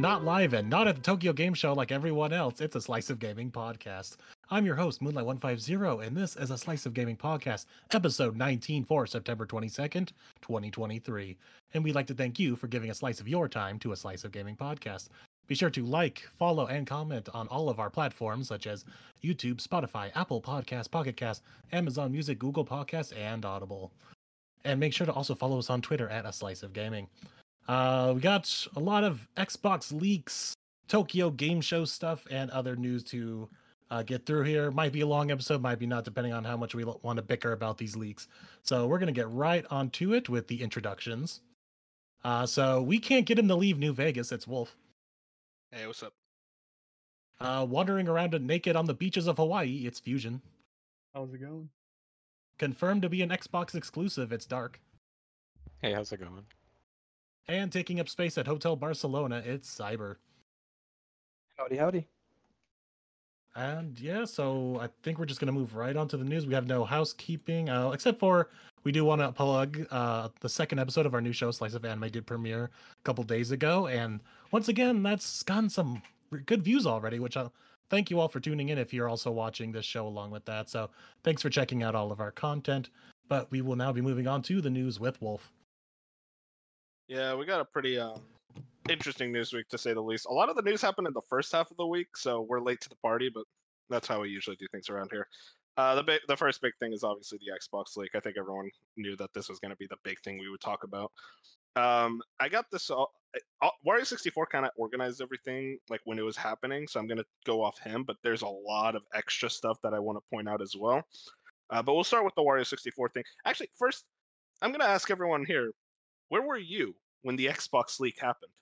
not live and not at the Tokyo Game Show like everyone else. It's a Slice of Gaming podcast. I'm your host, Moonlight150, and this is a Slice of Gaming podcast, episode 19 for September 22nd, 2023. And we'd like to thank you for giving a slice of your time to a Slice of Gaming podcast. Be sure to like, follow, and comment on all of our platforms such as YouTube, Spotify, Apple Podcasts, Pocket Cast, Amazon Music, Google Podcasts, and Audible. And make sure to also follow us on Twitter at a Slice of Gaming. Uh, we got a lot of Xbox leaks, Tokyo Game Show stuff, and other news to uh, get through here. Might be a long episode, might be not, depending on how much we want to bicker about these leaks. So we're gonna get right onto it with the introductions. Uh, so we can't get him to leave New Vegas. It's Wolf. Hey, what's up? Uh, wandering around naked on the beaches of Hawaii. It's Fusion. How's it going? Confirmed to be an Xbox exclusive. It's Dark. Hey, how's it going? And taking up space at Hotel Barcelona. It's Cyber. Howdy, howdy. And yeah, so I think we're just gonna move right on to the news. We have no housekeeping, uh, except for we do want to plug uh, the second episode of our new show, Slice of Anime, did premiere a couple days ago, and once again, that's gotten some good views already. Which I thank you all for tuning in. If you're also watching this show along with that, so thanks for checking out all of our content. But we will now be moving on to the news with Wolf. Yeah, we got a pretty um, interesting news week to say the least. A lot of the news happened in the first half of the week, so we're late to the party, but that's how we usually do things around here. Uh, the big, the first big thing is obviously the Xbox leak. I think everyone knew that this was going to be the big thing we would talk about. Um, I got this. All, all, Wario 64 kind of organized everything like when it was happening, so I'm going to go off him. But there's a lot of extra stuff that I want to point out as well. Uh, but we'll start with the Wario 64 thing. Actually, first, I'm going to ask everyone here, where were you when the Xbox leak happened?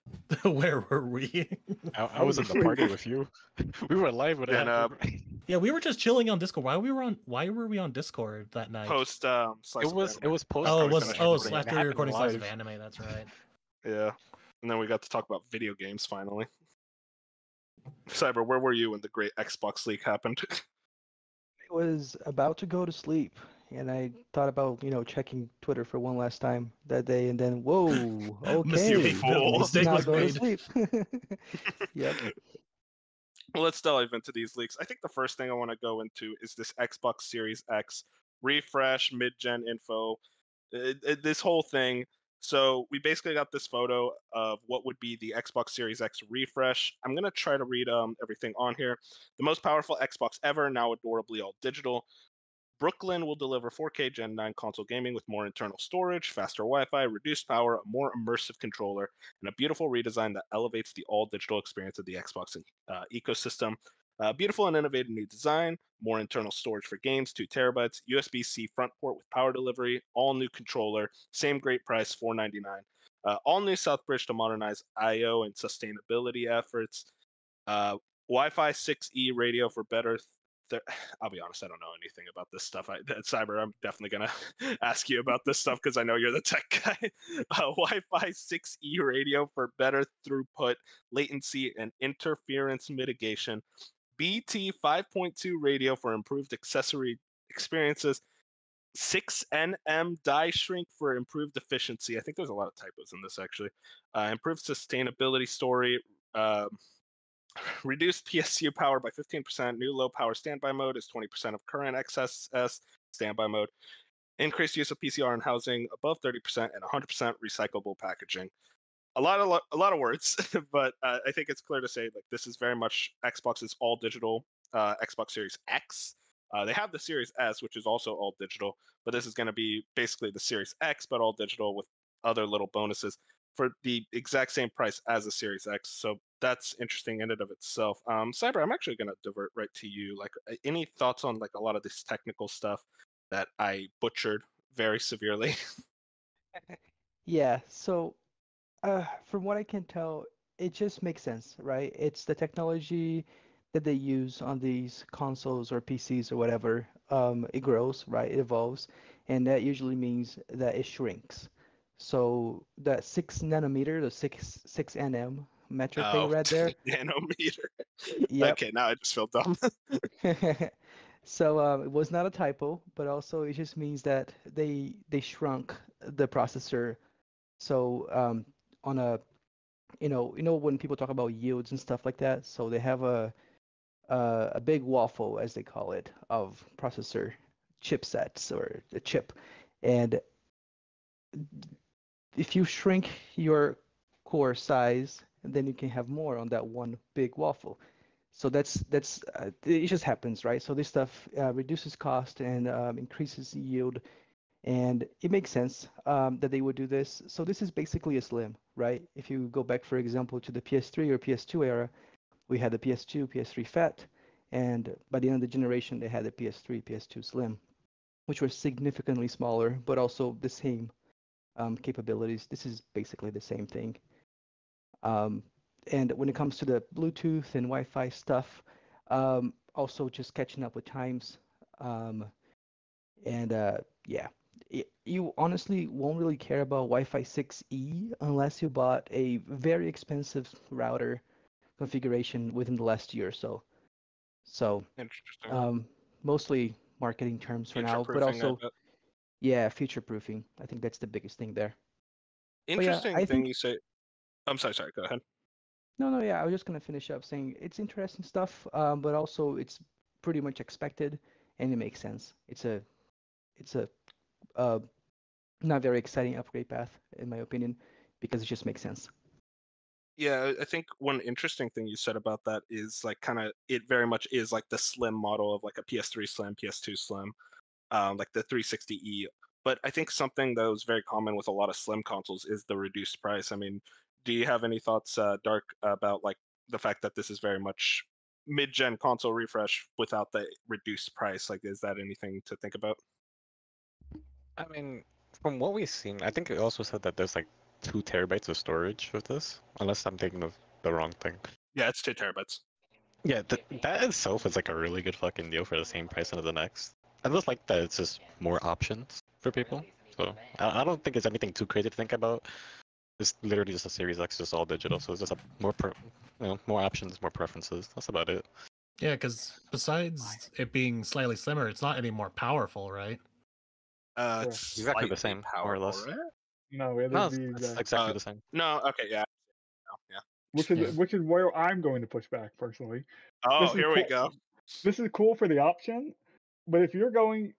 Where were we? I, I was in the party with you. We were live with it. And, uh, yeah, we were just chilling on Discord. Why we were on? Why were we on Discord that night? Post um, Slice it of was Anime. it was post. oh, it was. Oh, but it's after we happened were recording Slice of. Anime. That's right. Yeah. And then we got to talk about video games finally. Cyber, where were you when the great Xbox leak happened? I was about to go to sleep, and I thought about you know checking Twitter for one last time that day, and then whoa, okay, Mistake- fool. mistake now was to made. sleep. yep. well, let's dive into these leaks. I think the first thing I want to go into is this Xbox Series X refresh, mid-gen info, it- it- this whole thing. So we basically got this photo of what would be the Xbox Series X refresh. I'm gonna try to read um, everything on here. The most powerful Xbox ever, now adorably all digital. Brooklin will deliver 4K Gen 9 console gaming with more internal storage, faster Wi Fi, reduced power, a more immersive controller, and a beautiful redesign that elevates the all digital experience of the Xbox uh, ecosystem. Uh, beautiful and innovative new design, more internal storage for games, 2 terabytes, USB C front port with power delivery, all new controller, same great price, 499. Uh, all new South Bridge to modernize I/O and sustainability efforts. Uh, Wi-Fi 6E radio for better. I'll be honest, I don't know anything about this stuff. I, Cyber, I'm definitely gonna ask you about this stuff because I know you're the tech guy. Uh, Wi-Fi 6E radio for better throughput, latency, and interference mitigation. BT 5.2 radio for improved accessory experiences. 6nm die shrink for improved efficiency. I think there's a lot of typos in this actually. Uh, improved sustainability story. Um, reduced PSU power by 15%. New low power standby mode is 20% of current XSS standby mode. Increased use of PCR in housing above 30% and 100% recyclable packaging. A lot of a lot of words, but uh, I think it's clear to say like this is very much Xbox's all digital uh, Xbox Series X. Uh, they have the Series S, which is also all digital, but this is going to be basically the Series X, but all digital with other little bonuses for the exact same price as a Series X. So that's interesting in and of itself. Um, Cyber, I'm actually going to divert right to you. Like, uh, any thoughts on like a lot of this technical stuff that I butchered very severely? Yeah. So, uh, from what I can tell, it just makes sense, right? It's the technology that they use on these consoles or PCs or whatever. Um, it grows, right? It evolves, and that usually means that it shrinks. So that six nanometer, the six six nm metric Oh, read there. nanometer. Yep. Okay, now I just feel dumb. So um, it was not a typo, but also it just means that they they shrunk the processor. So um, on a you know, you know when people talk about yields and stuff like that. So they have a a, a big waffle, as they call it, of processor chipsets or the chip, and if you shrink your core size, then you can have more on that one big waffle. So that's that's uh, it just happens, right? So this stuff uh, reduces cost and um, increases yield, and it makes sense um, that they would do this. So this is basically a slim, right? If you go back, for example, to the PS3 or PS2 era, we had the PS2, PS3 Fat, and by the end of the generation, they had the PS3, PS2 Slim, which were significantly smaller, but also the same um, capabilities. This is basically the same thing. Um, and when it comes to the Bluetooth and Wi-Fi stuff, um, also just catching up with times. Um, and uh, yeah, it, you honestly won't really care about Wi-Fi 6E unless you bought a very expensive router configuration within the last year or so. So Interesting. um, mostly marketing terms for now, but also. Yeah, future proofing. I think that's the biggest thing there. Yeah, interesting I thing think- you say. I'm sorry. Sorry. Go ahead. No, no, yeah, I was just gonna finish up saying it's interesting stuff, um, but also it's pretty much expected and it makes sense. It's a, it's a, uh, not very exciting upgrade path in my opinion, because it just makes sense. Yeah, I think one interesting thing you said about that is like kind of it very much is like the slim model of like a PS3 Slim, PS2 Slim, um, like the 360e. But I think something that was very common with a lot of slim consoles is the reduced price. I mean, do you have any thoughts, uh, Dark, about like the fact that this is very much mid-gen console refresh without the reduced price? Like, is that anything to think about? I mean, from what we've seen, I think it also said that there's like two terabytes of storage with this, unless I'm thinking of the wrong thing. Yeah, it's two terabytes. Yeah, th- that itself is like a really good fucking deal for the same price as the next. I just like that it's just more options for people. So I, I don't think it's anything too crazy to think about. It's literally just a Series X, just all digital. So it's just a more, pre- you know, more options, more preferences. That's about it. Yeah, because besides it being slightly slimmer, it's not any more powerful, right? Uh, Yeah. it's Exactly the same, power, or less. right? No, it No, is it's, the exact- exactly Uh, the same. No, okay, yeah. No, yeah. which is Yeah. which is where I'm going to push back personally. Oh, This is here we go. This is cool for the option, but if you're going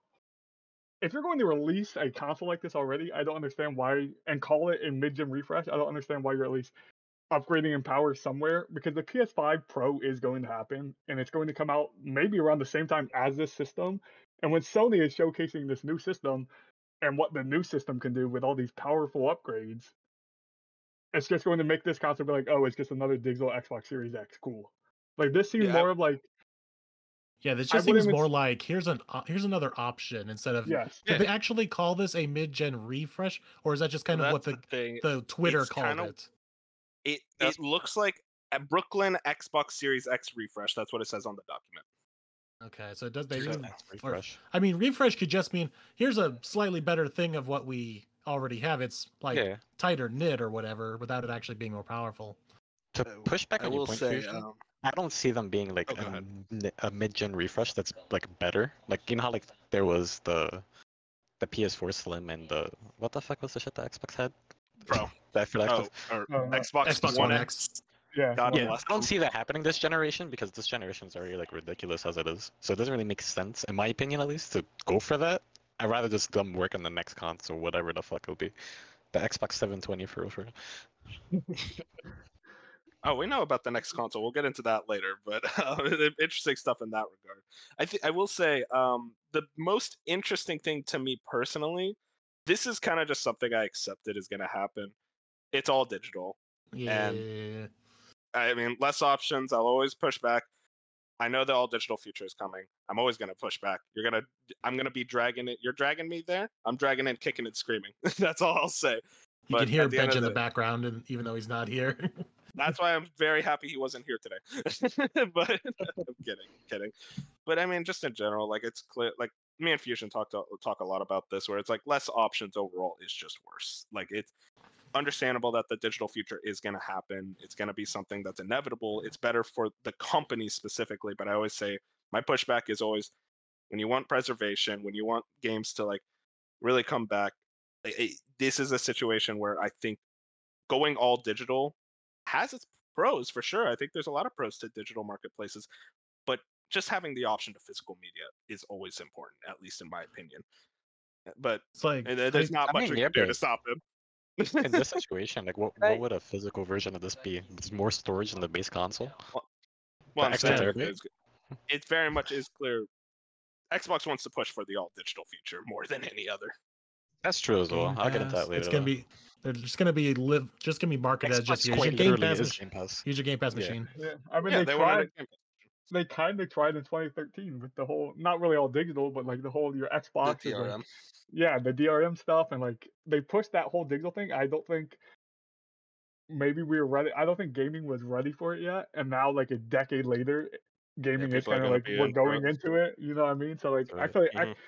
if you're going to release a console like this already, I don't understand why and call it a mid-gen refresh. I don't understand why you're at least upgrading in power somewhere because the PS5 Pro is going to happen and it's going to come out maybe around the same time as this system. And when Sony is showcasing this new system and what the new system can do with all these powerful upgrades, it's just going to make this console be like, oh, it's just another digital Xbox Series X. Cool. Like this seems Yeah, more of like Yeah, this just wouldn't seems more s- like here's an uh, here's another option instead of. yes. Did Yeah. they actually call this a mid-gen refresh, or is that just kind of what That's the thing. the Twitter It's called kinda- it? It That's- it looks like a Brooklin Xbox Series X refresh. That's what it says on the document. Okay, so it does. They So didn't. or- refresh. I mean, refresh could just mean here's a slightly better thing of what we already have. It's like yeah. tighter knit or whatever, without it actually being more powerful. To push back I on your point, say, Fusion, um, I don't see them being like Oh, go a, a mid-gen refresh that's like better. Like you know how like there was the the PS4 Slim and the what the fuck was the shit that Xbox had? Bro. that for the oh, Xbox. or Oh, no. Xbox, Xbox One One X. X. Yeah. God Yeah, bless I don't see that happening this generation because this generation is already like ridiculous as it is. So it doesn't really make sense, in my opinion at least, to go for that. I'd rather just them work on the next console, whatever the fuck it'll be. The Xbox 720 for real, for real. Oh, we know about the next console. We'll get into that later, but uh, interesting stuff in that regard. I think I will say um, the most interesting thing to me personally. This is kind of just something I accepted is going to happen. It's all digital. Yeah. I mean, less options. I'll always push back. I know the all digital future is coming. I'm always gonna push back. You're gonna, I'm gonna be dragging it. You're dragging me there. I'm dragging it, kicking and screaming. That's all I'll say. You But can hear Benj in the the- background, and even though he's not here. That's why I'm very happy he wasn't here today. but I'm kidding, kidding. But I mean, just in general, like it's clear. Like me and Fusion talked a- talk a lot about this, where it's like less options overall is just worse. Like it's understandable that the digital future is going to happen. It's going to be something that's inevitable. It's better for the company specifically. But I always say my pushback is always when you want preservation, when you want games to like really come back. i- i- this is a situation where I think going all digital has its pros for sure. I think there's a lot of pros to digital marketplaces, but just having the option to physical media is always important, at least in my opinion. Uh, but It's like and there's I- not I much mean, we yeah, can do to stop him. In this situation, like what, what would a physical version of this be? There's more storage in the base console. Well, The I'm saying terabyte? is, it very much is clear. Xbox wants to push for the all digital feature more than any other. That's true as well. I'll get into that later. It's gonna though. be they're just gonna be live just gonna be marketed as just Xbox use your Game literally Pass, mach- Game Pass. use your Game Pass Yeah. machine. Yeah, I mean yeah, they, they tried. wanted. They kind of tried in 2013 with the whole, not really all digital, but like the whole your Xbox. The is, like- DRM. yeah, the DRM stuff, and like they pushed that whole digital thing. I don't think maybe we were ready. I don't think gaming was ready for it yet, and now like a decade later, gaming is kind of like we're going into it. You know what I mean? So like I feel like Mhm. X-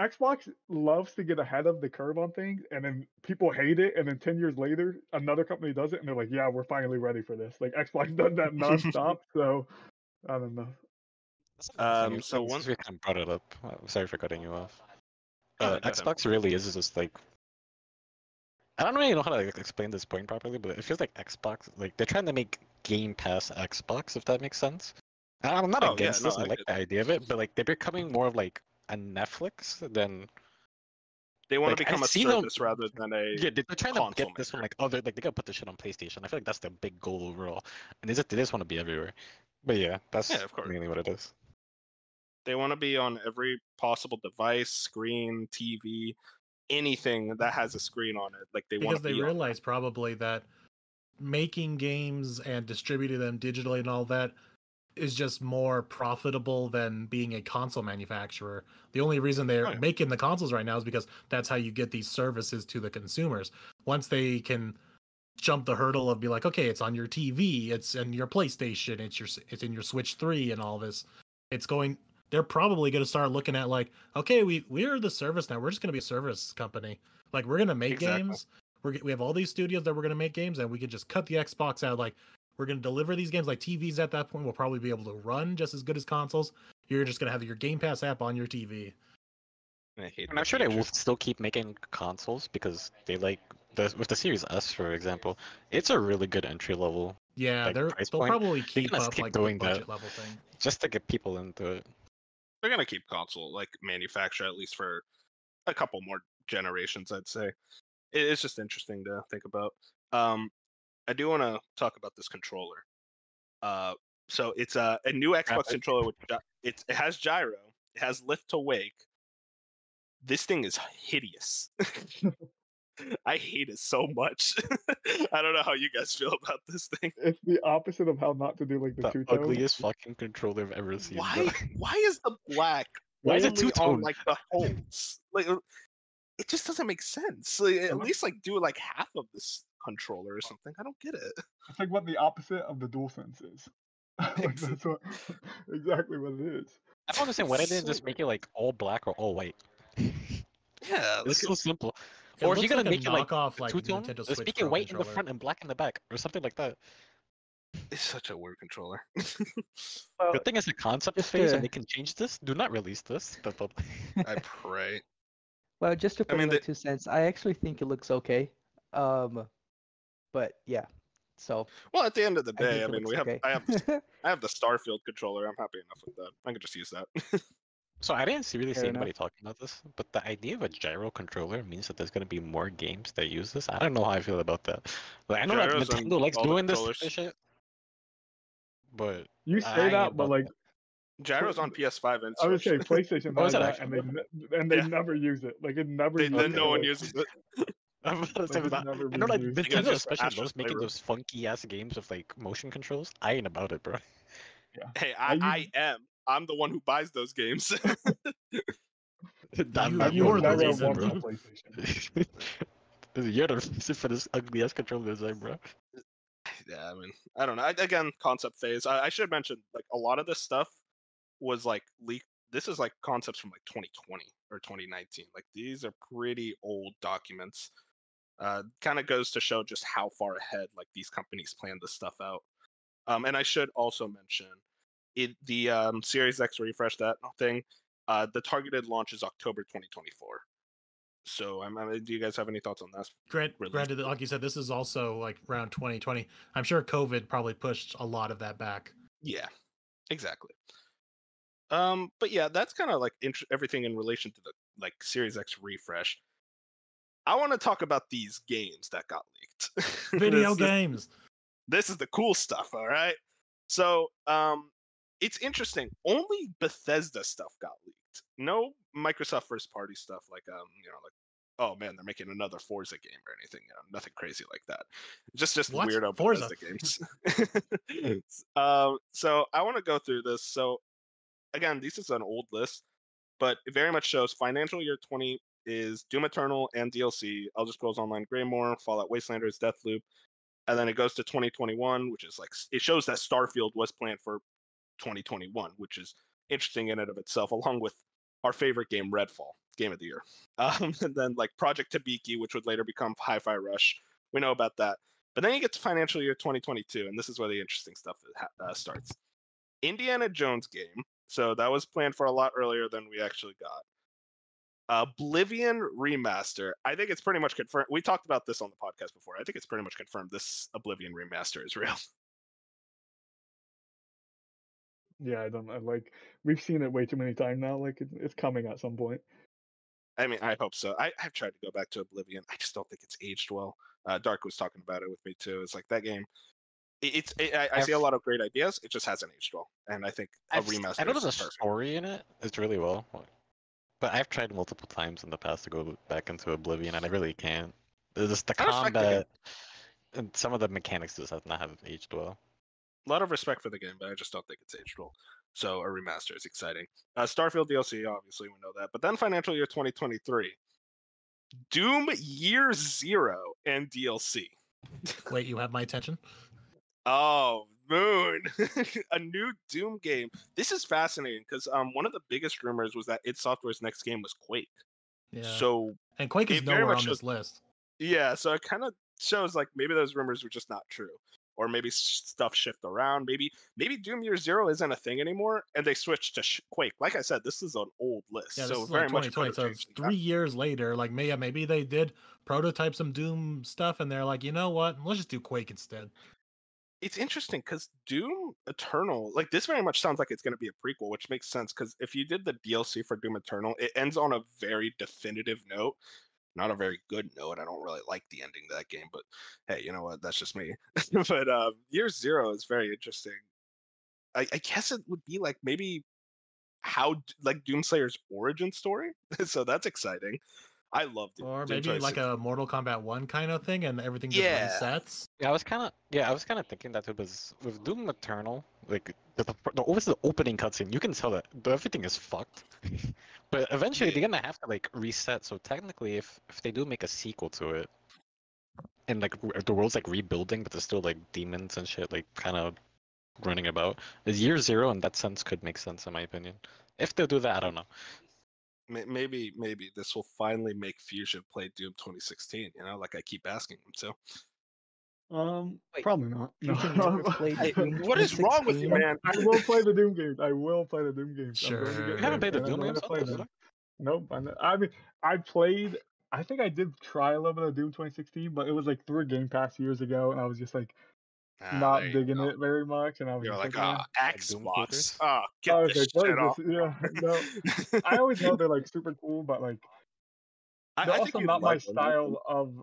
Xbox loves to get ahead of the curve on things, and then people hate it, and then ten years later, another company does it, and they're like, "Yeah, we're finally ready for this." Like Xbox does that nonstop, so I don't know. That's another thing, Um, so once we kind of brought it up. Sorry for cutting you off. Uh, go ahead. Xbox really is just like I don't really know how to like, explain this point properly, but it feels like Xbox like they're trying to make Game Pass Xbox, if that makes sense. I'm not Oh, yeah, against this. no, I I like get the idea of it, but like they're becoming more of like a Netflix than They want Like, to I become a see them- service rather than a. yeah. They're trying to console get this from maker. like other like they gotta put this shit on PlayStation. I feel like that's the big goal overall, and they just they just want to be everywhere. But yeah, that's Yeah, of course. mainly what it is. They want to be on every possible device, screen, TV, anything that has a screen on it. Like they want because to they be on realize probably that making games and distributing them digitally and all that is just more profitable than being a console manufacturer. The only reason they're yeah. making the consoles right now is because that's how you get these services to the consumers. Once they can jump the hurdle of be like, okay, it's on your TV, it's in your PlayStation, it's your it's in your Switch 3 and all this. It's going they're probably going to start looking at like, okay, we we're the service now. We're just going to be a service company. Like we're going to make Exactly. games. We're we have all these studios that we're going to make games and we can just cut the Xbox out like we're going to deliver these games like TVs at that point will probably be able to run just as good as consoles. You're just going to have your Game Pass app on your TV. I hate I'm the not sure they will still keep making consoles because they like the with the Series S, for example. It's a really good entry level Yeah, Like, they're price they'll point, probably keep gonna up keep like doing the that. level thing. just to get people into it. They're gonna keep console like manufacture at least for a couple more generations, I'd say. It's just interesting to think about. Um, I do want to talk about this controller. Uh, so it's a, a new Xbox Graphic. controller with it's it has gyro, it has lift to wake. This thing is hideous. I hate it so much. I don't know how you guys feel about this thing. It's the opposite of how not to do like the, The two tone. ugliest fucking controller I've ever seen. Why? bro. Why is the black Why is it only two-tone? on like the holes? Like it just doesn't make sense. Like, at least like do like half of this controller or something. I don't get it. It's like what the opposite of the DualSense is. like that's what, exactly what it is. I don't understand why they didn't So just make it like all black or all white. Yeah, It's so simple. It Or if looks you're gonna like make it like knockoff like two tone, Nintendo just make it white in the front and black in the back, or something like that. it's such a weird controller. Well, Good thing is the concept just phase, to- and they can change this. Do not release this. to the public. I pray. well, just to I put mean, in my the- two cents, I actually think it looks okay. Um, but yeah, so Well, at the end of the day, I, it mean, we have okay. I have I have the Starfield controller. I'm happy enough with that. I can just use that. So I didn't see, really Fair see enough. anybody talking about this, but the idea of a gyro controller means that there's gonna be more games that use this. I don't know how I feel about that. Like, I know that Gyros on Nintendo likes doing this type of shit, but You say ain't that, but like that. Gyro's on PS5 and I would say PlayStation is has it that, and they and they Yeah. never use it. Like it never. They, uses then no one uses it. I'm about to Like, say that. never I know, like been used. They got Nintendo especially Astro's loves making those funky ass games with like motion controls. I ain't about it, bro. Hey, I I, I am. I'm the one who buys those games. I'm You- not you're the reason, bro. on You're the reason for this ugly ass controller design, bro. yeah, I mean, I don't know. I, again, concept phase. I, I should mention, like, a lot of this stuff was like leaked. This is like concepts from like 2020 or 2019. Like, these are pretty old documents. Uh, kind of goes to show just how far ahead like these companies plan this stuff out. Um, and I should also mention, it the um, Series X refresh that thing. Uh, the targeted launch is October 2024. So, I'm, I do you guys have any thoughts on that? Grant, granted, like you said, this is also like around 2020. I'm sure COVID probably pushed a lot of that back. Yeah, exactly. Um, but yeah, that's kind of like int- everything in relation to the like Series X refresh. I want to talk about these games that got leaked. Video This is- games. this is the cool stuff all right so um it's interesting only bethesda stuff got leaked no microsoft first party stuff like um you know like oh man they're making another forza game or anything you know nothing crazy like that just just What? weirdo Forza? bethesda games um so i want to go through this so again this is an old list but it very much shows financial year 20 is doom eternal and dlc elder scrolls online Greymoor fallout wastelanders deathloop and then it goes to 2021 which is like it shows that starfield was planned for 2021 which is interesting in and of itself along with our favorite game redfall game of the year. Um, and then like project tabiki which would later become hi-fi rush. We know about that. But then you get to financial year 2022 and this is where the interesting stuff uh, starts. Indiana jones game. So that was planned for a lot earlier than we actually got Oblivion remaster. I think it's pretty much confirmed. We talked about this on the podcast before. I think it's pretty much confirmed this Oblivion remaster is real. Yeah, I don't I like. We've seen it way too many times now. Like it, it's coming at some point. I mean, I hope so. I, I've tried to go back to Oblivion. I just don't think it's aged well. Uh, Dark was talking about it with me too. It's like that game. it- It's. It, I, I see a I've- lot of great ideas. It just hasn't aged well, and I think a I've remaster. I know is there's a perfect. story in it. It's really well, but I've tried multiple times in the past to go back into Oblivion, and I really can't. It's Just the I respect the game. combat and some of the mechanics just have not have aged well. a lot of respect for the game, but I just don't think it's aged well. So a remaster is exciting. Uh, Starfield DLC, obviously we know that, but then financial year 2023, Doom Year Zero and DLC. Wait, you have my attention? Oh, Moon, a new Doom game. This is fascinating because um one of the biggest rumors was that id Software's next game was Quake. Yeah. So and Quake is it nowhere on this list. yeah, so it kind of shows like maybe those rumors were just not true, or maybe stuff shift around. Maybe maybe Doom Year Zero isn't a thing anymore, and they switched to sh- Quake. Like I said, this is an old list, Yeah, so very like much So have it's changed. three years later, like may- yeah, maybe they did prototype some Doom stuff, and they're like, you know what? Let's just do Quake instead. It's interesting because Doom Eternal, like this, very much sounds like it's going to be a prequel, which makes sense because if you did the DLC for Doom Eternal, it ends on a very definitive note. Not a very good note. I don't really like the ending to that game, but hey, you know what? That's just me. but um, Year Zero is very interesting. I, I guess it would be like maybe how like Doomslayer's origin story. so that's exciting. I love it. Or Doom maybe like 2016. a Mortal Kombat 1 kind of thing, and everything just Yeah. resets. Yeah, I was kind of yeah, I was kind of thinking that it was with Doom Eternal, like the the, the, always the opening cutscene, you can tell that everything is fucked. but eventually, they're gonna have to like reset. So technically, if if they do make a sequel to it, and like the world's like rebuilding, but there's still like demons and shit like kind of running about, is Year Zero in that sense could make sense in my opinion. If they do that, I don't know. May- maybe maybe this will finally make Fusion play Doom 2016. You know, like I keep asking them to. Um, Wait, probably not. No. can never play Hey, Doom what is wrong with you, man? I will play the Doom games. I will play the Doom games. I'm going to Sure. get You haven't played the Doom going games? to play them. Nope. I, know- I mean, I played. I think I did try a little bit of Doom 2016, but it was like through a Game Pass years ago, and I was just like Ah, not digging go. it very much. And I was You're like, ah, Doom Xbox. Ah, get I this shit off. this? Yeah, no. I always know they're like super cool, but like I, they're I also not my like them. style of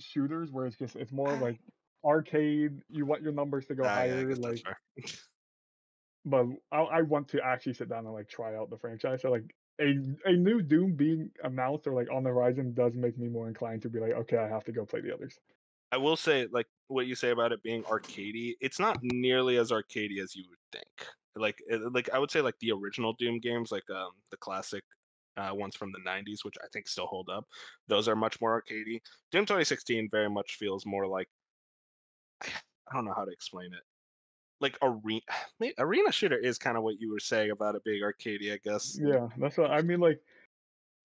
shooters, where it's just it's more like arcade. You want your numbers to go Ah, higher, that's like. But I, I want to actually sit down and like try out the franchise. So like a a new Doom being announced or like on the horizon does make me more inclined to be like, okay, I have to go play the others. I will say, like what you say about it being arcadey, it's not nearly as arcadey as you would think. Like, like I would say, like the original Doom games, like um the classic uh, ones from the '90s, which I think still hold up. Those are much more arcadey. Doom 2016 very much feels more like I don't know how to explain it. Like arena, arena shooter is kind of what you were saying about it being arcadey, I guess. Yeah, that's what I mean. Like,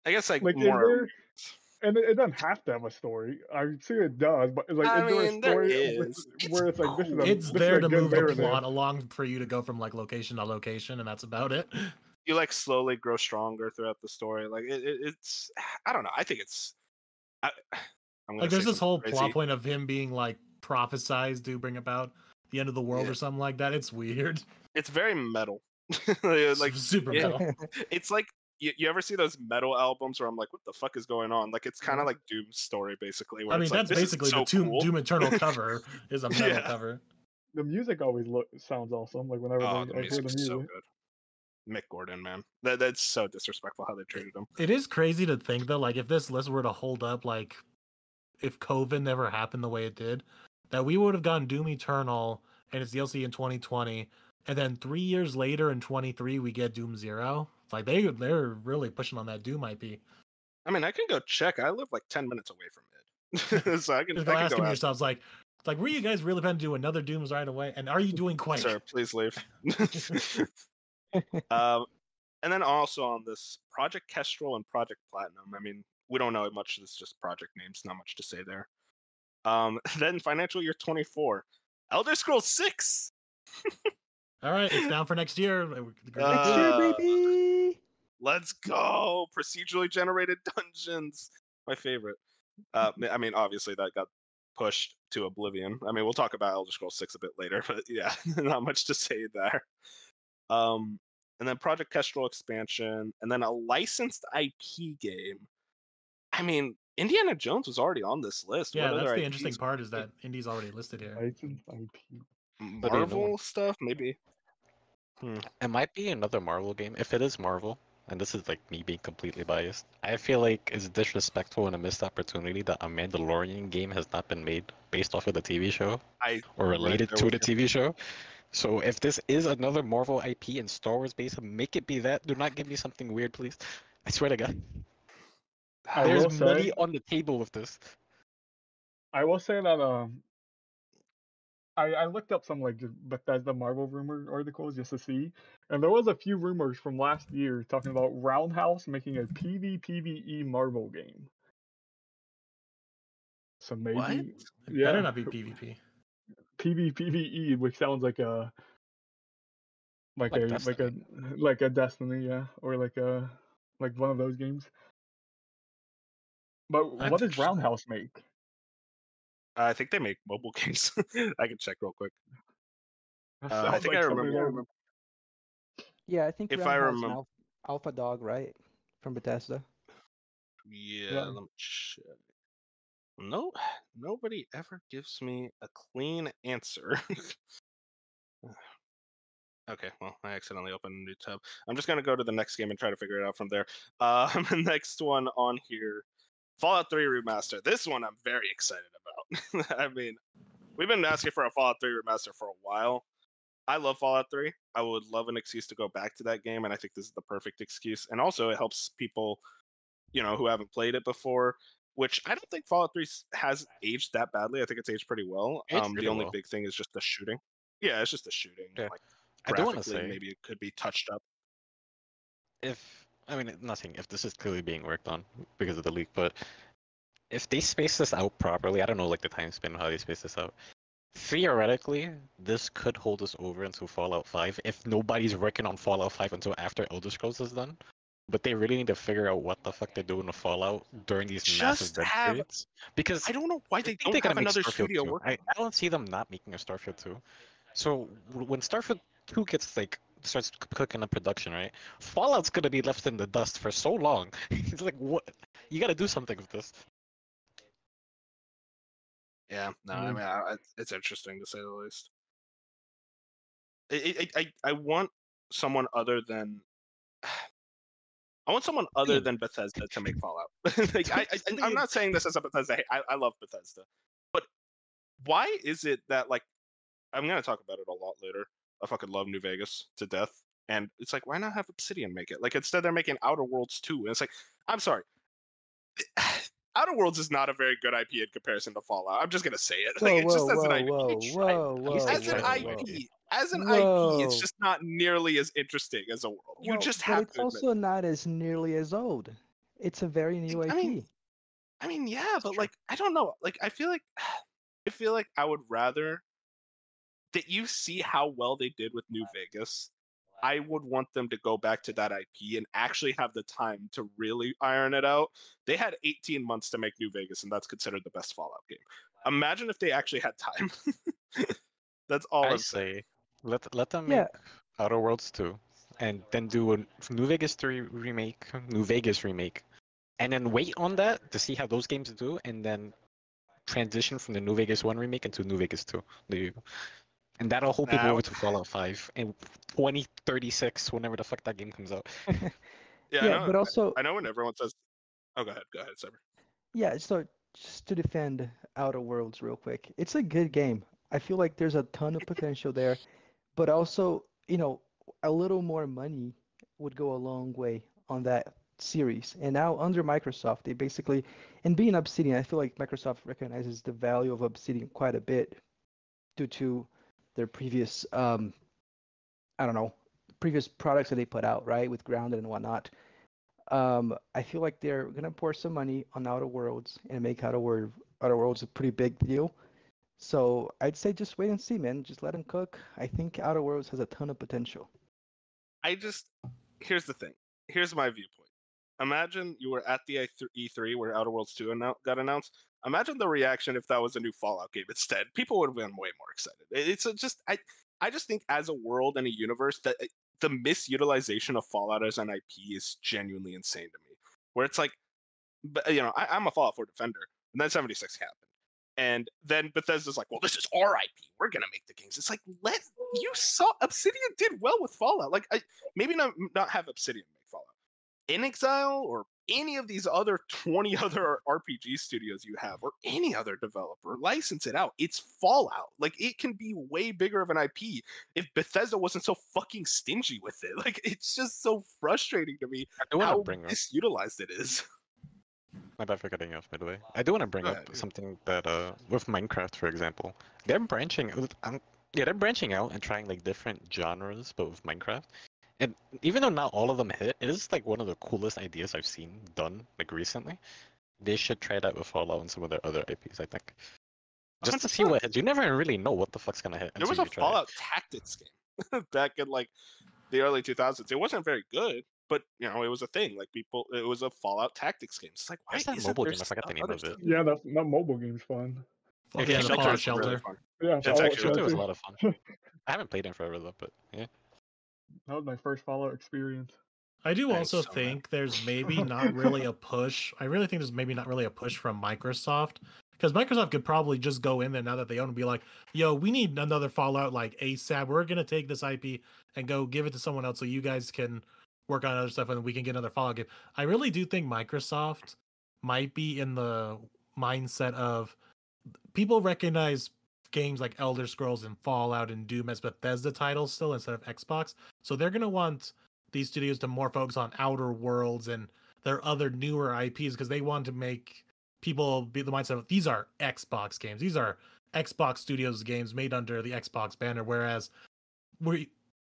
I guess like, like more. There? And it, it doesn't have to have a story. I see it does, but like, I is there mean, a there story with- is. It's where it's like this is a It's this is there a to move the plot along for you to go from like location to location, and that's about it. you like slowly grow stronger throughout the story. Like it, it, it's I don't know. I think it's I, I'm gonna Like there's this whole something plot point of him being like prophesized to bring about the end of the world Yeah. or something like that. It's weird. It's very metal. Like like super yeah. metal. it's like you, you ever see those metal albums where I'm like, what the fuck is going on? Like it's kind of mm-hmm. like Doom's story basically. Where I mean, it's like, that's "This is basically so the Doom, cool." Doom Eternal cover is a metal Yeah. cover. The music always look sounds awesome. Like whenever Oh, they, the I hear the music's music. so good. Mick Gordon, man, that that's so disrespectful how they treated him. It is crazy to think though, like if this list were to hold up, like if COVID never happened the way it did, that we would have gotten Doom Eternal and its DLC in 2020, and then three years later in 23 we get Doom Zero. It's like they they're really pushing on that Doom IP. I mean, I can go check. I live like ten minutes away from it, so I can. Just I can asking go ask. yourselves like, like were you guys really planning to do another Dooms right away? And are you doing Quake? Sir, please leave. um, and then also on this Project Kestrel and Project Platinum. I mean, we don't know much. It's just project names. Not much to say there. Um, then financial year 24, Elder Scrolls 6. All right, it's down for next year. Uh, Next year, baby. Let's go! Procedurally generated dungeons. My favorite. Uh, m- I mean, obviously that got pushed to oblivion. I mean, we'll talk about Elder Scrolls 6 a bit later, but yeah, not much to say there. Um, and then Project Kestrel expansion, and then a licensed IP game. I mean, Indiana Jones was already on this list. yeah, What that's other the interesting part is that Indy's already listed here. Licensed IP. But you Marvel stuff, maybe. It might be another Marvel game. If it is Marvel, and this is like me being completely biased, I feel like it's disrespectful and a missed opportunity that a Mandalorian game has not been made based off of the TV show I or related there to the TV show. So if this is another Marvel IP and Star Wars based, make it be that. Do not give me something weird, please. I swear to God. I will There's money say- on the table with this. I will say that um, I I looked up some like just Bethesda Marvel rumor articles just to see, and there was a few rumors from last year talking about Roundhouse making a PvPvE E Marvel game. So maybe What? It yeah, better not be PvP. PvPvE, E, which sounds like a like, Like a like a like a Destiny, yeah, or like a like one of those games. But I'm what does actually- Roundhouse make? I think they make mobile games. I can check real quick. Uh, I think like I remember. I remember. Yeah, I think If I remember, Alpha, Alpha Dog, right? From Bethesda. Yeah, let me check. No, nobody ever gives me a clean answer. okay, well, I accidentally opened a new tab. I'm just gonna go to the next game and try to figure it out from there. Um, the next one on here, Fallout 3 remaster. This one I'm very excited about. I mean, we've been asking for a Fallout 3 remaster for a while. I love Fallout 3. I would love an excuse to go back to that game, and I think this is the perfect excuse. And also, it helps people, you know, who haven't played it before. Which I don't think Fallout 3 has aged that badly. I think it's aged pretty well. Aged Um, the only well. big thing is just the shooting. Yeah, it's just the shooting. Yeah. Like I do want to say maybe it could be touched up. if I mean nothing if this is clearly being worked on because of the leak, but if they space this out properly, I don't know like the time span of how they space this out. Theoretically, this could hold us over until Fallout 5 if nobody's working on Fallout 5 until after Elder Scrolls is done. But they really need to figure out what the fuck they're doing with Fallout during these massive Just dead have- periods. Because I don't know why they don't they're have another studio working. I, I don't see them not making a Starfield 2. So when Starfield 2 gets like starts cooking up production, right? Fallout's gonna be left in the dust for so long. it's like what you gotta do something with this. Yeah, no, I Mm. mean, I, I- it's interesting to say the least. I, I, I, I want someone other than. I want someone other Hmm. than Bethesda to make Fallout. like, I, I, I'm not saying this as a Bethesda. Hey, I, I love Bethesda, but why is it that like I'm gonna talk about it a lot later. I fucking love New Vegas to death, and it's like why not have Obsidian make it? Like instead they're making Outer Worlds 2, and it's like I'm sorry. Outer Worlds is not a very good IP in comparison to Fallout. I'm just gonna say it. Like, Whoa, it's just whoa, as an whoa, IP. whoa, They whoa, whoa, As an whoa, IP, make as an IP, it's just not nearly as interesting as a world. You Well, just but have it's to admit. also not as nearly as old. It's a very new I IP. mean, I mean, yeah, but like, I don't know. Like, I feel like, I feel like I would rather that you see how well they did with New Vegas, I would want them to go back to that IP and actually have the time to really iron it out. They had 18 months to make New Vegas, and that's considered the best Fallout game. Imagine if they actually had time. that's all I I'm saying. say let let them Yeah. make Outer Worlds 2 and then do a New Vegas 3 remake, New Vegas remake, and then wait on that to see how those games do, and then transition from the New Vegas 1 remake into New Vegas 2. There you go. And that'll hold people Nah, over to Fallout 5 in 2036, whenever the fuck that game comes out. Yeah, yeah, know, but also I know when everyone says, "Oh, go ahead, go ahead, Cyber." Yeah, so just to defend Outer Worlds real quick, it's a good game. I feel like there's a ton of potential there, but also, you know, a little more money would go a long way on that series. And now under Microsoft, they basically, and being Obsidian, I feel like Microsoft recognizes the value of Obsidian quite a bit due to their previous, um, I don't know, previous products that they put out, right, with Grounded and whatnot um, I feel like they're gonna pour some money on Outer Worlds and make Outer World Outer Worlds a pretty big deal. So I'd say just wait and see, man. Just let them cook. I think Outer Worlds has a ton of potential. I just here's the thing. Here's my viewpoint. Imagine you were at the E3 E3 where Outer Worlds 2 annou- got announced. Imagine the reaction if that was a new Fallout game instead. People would have been way more excited. It's just I I just think as a world and a universe that uh, the misutilization of Fallout as an IP is genuinely insane to me. Where it's like, but you know, I, I'm a Fallout 4 defender, and then 76 happened. And then Bethesda's like, well, this is our IP. We're gonna make the games. It's like, let you saw Obsidian did well with Fallout. Like, I, maybe not not have Obsidian. inXile or any of these other 20 other RPG studios you have, or any other developer, license it out. It's Fallout. Like, it can be way bigger of an IP if Bethesda wasn't so fucking stingy with it. Like, it's just so frustrating to me I how bring up. misutilized it is. My bad for cutting you off, by the way. I do want to bring up yeah. something that, uh, with Minecraft, for example, they're branching. out- Um, yeah, they're branching out and trying like different genres, but with Minecraft. And even though not all of them hit, it is like one of the coolest ideas I've seen done like recently. They should try that with Fallout and some of their other IPs. I think. Just to see what hits. You never really know what the fuck's gonna hit. There was a you it. Fallout Tactics game back in like the early 2000s. It wasn't very good, but you know, it was a thing. Like people, it was a Fallout Tactics game. It's like why is that isn't mobile game? I forgot the name of it. Yeah, that that mobile game's fun. Yeah, Okay, the Shelter Fallout is really Shelter. Yeah, It's Fallout actually Shelter was a lot of fun. I haven't played in forever though, but yeah. That was my first Fallout experience. I do Thanks also so much. think there's maybe not really a push. I really think there's maybe not really a push from Microsoft because Microsoft could probably just go in there now that they own and be like, "Yo, we need another Fallout like ASAP. We're gonna take this IP and go give it to someone else so you guys can work on other stuff and we can get another Fallout game." I really do think Microsoft might be in the mindset of people recognize games like Elder Scrolls and Fallout and Doom as Bethesda titles still instead of Xbox. So they're gonna want these studios to more focus on Outer Worlds and their other newer IPs because they want to make people be the mindset of these are Xbox games. These are Xbox Studios games made under the Xbox banner. Whereas we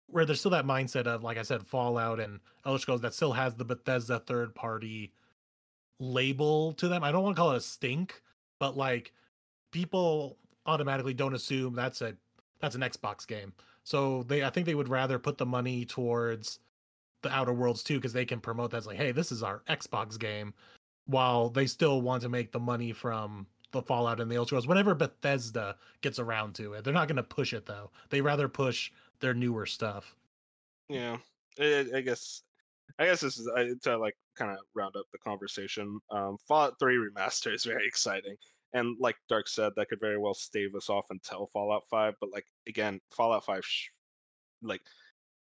where there's still that mindset of like I said, Fallout and Elder Scrolls that still has the Bethesda third party label to them. I don't want to call it a stink, but like people automatically don't assume that's a that's an Xbox game. So they I think they would rather put the money towards the Outer Worlds too because they can promote that as like, hey, this is our Xbox game, while they still want to make the money from the Fallout and the Elder Scrolls whenever Bethesda gets around to it. They're not going to push it though. They rather push their newer stuff. Yeah, I, I guess. I guess this is I, to like kind of round up the conversation. Um, Fallout Three remaster is very exciting, and like Dark said, that could very well stave us off until Fallout Five. But like again, Fallout Five, sh- like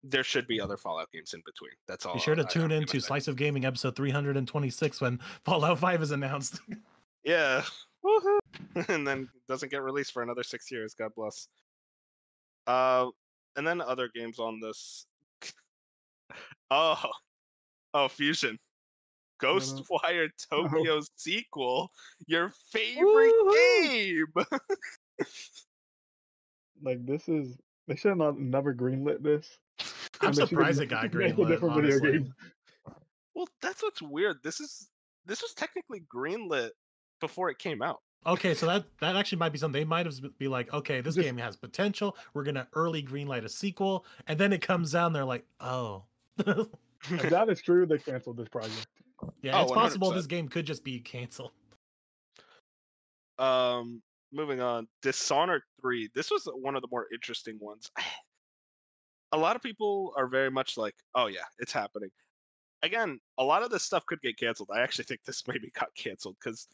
there should be other Fallout games in between. That's all. Be sure to I- tune in to. Slice of Gaming episode 326 when Fallout 5 is announced. Yeah. Woohoo! and then doesn't get released for another six years. God bless. Uh, and then other games on this. oh, oh, Fusion, Ghostwire uh-huh. uh-huh. Tokyo sequel, your favorite Woohoo! game. Like this is they should have not never greenlit this. I'm and surprised ma- it got made a greenlit, different video honestly. game. well, that's what's weird. This is this was technically greenlit before it came out. Okay, so that that actually might be something they might have be like, okay, this Just- game has potential. We're gonna early greenlight a sequel, and then it comes down. They're like, oh, If that is true, they canceled this project. Yeah, Oh, it's possible 100%. this game could just be canceled. Um, moving on, Dishonored three. This was one of the more interesting ones. A lot of people are very much like, "Oh yeah, it's happening." Again, a lot of this stuff could get canceled. I actually think this maybe got canceled because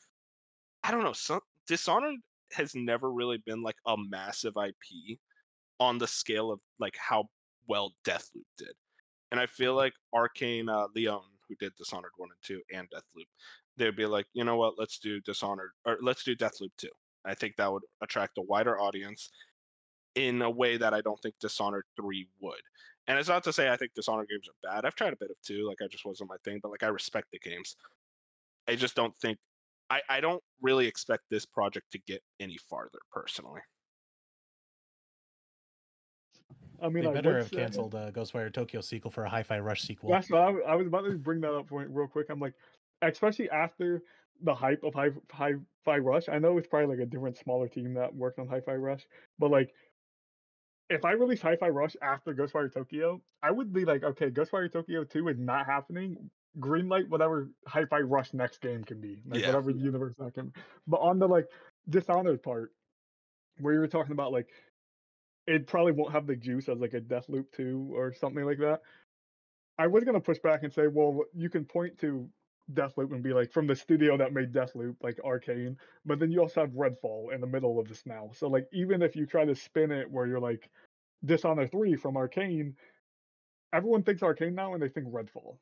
I don't know. Some Dishonored has never really been like a massive IP on the scale of like how well Deathloop did, and I feel like Arkane uh, Lyon, who did Dishonored one and two and Deathloop, they'd be like, you know what, let's do Dishonored or let's do Deathloop 2. I think that would attract a wider audience in a way that I don't think Dishonored 3 would. And it's not to say I think Dishonored games are bad. I've tried a bit of two, like I just wasn't my thing, but like I respect the games. I just don't think I, I don't really expect this project to get any farther personally. I mean, they I better would have canceled uh, Ghostwire Tokyo sequel for a Hi-Fi Rush sequel. That's what I, w- I was about to bring that up point real quick. I'm like, especially after the hype of Hi Hi Fi Rush. I know it's probably like a different, smaller team that worked on Hi Fi Rush, but like, if I release Hi Fi Rush after Ghostwire Tokyo, I would be like, okay, Ghostwire Tokyo 2 is not happening. Greenlight whatever Hi Fi Rush next game can be, like Yeah. whatever universe that can. But on the like Dishonored part, where you were talking about like it probably won't have the juice as like a Deathloop 2 or something like that. I was gonna push back and say, well, you can point to Deathloop and be like from the studio that made Deathloop, like Arkane, but then you also have Redfall in the middle of this now. So like even if you try to spin it where you're like Dishonored 3 from Arkane, everyone thinks Arkane now and they think Redfall.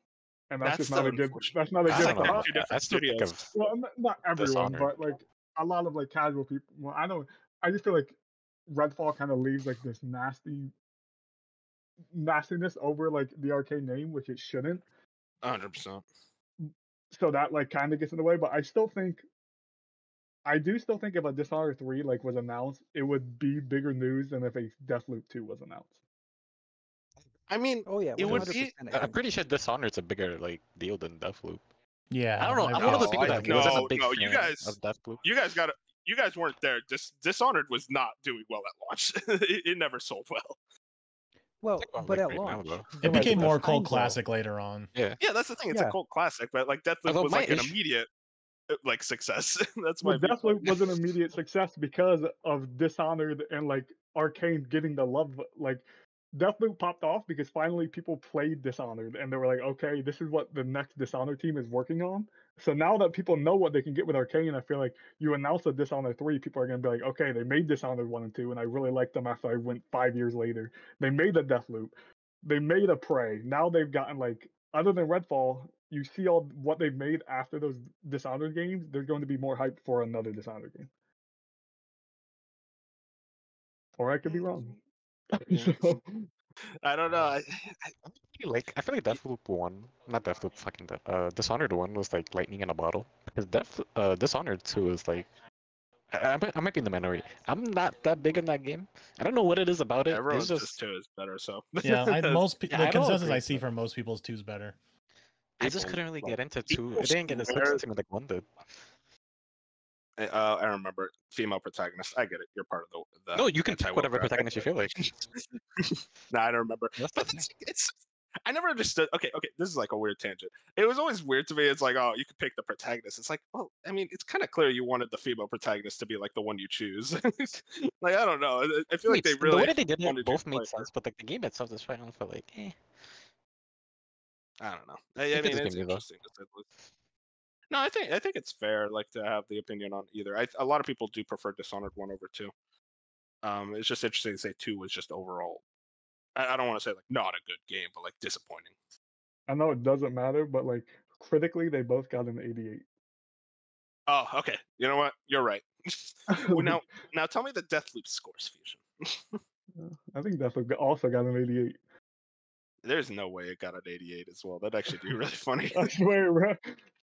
And that's, That's just not a good that's not a I good That's don't like know. thought. two different I studios. Well, n- not everyone, Dishonored. but like a lot of like casual people. Well, I don't. I just feel like Redfall kind of leaves like this nasty nastiness over like the Arkane name, which it shouldn't. 100%. So that like kind of gets in the way. But I still think, I do still think if a Dishonored three like was announced, it would be bigger news than if a Deathloop two was announced. I mean, Oh yeah, It would be- I I- I'm pretty sure Dishonored's a bigger like deal than Deathloop. Yeah, I don't know. I've I'm one of those heard people I- that wasn't a big no, you fan guys- of Deathloop. you guys got to you guys weren't there. Dis- Dishonored was not doing well at launch. it, it never sold well. Well, Well, but at right now, launch. It became more cult classic later on. Yeah, yeah, that's the thing. It's Yeah. a cult classic, but like Deathloop was my like an issue- immediate uh, like success. that's my Well, viewpoint. Deathloop was an immediate success because of Dishonored and like Arkane getting the love. Like Deathloop popped off because finally people played Dishonored and they were like, okay, this is what the next Dishonored team is working on. So now that people know what they can get with Arkane, I feel like you announce a Dishonored three, people are gonna be like, okay, they made Dishonored one and two, and I really liked them after I went five years later. They made a Deathloop, they made a Prey. Now they've gotten like, other than Redfall, you see all what they've made after those Dishonored games. There's going to be more hype for another Dishonored game. Or I could be mm. wrong. Yeah. I don't know. I, I feel like I feel like Deathloop one, not Deathloop, fucking De- uh, Dishonored one was like lightning in a bottle. Because Death, uh, Dishonored two is like, I, I, might, be in the minority. I'm not that big in that game. I don't know what it is about it. everyone it's just, two is better. So Yeah, I, most pe- Yeah, the I consensus I see that. from most people is two's better. I just couldn't really get into two. people It didn't get as swear- hooked like one did. Uh, I remember female protagonist. I get it. You're part of the. the No, you can pick whatever protagonist you feel like. no, I don't remember. That's But it's, it's I never understood. Okay, okay, this is like a weird tangent. It was always weird to me. It's like, oh, you could pick the protagonist. It's like, well, I mean, it's kind of clear you wanted the female protagonist to be like the one you choose. like, I don't know. I- I feel like they really the way that they did it both made sense, but like the game itself is fine. I don't feel like, eh. I don't know. I, I mean, it's though. No, I think I think it's fair, like to have the opinion on either. I, a lot of people do prefer Dishonored one over two. Um, it's just interesting to say two was just overall. I, I don't want to say like not a good game, but like disappointing. I know it doesn't matter, but like critically, they both got an 88. Oh, okay. You know what? You're right. well, now, now tell me the Deathloop scores, Fusion. I think Deathloop also got an 88. There's no way it got an 88 as well. That'd actually be really funny. I swear, bro.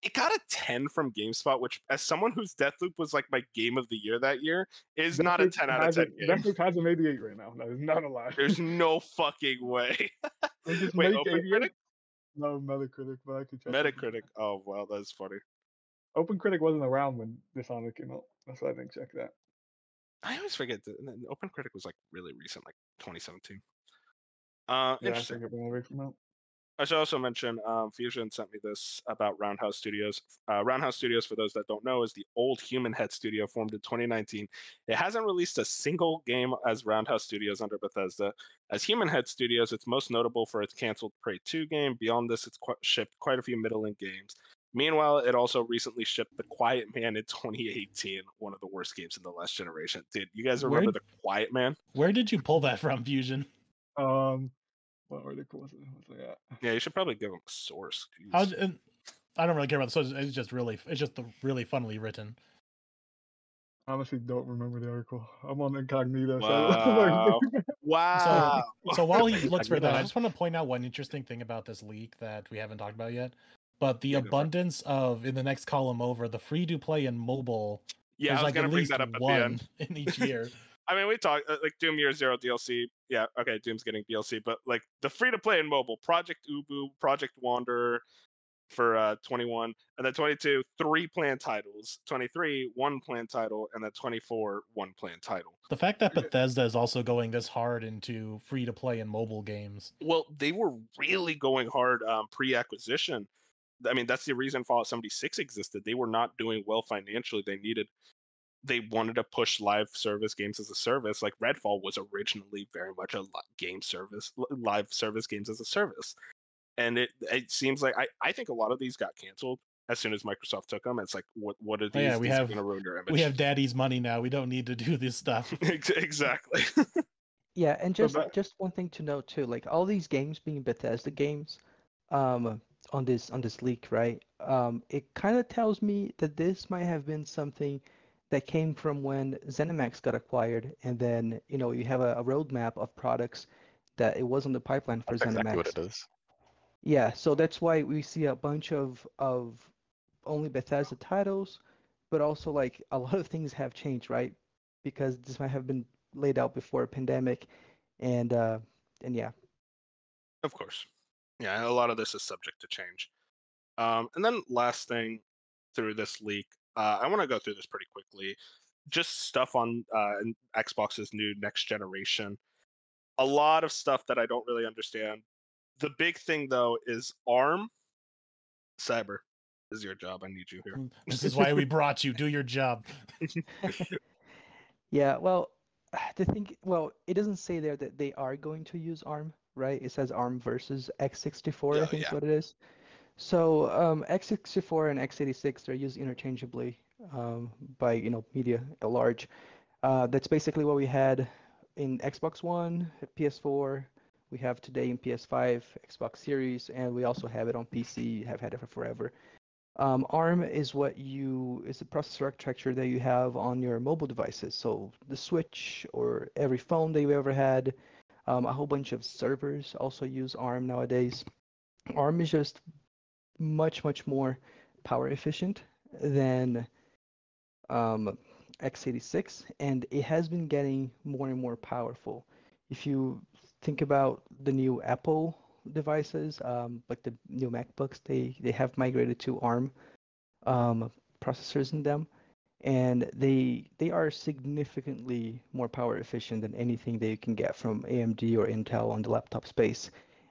it got a 10 from GameSpot, which, as someone whose Deathloop was like my game of the year that year, is not a 10 out of 10 a- game. Deathloop has an 88 right now. That is not a lie. There's no fucking way. Wait, OpenCritic? No, Metacritic, but I could check. it. Metacritic. Oh, wow, that's funny. OpenCritic wasn't around when Dishonored came out. That's why I didn't check that. I always forget that and Open Critic was like really recent, like 2017. Uh, Yeah, I interesting. think it when they came out. I should also mention um, Fusion sent me this about Roundhouse Studios. Uh, Roundhouse Studios, for those that don't know, is the old Human Head studio formed in 2019. It hasn't released a single game as Roundhouse Studios under Bethesda. As Human Head Studios, it's most notable for its canceled Prey 2 game. Beyond this, it's qu- shipped quite a few middling games. Meanwhile, it also recently shipped The Quiet Man in 2018, one of the worst games in the last generation. Dude, you guys remember Where- The Quiet Man? Where did you pull that from, Fusion? Um, what article was it? Was it at? Yeah, you should probably give them a source. I, was, and I don't really care about the sources. It's just really, it's just the really funnily written. Honestly, don't remember the article. I'm on incognito. Wow. So Wow. So while he looks for that, I just want to point out one interesting thing about this leak that we haven't talked about yet. But the Yeah, abundance of in the next column over the free to play and mobile. Yeah, I was like gonna bring that up at the end. in each year. I mean, we talked uh, like Doom Year Zero DLC. Yeah, okay, Doom's getting DLC, but like the free to play and mobile, Project Ubu, Project Wanderer for uh 21, and then 22, three plan titles, 23, one plan title, and then 24, one plan title. the fact that Bethesda is also going this hard into free to play and mobile games. Well, they were really going hard um, pre-acquisition. I mean, that's the reason Fallout 76 existed. They were not doing well financially. They needed, they wanted to push live service games as a service. Like Redfall was originally very much a game service, live service games as a service. And it it seems like I, I think a lot of these got canceled as soon as Microsoft took them. It's like what what are Oh, these? yeah, we these have- going to ruin your image. We have daddy's money now. We don't need to do this stuff. Exactly. Yeah, and just that- just one thing to note too, like all these games being Bethesda games, um, on this on this leak, right? Um, it kind of tells me that this might have been something that came from when ZeniMax got acquired, and then you know you have a, a roadmap of products that it was on the pipeline for That's exactly ZeniMax. what it is. Yeah, so that's why we see a bunch of of only Bethesda titles, but also like a lot of things have changed, right? Because this might have been laid out before a pandemic, and uh, and yeah, Of course. Yeah, a lot of this is subject to change. Um, and then last thing through this leak, uh, I want to go through this pretty quickly. Just stuff on uh, Xbox's new next generation. A lot of stuff that I don't really understand. The big thing though is ARM. Cyber this is your job. I need you here. this is why we brought you. Do your job. yeah. Well, the thing, well, it doesn't say there that they are going to use ARM, right? It says ARM versus x64, Yeah, I think yeah. is what it is. So um, x64 and x86 they're used interchangeably um, by you know media at large. Uh, that's basically what we had in Xbox One, PS4. We have today in PS5, Xbox Series, and we also have it on PC. Have had it for forever. Um, ARM is what you is the processor architecture that you have on your mobile devices. So the Switch or every phone that you ever had. Um, a whole bunch of servers also use ARM nowadays. ARM is just much much more power efficient than um, x86, and it has been getting more and more powerful. If you think about the new Apple devices, um, like the new MacBooks, they they have migrated to ARM um, processors in them, and they they are significantly more power efficient than anything that you can get from AMD or Intel on the laptop space,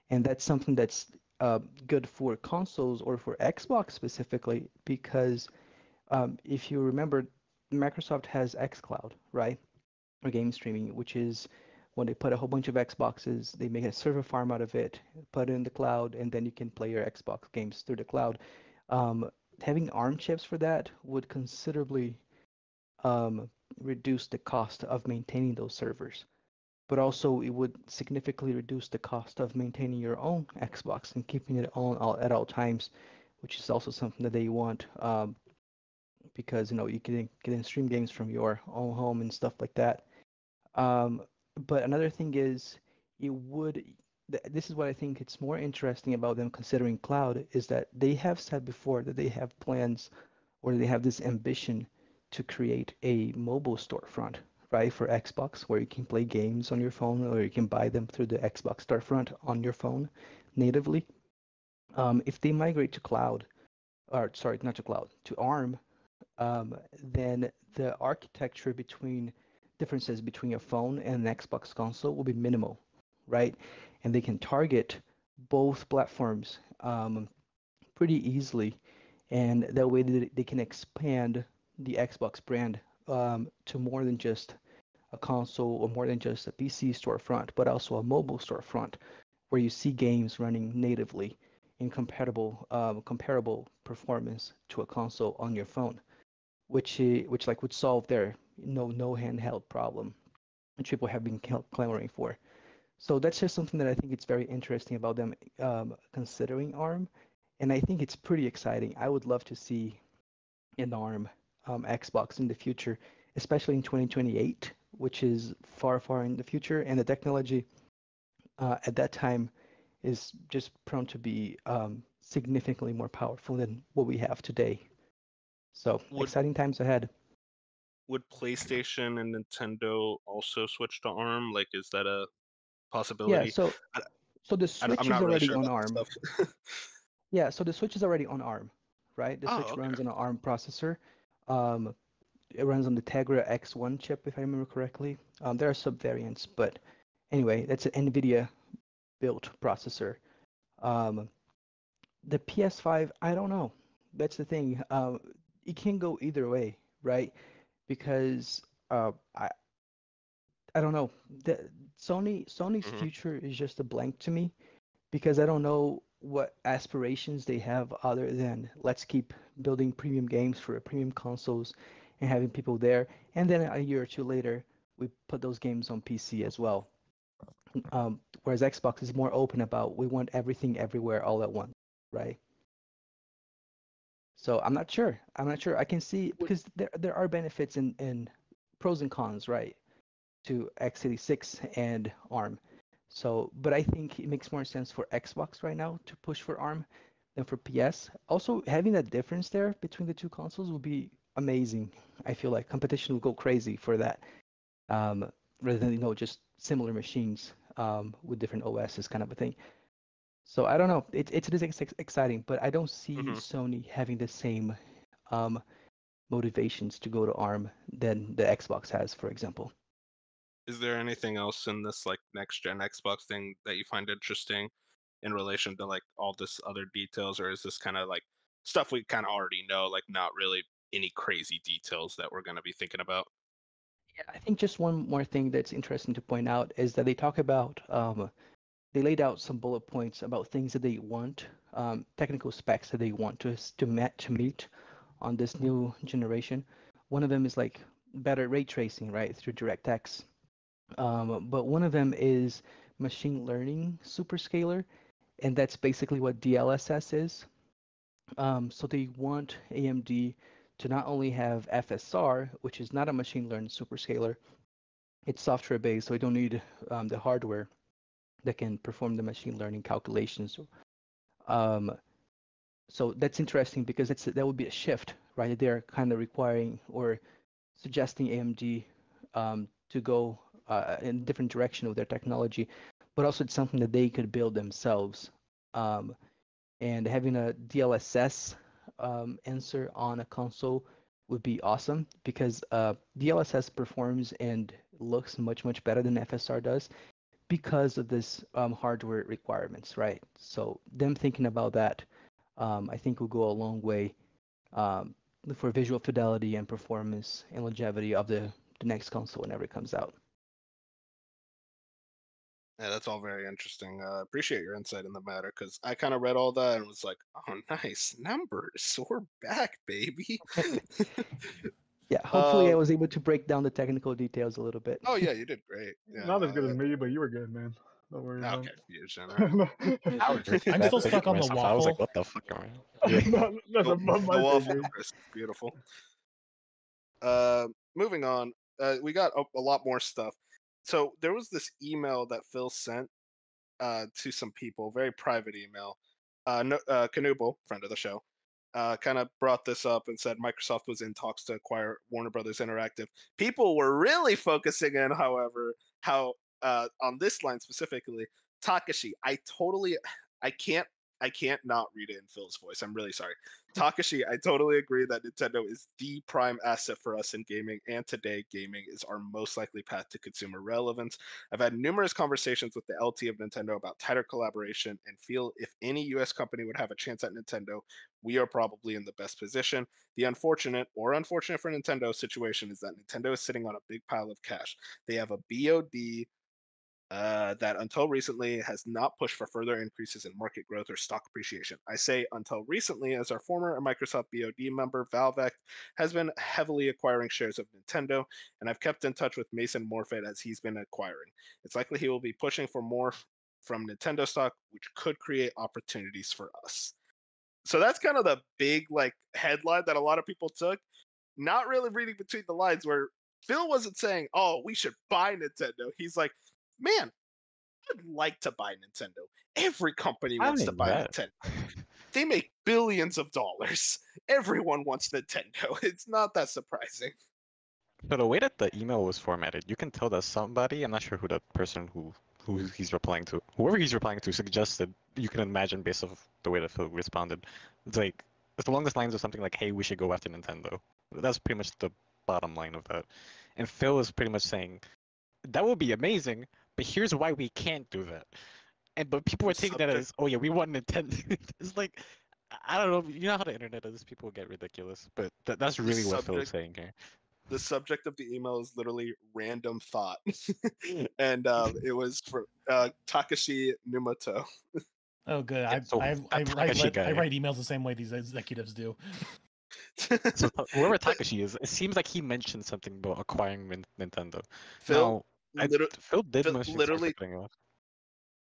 and that's something that's uh, good for consoles or for Xbox specifically because um, if you remember, Microsoft has xCloud, right, or game streaming, which is when they put a whole bunch of Xboxes, they make a server farm out of it, put it in the cloud, and then you can play your Xbox games through the cloud. Um, having ARM chips for that would considerably um, reduce the cost of maintaining those servers. But also, it would significantly reduce the cost of maintaining your own Xbox and keeping it on all, at all times, which is also something that they want um, because you know you can can stream games from your own home and stuff like that. Um, but another thing is, it would. th- This is what I think it's more interesting about them considering cloud is that they have said before that they have plans or they have this ambition to create a mobile storefront, right, for Xbox where you can play games on your phone or you can buy them through the Xbox storefront on your phone natively. Um, if they migrate to cloud, or sorry, not to cloud, to ARM, um, then the architecture between differences between a phone and an Xbox console will be minimal, right? And they can target both platforms um, pretty easily, and that way they, they can expand the Xbox brand um, to more than just a console or more than just a PC storefront, but also a mobile storefront where you see games running natively in compatible um, comparable performance to a console on your phone, which which like would solve their no no handheld problem, which people have been clamoring for. So that's just something that I think it's very interesting about them um, considering ARM, and I think it's pretty exciting. I would love to see an ARM um, Xbox in the future, especially in 2028, which is far far in the future, and the technology uh, at that time is just prone to be um, significantly more powerful than what we have today. So Would- exciting times ahead. Would PlayStation and Nintendo also switch to ARM? Like, is that a possibility? Yeah. So I- so the I- Switch I'm is not really already sure on ARM. Yeah, so the Switch is already on ARM, right? The Oh, Switch okay. runs on an ARM processor. Um, it runs on the Tegra X1 chip, if I remember correctly. Um, there are subvariants, but anyway, that's an NVIDIA built processor. Um, the PS5, I don't know. That's the thing. Um, it can go either way, right? Because uh, I, I don't know. The Sony Sony's Mhm. future is just a blank to me because I don't know what aspirations they have other than let's keep building premium games for premium consoles and having people there. And then a year or two later, we put those games on PC as well. Um, whereas Xbox is more open about we want everything everywhere all at once, right? So I'm not sure. I'm not sure. I can see because there there are benefits and and pros and cons, right, to x86 and ARM. So, but I think it makes more sense for Xbox right now to push for ARM than for PS. Also, having that difference there between the two consoles would be amazing. I feel like competition will go crazy for that, um, rather than you know just similar machines um, with different OSs kind of a thing. So I don't know. It, it's it is ex- exciting, but I don't see Mhm. Sony having the same um, motivations to go to ARM than the Xbox has, for example. Is there anything else in this like next gen Xbox thing that you find interesting in relation to like all this other details, or is this kind of like stuff we kind of already know, like not really any crazy details that we're gonna be thinking about? Yeah, I think just one more thing that's interesting to point out is that they talk about um, they laid out some bullet points about things that they want, um, technical specs that they want to to met to meet on this new generation. One of them is like better ray tracing, right, through DirectX. Um, but one of them is machine learning superscalar, and that's basically what DLSS is. Um, so they want AMD to not only have FSR, which is not a machine learned superscalar, it's software based, so you don't need um, the hardware that can perform the machine learning calculations. Um, so that's interesting because that would be a shift, right? They're kind of requiring or suggesting AMD um, to go uh, in different direction with their technology, but also it's something that they could build themselves. Um, and having a DLSS um, answer on a console would be awesome because uh, DLSS performs and looks much much better than FSR does because of this um, hardware requirements, right? So them thinking about that, um, I think will go a long way um, for visual fidelity and performance and longevity of the the next console whenever it comes out. Yeah, that's all very interesting. Uh, appreciate your insight in the matter because I kind of read all that and was like, "Oh, nice numbers. We're back, baby." Yeah, hopefully I Um, was able to break down the technical details a little bit. oh yeah, you did great. Yeah, Not as good as me, but you were good, man. Don't worry Okay, Fusion. all right. it. I was drinking I'm still stuck on the myself. I was like, what the fuck, man? Yeah. No, That's The- the waffle grade. crisp, beautiful. Uh, moving on, uh, we got a, a lot more stuff. So there was this email that Phil sent uh, to some people, very private email. Uh, no, uh, friend of the show, uh, kind of brought this up and said Microsoft was in talks to acquire Warner Brothers Interactive. People were really focusing in, however, how uh, on this line specifically, Takashi. I totally, I can't I can't not read it in Phil's voice. I'm really sorry. Takashi, I totally agree that Nintendo is the prime asset for us in gaming, and today gaming is our most likely path to consumer relevance. I've had numerous conversations with the LT of Nintendo about tighter collaboration and feel if any US company would have a chance at Nintendo, we are probably in the best position. The unfortunate or unfortunate for Nintendo situation is that Nintendo is sitting on a big pile of cash. They have a BOD uh, that until recently has not pushed for further increases in market growth or stock appreciation. I say until recently, as our former Microsoft BOD member, ValueAct, has been heavily acquiring shares of Nintendo, and I've kept in touch with Mason Morfit as he's been acquiring. It's likely he will be pushing for more from Nintendo stock, which could create opportunities for us. So that's kind of the big like headline that a lot of people took. Not really reading between the lines where Phil wasn't saying, "Oh, we should buy Nintendo." He's like, man, I'd like to buy Nintendo. Every company wants to buy that- Nintendo. They make billions of dollars. Everyone wants Nintendo. It's not that surprising. So the way that the email was formatted, you can tell that somebody, I'm not sure who the person who who he's replying to, whoever he's replying to suggested, you can imagine based off the way that Phil responded. It's like it's along the lines of something like, "Hey, we should go after Nintendo." That's pretty much the bottom line of that. And Phil is pretty much saying, "That would be amazing, but here's why we can't do that." And but people were taking that as, "Oh yeah, we want Nintendo." it's like I don't know. You know how the internet is. People get ridiculous, but th- that's The really what Phil is subject- saying here. The subject of the email is literally random thought, and um, it was for uh, Takashi Numoto. Oh, good. Yeah, I, so I, I, that I, write, I guy- write emails the same way these executives do. So whoever Takashi is, it seems like he mentioned something about acquiring Nintendo. Phil, now, I, liter- Phil did Phil literally-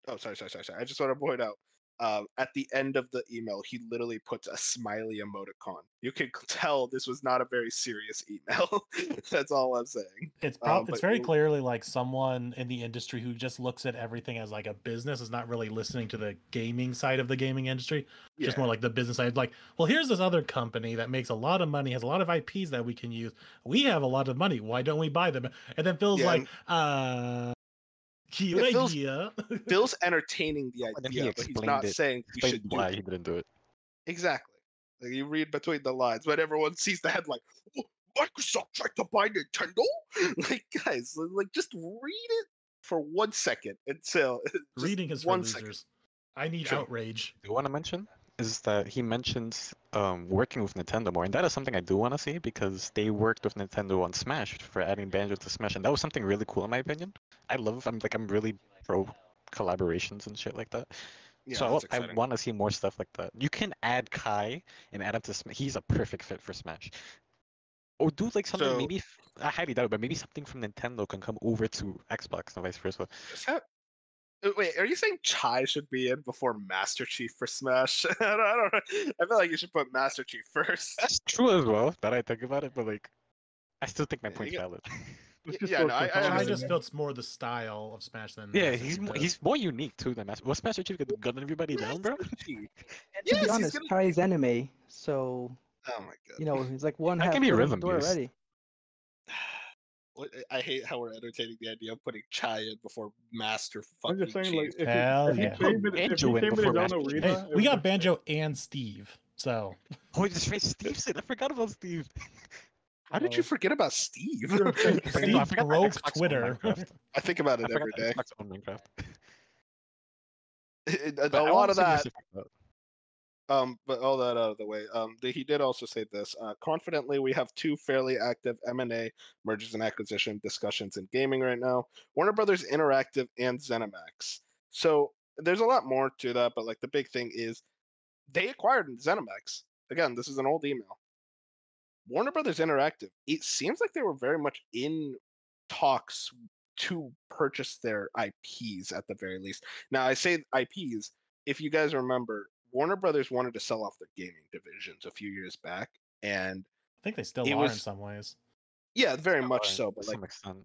oh sorry sorry sorry sorry. I just want to point out um, at the end of the email he literally puts a smiley emoticon you can tell this was not a very serious email that's all i'm saying It's Um, it's very you- clearly like someone in the industry who just looks at everything as like a business is not really listening to the gaming side of the gaming industry. Yeah. Just more like the business side. Like, well, here's this other company that makes a lot of money, has a lot of IPs that we can use. We have a lot of money. Why don't we buy them? And then Phil's Yeah, like, uh, cute Yeah, Phil's- idea. Phil's entertaining the And then he idea, but he's not it- saying we should do why it. he didn't do it. Exactly. Like you read between the lines, but everyone sees the headline. "Oh, Microsoft tried to buy Nintendo. Like guys, like just read it for one second until Reading is for losers. second. I need Sure. outrage. do you want to mention is that he mentions um, working with Nintendo more, and that is something I do want to see because they worked with Nintendo on Smash for adding Banjo to Smash, and that was something really cool in my opinion. I love, I'm like, I'm really pro collaborations and shit like that. Yeah, so I I, want to see more stuff like that. You can add Chai and add him to Smash. He's a perfect fit for Smash. Or do like something So- maybe I highly doubt, it, but maybe something from Nintendo can come over to Xbox and vice versa. That- uh, Uh, wait, are you saying Chai should be in before Master Chief for Smash? I don't, I don't know. I feel like you should put Master Chief first. That's true as well. That I think about it, but like, I still think my Yeah, point's valid. Let's Y- just yeah, no, I- I I just there. felt more the style of Smash than yeah, he's Chief mo- does. he's more unique too than Master. Was Master Chief gonna gun everybody down, bro? Master And Yes, to he's be honest, gonna- Chai is anime, so Oh my god. you know he's like one That half can be foot in the rhythm door based. already. What- I hate how we're entertaining the idea of putting Chai in before Master fucking. I'm just saying, Chief. like, if Hell he, if yeah. he came in, if Banjo he in in before his Master Chief. arena, Hey, we got make Banjo and Steve. So Oh, he just faced Steve. Sid. I forgot about Steve. How did you uh, forget about Steve? I Steve no, I broke Twitter. I think about it forgot every that day. Xbox owned Minecraft. It- But lot of see more that stuff like that. Um, but all that out of the way, um, the, he did also say this. Uh, confidently, we have two fairly active M&A mergers and acquisition discussions in gaming right now: Warner Brothers Interactive and ZeniMax. So there's a lot more to that, but like the big thing is they acquired ZeniMax. Again, this is an old email. Warner Brothers Interactive. It seems like they were very much in talks to purchase their IPs at the very least. Now I say IPs. If you guys remember, Warner Brothers wanted to sell off their gaming divisions a few years back, and I think they still It are in some ways. yeah, very much to so. But like extent.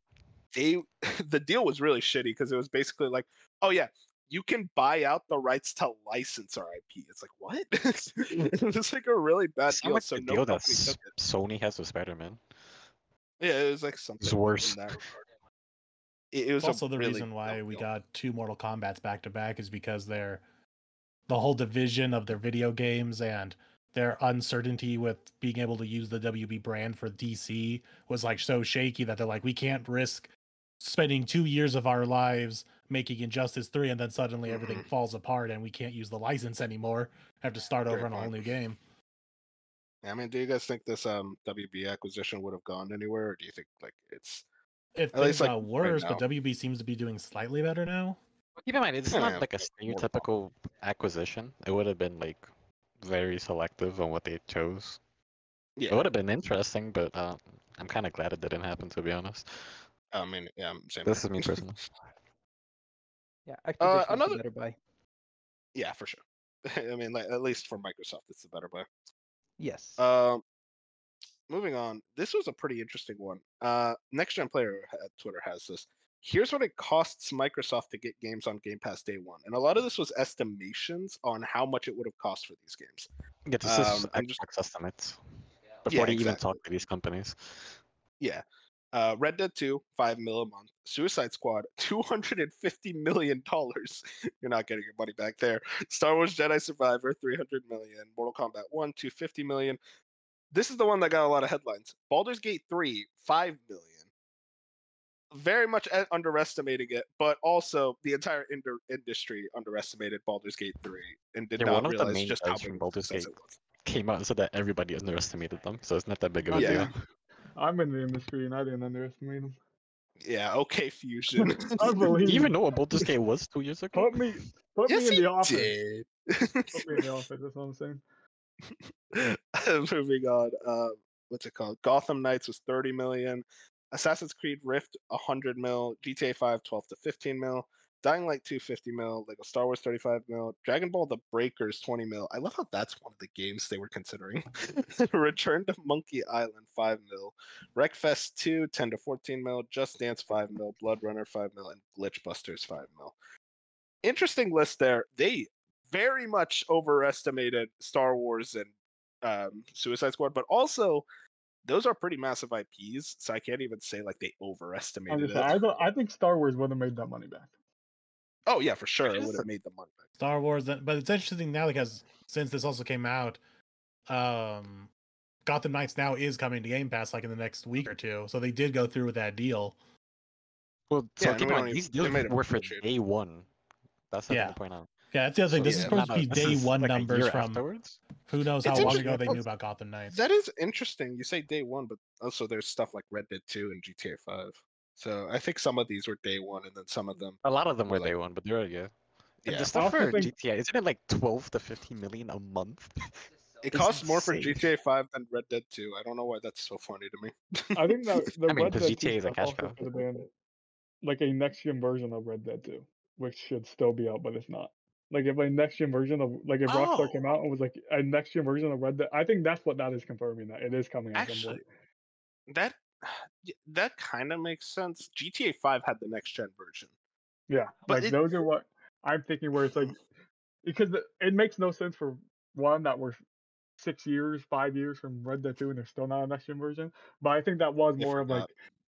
they, the deal was really shitty because it was basically like, oh yeah, you can buy out the rights to license our IP. It's like what? it was like a really bad Sound deal. like so no deal that company S- took it. Sony has with Spider-Man. Yeah, it was like something worse. in that. It, it was also the really reason why we deal. got two Mortal Kombat's back to back is because they're the whole division of their video games and their uncertainty with being able to use the WB brand for DC was like so shaky that they're like, we can't risk spending two years of our lives making Injustice 3 and then suddenly everything Mhm. falls apart and we can't use the license anymore. Have to start Great over on a whole new game. I mean, do you guys think this um WB acquisition would have gone anywhere, or do you think like it's If At things least, like, got right worse, now. but WB seems to be doing slightly better now. Keep in mind, it's Yeah, not like a stereotypical acquisition. It would have been like very selective on what they chose. Yeah. It would have been interesting, but uh, I'm kind of glad it didn't happen, to be honest. I mean, yeah, same. This is me personally. Yeah, Activision Uh, another- a better buy. yeah, for sure. I mean, like, at least for Microsoft, it's a better buy. Yes. Um, moving on. This was a pretty interesting one. Uh, Next Gen Player at Twitter has this. Here's what it costs Microsoft to get games on Game Pass day one, and a lot of this was estimations on how much it would have cost for these games. Yeah, this is Um, I'm just- estimates. Before they even exactly. talk to these companies. Yeah. Uh, Red Dead 2, 5 mil a month. Suicide Squad, $250 million. You're not getting your money back there. Star Wars Jedi Survivor, 300 million. Mortal Kombat 1, 250 million. This is the one that got a lot of headlines. Baldur's Gate 3, 5 million. Very much uh, underestimating it, but also the entire inder- industry underestimated Baldur's Gate 3 and did Yeah, not one of the realize main just how big from of a Baldur's Gate. Came out and said that everybody underestimated them, so it's not that big of a Yeah. deal. I'm in the industry and I didn't underestimate them. Yeah, okay, Fusion. I believe. Do you even know what Baldur's Gate was two years ago? Put me, put yes, me in the office. did. Put me in the office. That's what I'm saying. Moving on. Uh, what's it called? Gotham Knights was 30 million. Assassin's Creed Rift 100 mil. GTA 5 12 to 15 mil. Dying Light 2 50 mil. Lego Star Wars 35 mil. Dragon Ball The Breakers 20 mil. I love how that's one of the games they were considering. Return to Monkey Island 5 mil. Wreckfest 2 10 to 14 mil. Just Dance 5 mil. Blood Runner 5 mil. And Glitch Busters 5 mil. Interesting list there. They very much overestimated Star Wars and um, Suicide Squad, but also those are pretty massive IPs, so I can't even say like they I'm overestimated it. I, don't- I think Star Wars would have made that money back. Oh yeah, for sure, It it is would have made the money back. Star Wars, but it's interesting now because since this also came out, um, Gotham Knights now is coming to Game Pass like in the next week or two. So they did go through with that deal. Well, so Yeah, and keep in mind, these deals it were for negotiated. day one. That's the Yeah. thing to point out. Yeah, that's the other thing. So this yeah, is supposed to be a- day one like numbers from afterwards. who knows It's how long ago they knew about Gotham Knights. That is interesting. You say day one, but also there's stuff like Red Dead 2 and GTA 5. So I think some of these were day one, and then some of them. A lot of them Or were like- day one, but they're yeah. And Yeah. the stuff also for think- GTA isn't it like 12 to 15 million a month? It costs more for. GTA 5 than Red Dead 2. I don't know why that's so funny to me. I think that the I mean, Red 'cause Dead GTA is a cash cow. could like a next gen version of Red Dead 2, which should still be out, but it's not. Like if a next gen version of like if Oh. Rockstar came out and was like a next gen version of Red Dead, I think that's what that is confirming that it is coming out. Actually, that that kind of makes sense. GTA 5 had the next gen version. Yeah, But like it- those are what I'm thinking. Where it's like because the- it makes no sense for one that we're six years, five years from Red Dead Two, and there's still not a next gen version. But I think that was more of not. like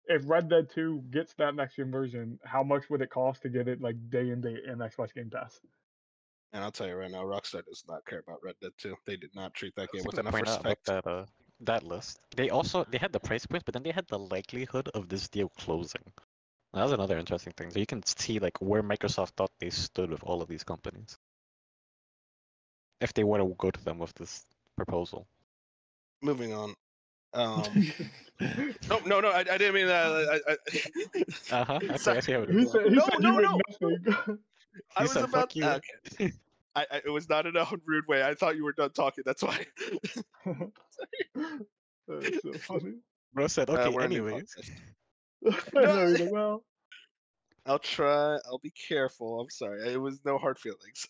if Red Dead Two gets that next gen version, how much would it cost to get it like day and day in Xbox Game Pass? And I'll tell you right now, Rockstar does not care about Red Dead 2. They did not treat that game with enough point out about respect. that uh, that list. They also they had the price points, but then they had the likelihood of this deal closing. That was another interesting thing. So you can see like where Microsoft thought they stood with all of these companies. If they were to go to them with this proposal. Moving on. Um, no, no, no. I, I didn't mean that. I, I, Uh huh. Okay, Sorry. I see how it He is. said, he No, no, you no. I was said, about. "Fuck you." okay. I, I, it was not in a rude way. I thought you were done talking. That's why. That's so funny. Bro said, Uh, okay, new anyways. no, like, well, I'll try. I'll be careful. I'm sorry. It was no hard feelings.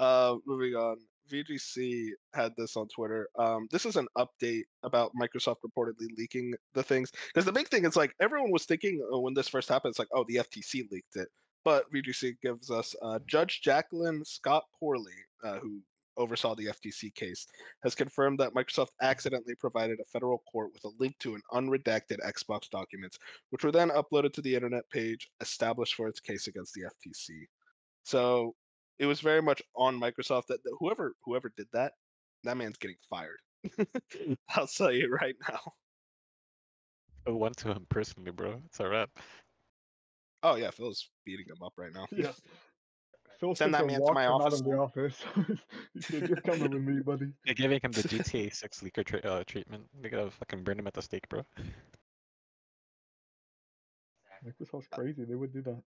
uh, moving on. VGC had this on Twitter. Um, this is an update about Microsoft reportedly leaking the things. Because the big thing is like everyone was thinking uh, when this first happened, it's like, oh, the FTC leaked it. But VGC gives us uh, Judge Jacqueline Scott Corley, uh, who oversaw the FTC case, has confirmed that Microsoft accidentally provided a federal court with a link to an unredacted Xbox documents which were then uploaded to the internet page established for its case against the FTC. So it was very much on Microsoft that, that whoever whoever did that, that man's getting fired. I'll tell you right now. I went to him personally, bro. It's a wrap. Oh yeah, Phil's beating him up right now. Yeah. Phil Send that man to my walked out office of the office. he said, You're with me, buddy. They're giving him the GTA 6 leaker tra- uh, treatment. They gotta fucking burn him at the stake, bro. Microsoft's crazy. They would do that.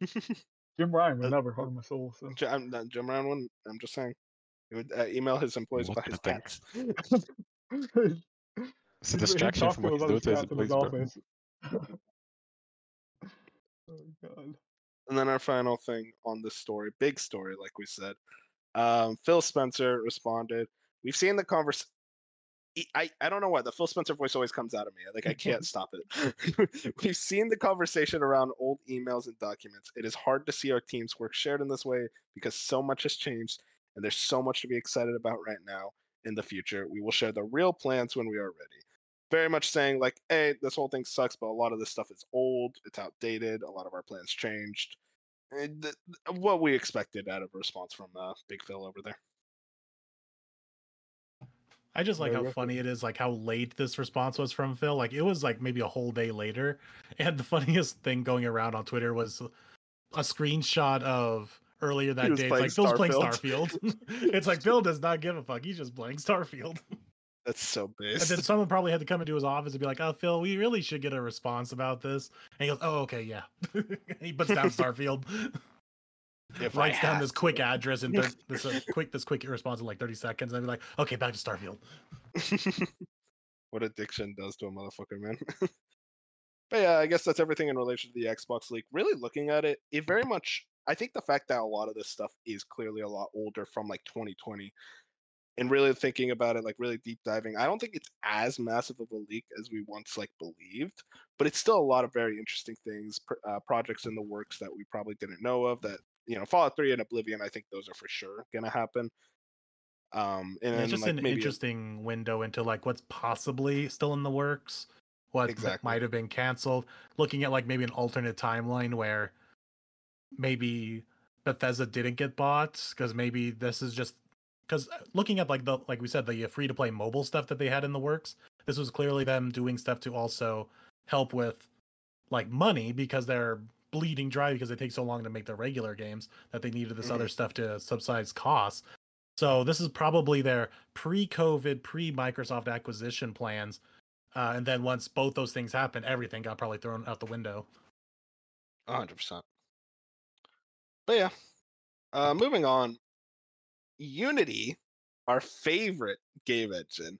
Jim Ryan would Uh, never harm a soul. So. J- I'm not Jim Ryan one. I'm just saying. He would uh, email his employees What about his the thing? It's a He- he distraction from to what he's doing to his his cats in employees, bro. office. Oh god. And then our final thing on this story, big story, like we said. Um, Phil Spencer responded. We've seen the convers. he- I, I don't know why the Phil Spencer voice always comes out of me. Like I can't stop it. We've seen the conversation around old emails and documents. It is hard to see our teams work shared in this way because so much has changed and there's so much to be excited about right now. In the future, we will share the real plans when we are ready. Very much saying like, hey, this whole thing sucks, but a lot of this stuff is old, it's outdated. A lot of our plans changed. And th- th- what we expected out of a response from uh, Big Phil over there. I just like how funny it is, like how late this response was from Phil. Like it was like maybe a whole day later. And the funniest thing going around on Twitter was a screenshot of earlier that day. It's like playing Phil's playing Starfield. Starfield. it's like Phil does not give a fuck. He's just playing Starfield. That's so And then someone probably had to come into his office and be like, "Oh, Phil, we really should get a response about this." And he goes, "Oh, okay, yeah." he puts down Starfield, If writes down this quick address and thir- this uh, quick this quick response in like thirty seconds, and then be like, "Okay, back to Starfield." what addiction does to a motherfucker, man. but yeah, I guess that's everything in relation to the Xbox leak. Really looking at it, it very much. I think the fact that a lot of this stuff is clearly a lot older from like 2020, and really thinking about it, like really deep diving, I don't think it's as massive of a leak as we once like believed. But it's still a lot of very interesting things, pr- uh, projects in the works that we probably didn't know of. That you know, Fallout 3 and Oblivion, I think those are for sure gonna happen. Um, and Yeah, it's just like, an maybe a- interesting window into like what's possibly still in the works, what Exactly. might have been canceled. Looking at like maybe an alternate timeline where maybe Bethesda didn't get bought because maybe this is just because looking at like the like we said the free to play mobile stuff that they had in the works, this was clearly them doing stuff to also help with like money because they're bleeding dry because they take so long to make the regular games that they needed this Mhm. other stuff to subsidize costs. So this is probably their pre-COVID, pre-Microsoft acquisition plans. Uh, and then once both those things happened, everything got probably thrown out the window. A hundred percent. But yeah, uh, moving on. Unity, our favorite game engine,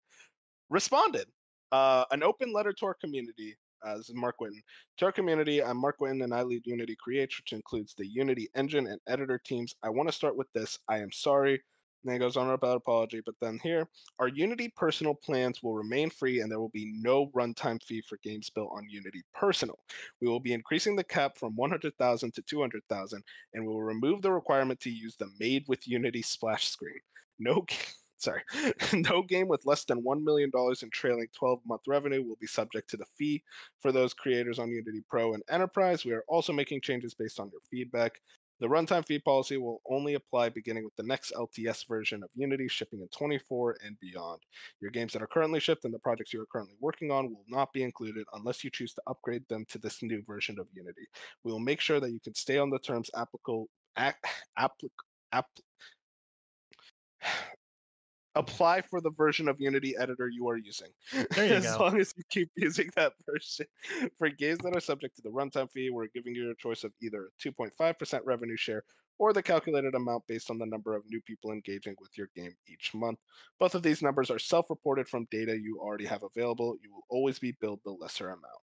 responded. Uh, an open letter to our community. Uh, this is Marc Whitten. To our community, I'm Marc Whitten and I lead Unity Creates, which includes the Unity engine and editor teams. I want to start with this. I am sorry. And then it goes on about apology, but then here, our Unity personal plans will remain free and there will be no runtime fee for games built on Unity Personal. We will be increasing the cap from 100,000 to 200,000 and we will remove the requirement to use the made with Unity splash screen. No sorry. no game with less than 1 million dollars in trailing 12-month revenue will be subject to the fee for those creators on Unity Pro and Enterprise. We are also making changes based on your feedback. The runtime fee policy will only apply beginning with the next LTS version of Unity shipping in 24 and beyond. Your games that are currently shipped and the projects you are currently working on will not be included unless you choose to upgrade them to this new version of Unity. We will make sure that you can stay on the terms applicable applic, app, apply for the version of Unity editor you are using. There you as go. long as you keep using that version. For games that are subject to the runtime fee, we're giving you a choice of either a 2.5% revenue share or the calculated amount based on the number of new people engaging with your game each month. Both of these numbers are self reported from data you already have available. You will always be billed the lesser amount.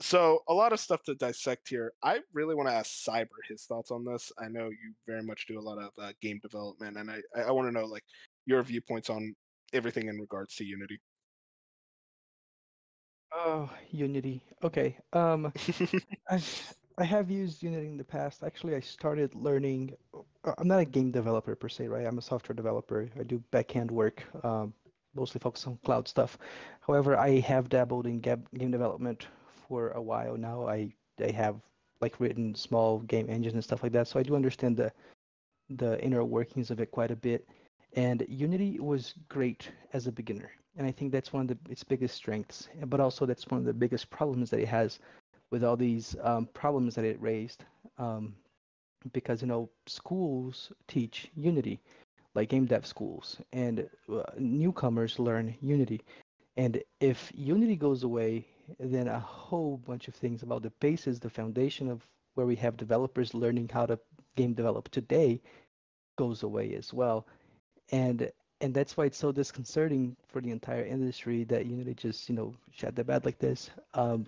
So, a lot of stuff to dissect here. I really want to ask Cyber his thoughts on this. I know you very much do a lot of uh, game development, and I, I want to know like your viewpoints on everything in regards to Unity. Oh, Unity. Okay. Um, I I have used Unity in the past. Actually, I started learning. uh, I'm not a game developer per se, right? I'm a software developer. I do backend work, um, mostly focused on cloud stuff. However, I have dabbled in game development for a while now. I I have like written small game engines and stuff like that. So I do understand the the inner workings of it quite a bit. And Unity was great as a beginner, and I think that's one of the, its biggest strengths. But also that's one of the biggest problems that it has with all these um, problems that it raised. Um, because you know schools teach Unity, like game dev schools, and uh, newcomers learn Unity. And if Unity goes away, then a whole bunch of things about the basis, the foundation of where we have developers learning how to game develop today goes away as well. And and that's why it's so disconcerting for the entire industry that Unity just, you know, shot the bed like this. Um,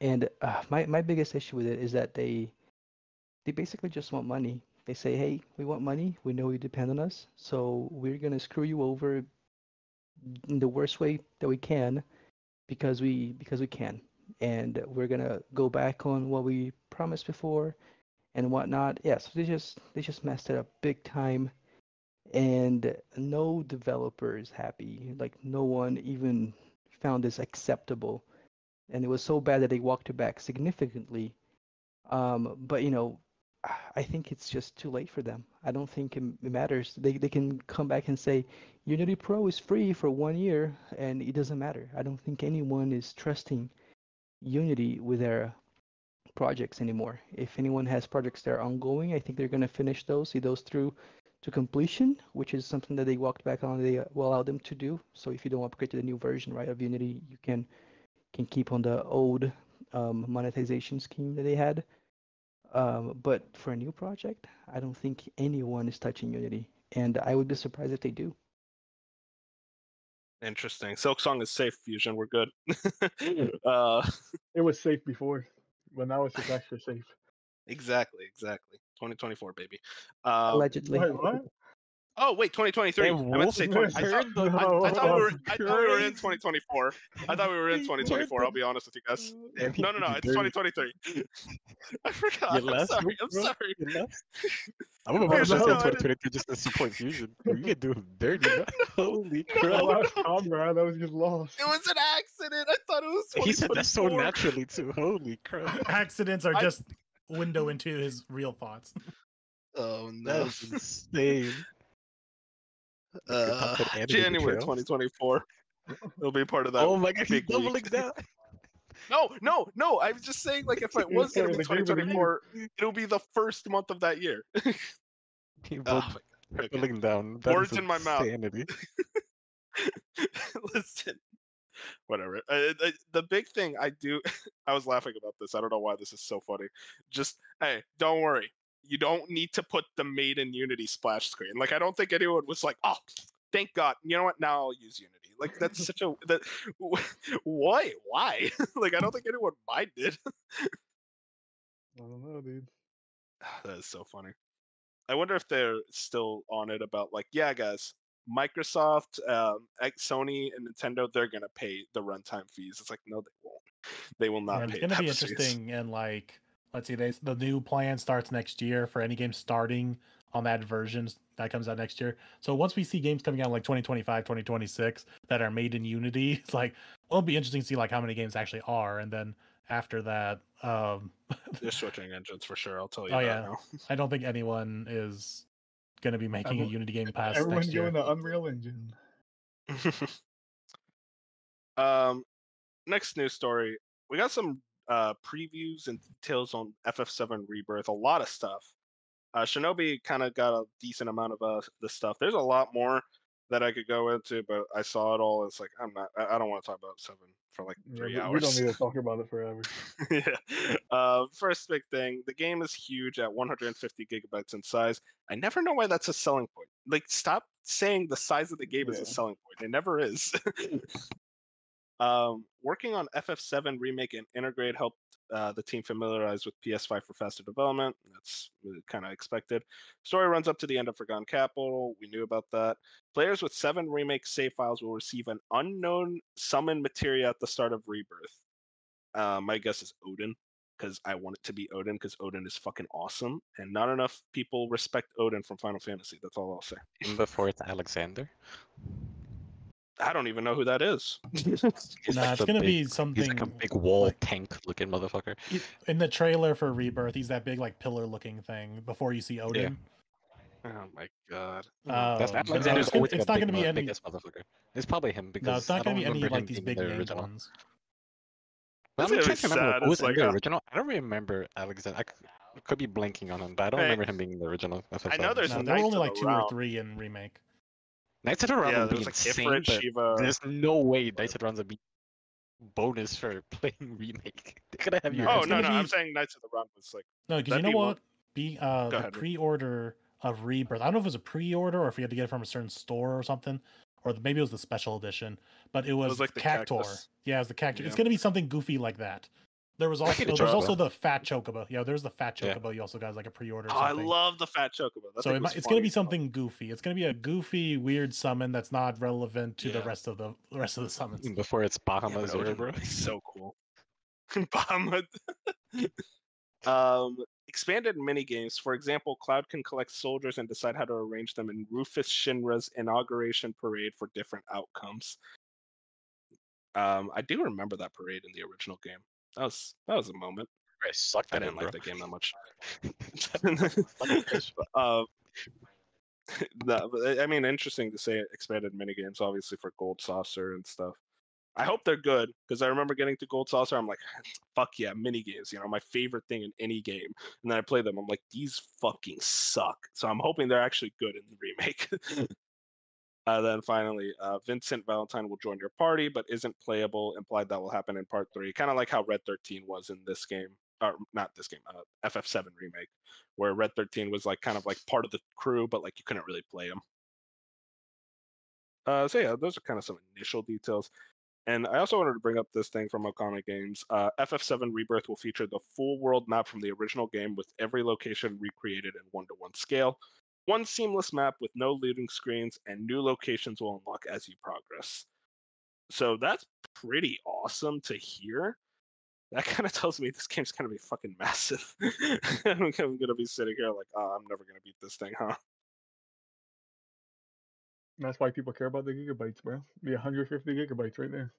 and uh, my my biggest issue with it is that they they basically just want money. They say, "Hey, we want money. We know you depend on us, so we're gonna screw you over in the worst way that we can, because we because we can, and we're gonna go back on what we promised before, and whatnot." Yeah, so they just they just messed it up big time, and no developer is happy. Like no one even found this acceptable, and it was so bad that they walked it back significantly. Um, but you know, I think it's just too late for them. I don't think it matters. They they can come back and say Unity Pro is free for one year and it doesn't matter. I don't think anyone is trusting Unity with their projects anymore. If anyone has projects that are ongoing, I think they're going to finish those, see those through to completion, which is something that they walked back on. They will allow them to do. So if you don't upgrade to the new version, right, of Unity, you can can keep on the old um, monetization scheme that they had. Um, but for a new project, I don't think anyone is touching Unity, and I would be surprised if they do. Interesting. Silksong is safe. Fusion, we're good. uh, it was safe before, but now it's just extra safe. Exactly. Exactly. 2024, baby. Um, Allegedly. Wait, what? Oh wait, 2023. I meant to say 20. I thought, I, I thought we were. I thought we were in 2024. I thought we were in 2024. I'll be honest with you guys. No, no, no. It's 2023. I forgot. I'm left, sorry. I'm bro. sorry. I'm about to Here's say the- 2022 just to support Fusion. You can do him dirty. Holy crap. That's That was just lost. It was an accident. I thought it was. He said that so naturally too. Holy crap. Accidents are I- just window into his real thoughts. Oh That no. was insane. Uh, January 2024. It'll be part of that. oh my god, he's big league. doubling down. No, no, no. I was just saying, like, if it was was gonna be saying the game of the year. 2024, it'll be the first month of that year. He Oh, was my God. Okay. doubling down. That Words in my mouth. insanity. Listen, whatever. Uh, uh, the big thing I do, I was laughing about this. I don't know why this is so funny. Just hey, don't worry. You don't need to put the made in Unity splash screen. Like I don't think anyone was like, oh, thank God. You know what? Now I'll use Unity. Like that's such a that. Why? Why? like I don't think anyone minded. I don't know, dude. that is so funny. I wonder if they're still on it about like, yeah, guys, Microsoft, um, Sony, and Nintendo, they're gonna pay the runtime fees. It's like, no, they won't. They will not Yeah, pay. it's gonna be that fees. interesting and like let's see they, the new plan starts next year for any game starting on that version that comes out next year so once we see games coming out like 2025 2026 that are made in unity it's like it'll be interesting to see like how many games actually are and then after that um They're switching engines for sure. I'll tell you Oh, yeah. now. i don't think anyone is going to be making a unity game Pass. Everyone's next year doing the Unreal Engine. um, next news story. We got some uh, previews and details on FF7 Rebirth. A lot of stuff. Uh, Shinobi kind of got a decent amount of uh, the stuff. There's a lot more that I could go into, but I saw it all. It's like I'm not. I, I don't want to talk about seven for like three we, hours. we don't need to talk about it forever. yeah. Uh, first big thing, the game is huge at 150 gigabytes in size. I never know why that's a selling point. Like, stop saying the size of the game is a selling point. It never is. um, working on FF7 remake and Intergrade helped uh, the team familiarized with PS5 for faster development. That's kind of expected. Story runs up to the end of Forgotten Capital. We knew about that. Players with seven remake save files will receive an unknown summon materia at the start of Rebirth. Uh, my guess is Odin, because I want it to be Odin, because Odin is fucking awesome, and not enough people respect Odin from Final Fantasy. That's all I'll say. Before it's Alexander. I don't even know who that is. He's Nah, like it's gonna big- be He's something like a big wall like- tank looking motherfucker. In the trailer for Rebirth. He's that big like pillar looking thing before you see Odin. Oh my god. Uh, That's but Alex no, Zayne's it's, gonna, always it's been a not gonna be mo- any. biggest motherfucker. It's probably him because No, it's not gonna be any remember like these big in the named ones. But I'm gonna trying to remember sad. who was It's in the a- original. I don't remember Alexander. I could be blanking on him, but I don't Hey. remember him being in the original. I know there's No, there were only like the two or three in remake. Knights of the Round Yeah, would be was like insane, Ifrit, but Shiva. there's no way Knights of the Round's would be bonus for playing remake. They could have your No, Oh it's no, gonna no, I'm saying Knights of the Round was like No, because you know be one- what? Be uh Go the ahead, pre-order of Rebirth. I don't know if it was a pre-order or if you had to get it from a certain store or something, or maybe it was the special edition. But it was, like the Cactuar. cactus. Yeah, it was the Cactuar. It's gonna be something goofy like that. There was also could there's also the fat chocobo. Yeah, there's the fat Yeah. chocobo. You also got like a pre-order. Or Oh, I love the fat chocobo. That So it might, it's gonna be something goofy. It's gonna be a goofy, weird summon that's not relevant to the rest of the the rest of the summons. before it's Yeah, Bahamut but Zero, bro. so cool. Bahamut. um, expanded mini games. For example, Cloud can collect soldiers and decide how to arrange them in Rufus Shinra's inauguration parade for different outcomes. Um, I do remember that parade in the original game. That was that was a moment. I sucked I didn't bro. like that game that much. Uh, no, but I I mean, interesting to say expanded mini games, obviously for Gold Saucer and stuff. I hope they're good because I remember getting to Gold Saucer. I'm like, fuck yeah, mini games. You know, my favorite thing in any game. And then I play them. I'm like, these fucking suck. So I'm hoping they're actually good in the remake. Uh, then finally, uh, Vincent Valentine will join your party, but isn't playable. Implied that will happen in part three. Kind of like how Red 13 was in this game, or not this game, uh, FF7 remake, where Red 13 was like kind of like part of the crew, but like you couldn't really play him. Uh, so yeah, those are kind of some initial details. And I also wanted to bring up this thing from Okami Games. Uh, FF7 Rebirth will feature the full world map from the original game with every location recreated in one to one scale. One seamless map with no loading screens, and new locations will unlock as you progress. So that's pretty awesome to hear. That kind of tells me this game's gonna be fucking massive. I'm, I'm gonna be sitting here like, oh, I'm never gonna beat this thing, huh? That's why people care about the gigabytes, bro. Be 150 gigabytes right there.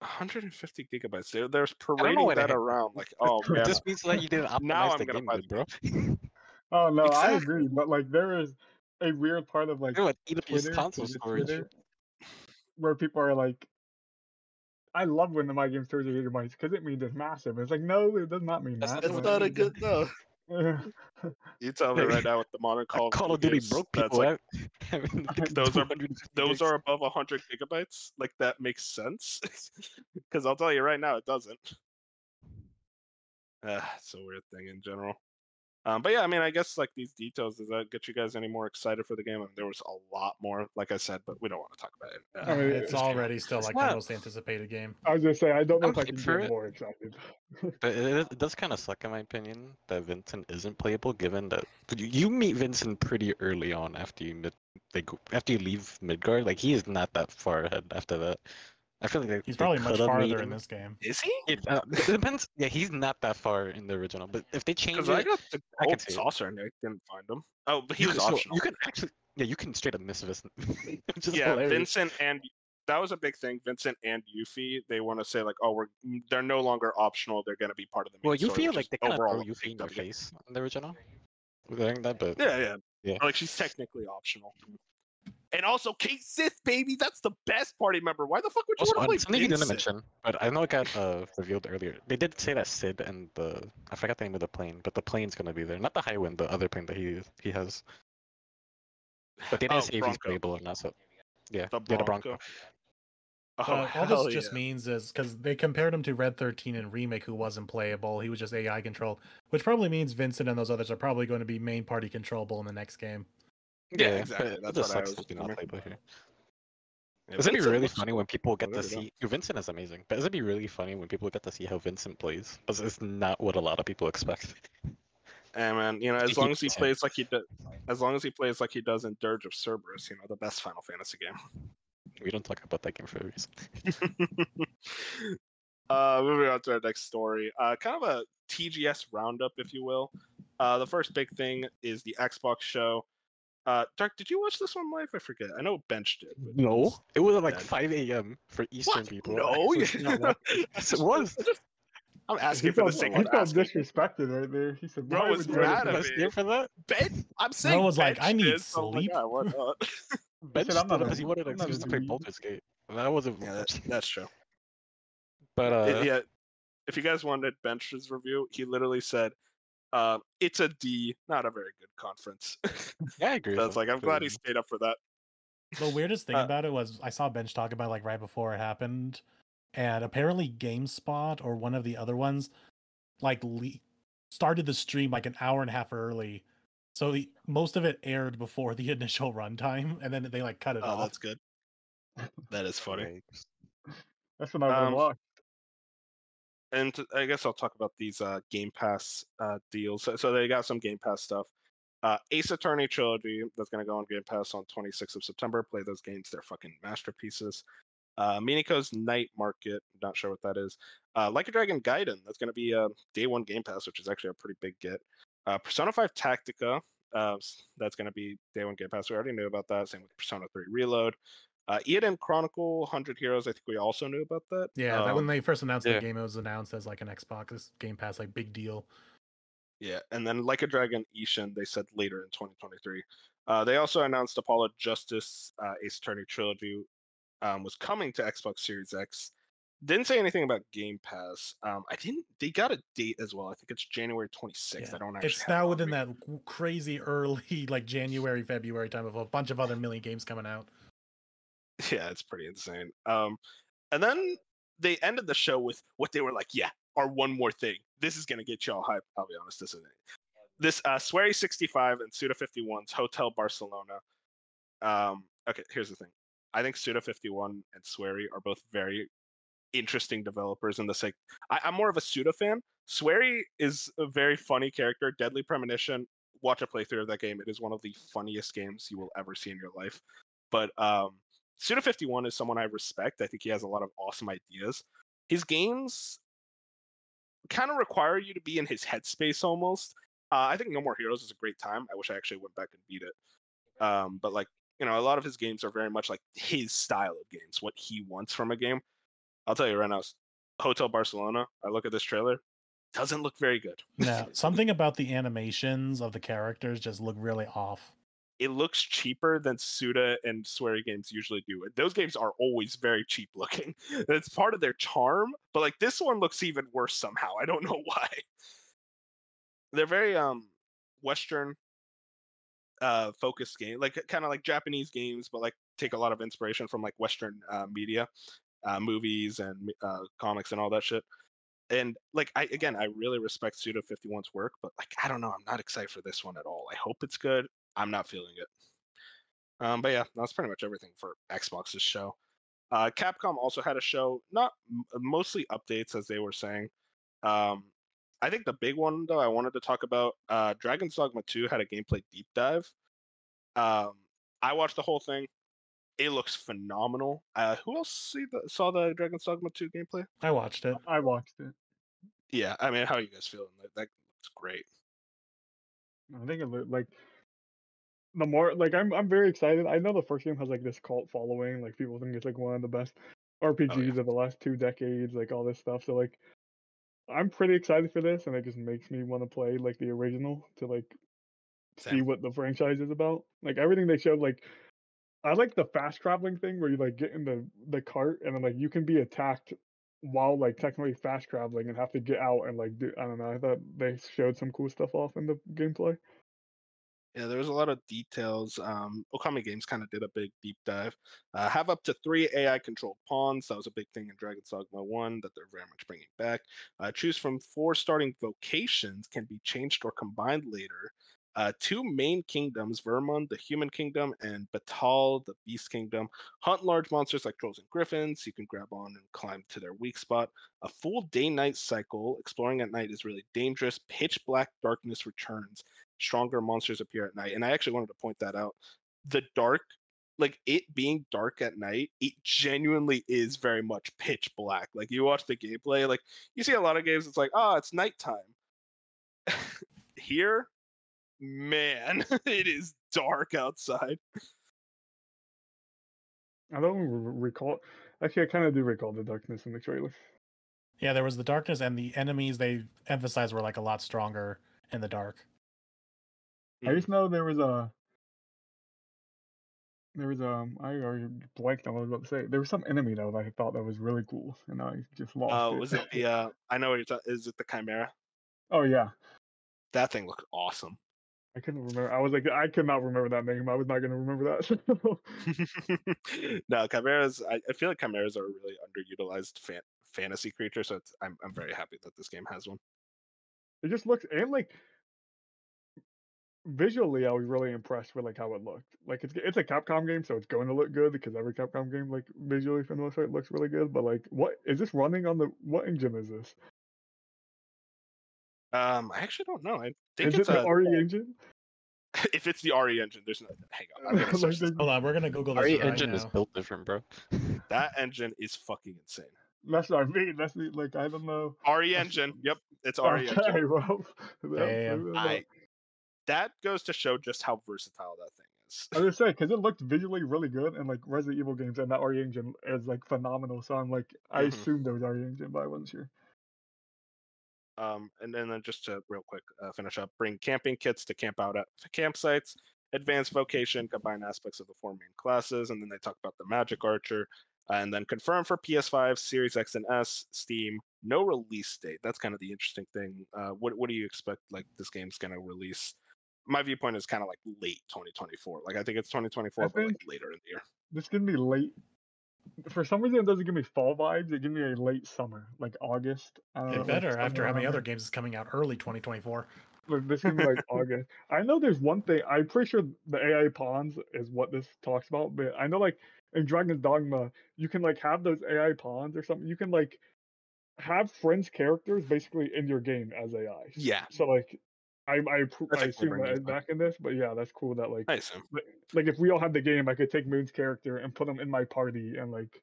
150 gigabytes. There, there's know parading that around. Like, oh man, This means that you didn't optimize Now I'm the gonna game buy good, bro. Oh no, I agree, but like there is a weird part of like what? Eat Twitter, console storage. Twitter, where people are like, I love when the my game 30 gigabytes because it means it's massive. It's like no, it does not mean That's that. not it's not a good no. You tell me right now with the modern Call, Call of Duty Duty broke that's people. like, I mean, Those are- those are above 100 gigabytes. Like that makes sense. Because I'll tell you right now, it doesn't. Uh, it's a weird thing in general. Um, but yeah, I mean, I guess like these details, does that get you guys any more excited for the game? I mean, there was a lot more, like I said, but we don't want to talk about it. I Uh, mean, it's it's- already still like not- the most anticipated game. I was just saying, I don't know I'm if I can for get it. more excited. But it, is- it does kind of suck, in my opinion, that Vincent isn't playable, given that you, you meet Vincent pretty early on after you mid, they go, after you leave Midgard. Like he is not that far ahead after that. I feel like they, He's they probably much coulda farther in this game. is he? It, uh, it depends. Yeah, he's not that far in the original. But if they change Because I it, got the I can gold see it. saucer and I didn't find him. Oh, but he you was can, so optional. you can actually, yeah, you can straight up miss Vincent. which is yeah, hilarious. Vincent and that was a big thing. Vincent and Yuffie, they want to say like, oh, we're they're no longer optional. They're going to be part of the. Main Well, you feel like they kind of overall throw a Yuffie big in your face in the original. During that, but Yeah, yeah, Yeah. Like she's technically optional. And also Cait Sith, baby, that's the best party member. Why the fuck would you Also, want to play uh, something you didn't mention, but I know it got uh, revealed earlier. They did say that Cid and the I forgot the name of the plane, but the plane's gonna be there. Not the Highwind, the other plane that he he has. But they didn't Oh, say if he's playable or not. So yeah, The yeah, the Bronco. Bronco. Oh, Uh, all hell this just means is because they compared him to Red 13 in Remake, who wasn't playable. He was just AI controlled, which probably means Vincent and those others are probably going to be main party controllable in the next game. Yeah, but exactly. It That's just what I sucks was that you're not playable here. Yeah, It's gonna be really funny when people get to see Vincent is amazing, but it's gonna be really funny when people get to see how Vincent plays. Because it's not what a lot of people expect. And man, you know, as long as he plays like he does, as long as he plays like he does in Dirge of Cerberus, you know, the best Final Fantasy game. We don't talk about that game for a reason. uh, moving on to our next story. Uh, kind of a TGS roundup, if you will. Uh, the first big thing is the Xbox show. Uh, Dark, did you watch this one live? I forget. I know Bench did. but- No, it was at like Yeah. 5 a.m. for Eastern What? people. No, I was not wa- yes, it was. I'm He asking for the felt, sake he of felt asking. disrespected right there. He said, Bro "Why was would you mad ever at do me. that?" here for that. Ben, I'm saying was like, Bench "I need did, so I'm like, sleep." "Ah, why not?" Ben said, "I'm not because he wanted I'm not a excuses to play dweeb." Baldur's Gate. And I wasn't. yeah, that, that's true. but uh, It- yeah, if you guys wanted Bench's review, he literally said, uh, "It's a D, not a very good conference." yeah, I agree. so with it's him, like I'm glad he stayed up for that. The weirdest thing Uh, about it was I saw Bench talk about like right before it happened, and apparently GameSpot or one of the other ones, like le- started the stream like an hour and a half early, so the, most of it aired before the initial runtime, and then they like cut it Oh, off. that's good. That is funny. That's what I Um, watch. And I guess I'll talk about these uh, Game Pass uh, deals. So, so they got some Game Pass stuff. Uh, Ace Attorney trilogy that's going to go on Game Pass on 26th of September. Play those games; they're fucking masterpieces. Uh, Night Market, not sure what that is. Uh, like a Dragon Gaiden, that's going to be a day one Game Pass, which is actually a pretty big get. Uh, Persona 5 Tactica, uh, that's going to be day one Game Pass. We already knew about that. Same with Persona 3 Reload. Uh, Eiyuden Chronicle 100 Heroes, I think we also knew about that. Yeah, that when Um, they first announced yeah. the game, it was announced as like an Xbox Game Pass, like big deal. Yeah, and then Like a Dragon Ishin, they said later in 2023. Uh, they also announced Apollo Justice uh, Ace Attorney Trilogy um, was coming to Xbox Series X. Didn't say anything about Game Pass. Um, I didn't. They got a date as well. I think it's January 26th. Yeah, I don't actually. It's now within that crazy early, like January, February time of a bunch of other million games coming out. Yeah, it's pretty insane. Um, and then they ended the show with what they were like, yeah, our one more thing. This is gonna get y'all hyped. I'll be honest, this isn't it. This uh Swery 65 and Suda 51's Hotel Barcelona. Um, okay, here's the thing. I think Suda 51 and Swery are both very interesting developers in the sake. I, I'm more of a Suda fan. Swery is a very funny character. Deadly Premonition. Watch a playthrough of that game. It is one of the funniest games you will ever see in your life. But um, Suda 51 is someone I respect. I think he has a lot of awesome ideas. His games kind of require you to be in his headspace almost. Uh, I think No More Heroes is a great time. I wish I actually went back and beat it. Um, but like, you know, a lot of his games are very much like his style of games, what he wants from a game. I'll tell you right now, Hotel Barcelona, I look at this trailer, doesn't look very good. No, something about the animations of the characters just look really off. It looks cheaper than Suda and Swery games usually do. Those games are always very cheap looking. It's part of their charm, but like this one looks even worse somehow. I don't know why. They're very um western uh focused game, like kind of like Japanese games, but like take a lot of inspiration from like western uh, media, uh movies and uh comics and all that shit. And like I again, I really respect Suda 51's work, but like I don't know, I'm not excited for this one at all. I hope it's good. I'm not feeling it. Um, but yeah, that's pretty much everything for Xbox's show. Uh, Capcom also had a show, not m- mostly updates as they were saying. Um, I think the big one though I wanted to talk about, uh, Dragon's Dogma 2 had a gameplay deep dive. Um, I watched the whole thing. It looks phenomenal. Uh, who else see the, saw the Dragon's Dogma 2 gameplay? I watched it. I watched it. Yeah, I mean, how are you guys feeling? That, that looks great. I think it looked like the more like I'm I'm very excited. I know the first game has like this cult following, like people think it's like one of the best oh, RPGs of the last two decades, like all this stuff. So like I'm pretty excited for this and it just makes me want to play like the original to like see what the franchise is about. Like everything they showed like I like the fast traveling thing where you like get in the the cart and then like you can be attacked while like technically fast traveling and have to get out and like do I don't know. I thought they showed some cool stuff off in the gameplay. Yeah, there was a lot of details. Um, Okami Games kind of did a big deep dive. Uh, have up to three AI controlled pawns. That was a big thing in Dragon's Dogma 1 that they're very much bringing back. Uh, choose from four starting vocations, can be changed or combined later. Uh, two main kingdoms, Vermund, the human kingdom, and Battahl, the beast kingdom. Hunt large monsters like trolls and griffins. You can grab on and climb to their weak spot. A full day night cycle. Exploring at night is really dangerous. Pitch black darkness returns stronger monsters appear at night. And I actually wanted to point that out. The dark, like it being dark at night, it genuinely is very much pitch black. Like you watch the gameplay, like you see a lot of games, it's like, oh, it's nighttime. Here, man, it is dark outside. I don't re- recall. Actually, I kind of do recall the darkness in the trailer. Yeah, there was the darkness, and the enemies they emphasized were like a lot stronger in the dark. I Mm. just know there was a. There was um I already blanked on what I was about to say. There was some enemy though that I thought that was really cool, and I just lost Oh, it. was it the? Uh, I know what you're talking. Is it the Chimera? oh yeah, That thing looked awesome. I couldn't remember. I was like, I could not remember that name. I was not gonna remember that. no, chimeras. I, I feel like chimeras are a really underutilized fan, fantasy creature. So it's, I'm I'm very happy that this game has one. it just looks and like visually, I was really impressed with like how it looked. Like it's it's a Capcom game, so it's going to look good because every Capcom game, like visually for the most part, looks really good. But like, what is this running on the what engine is this? Um, I actually don't know. I think Is it it's the a, RE engine? if it's the RE engine. There's no. Hang on. I'm gonna Like, search this. Hold on, we're gonna Google this RE right engine is built different, bro. That engine is fucking insane. That's what I mean. That's the, like I don't know. RE engine. Yep, it's RE engine. Well, Damn. I, that goes to show just how versatile that thing is. I was gonna say because it looked visually really good, and like Resident Evil games and that RE engine is like phenomenal. So I'm like, I Mhm. assumed there was RE engine, but I wasn't sure. Um, and then uh, just to real quick uh, finish up, bring camping kits to camp out at campsites. Advanced vocation combine aspects of the four main classes, and then they talk about the magic archer, and then confirm for PS5, Series X and S, Steam. No release date. That's kind of the interesting thing. Uh, what what do you expect? Like this game's gonna release? My viewpoint is kind of like late 2024. Like I think it's 2024, but like later in the year. This gonna be late. For some reason, it doesn't give me fall vibes. It gives me a late summer, like August. I don't know, It like better after somewhere how many other games is coming out early 2024. Like, this can be like August. I know there's one thing. I'm pretty sure the AI pawns is what this talks about. But I know like in Dragon's Dogma, you can like have those AI pawns or something. You can like have friends characters basically in your game as AI. Yeah, So like, I I, appro- I I assume bring that back. back in this. But yeah, that's cool. That like I assume. like if we all had the game, I could take Moon's character and put him in my party and like.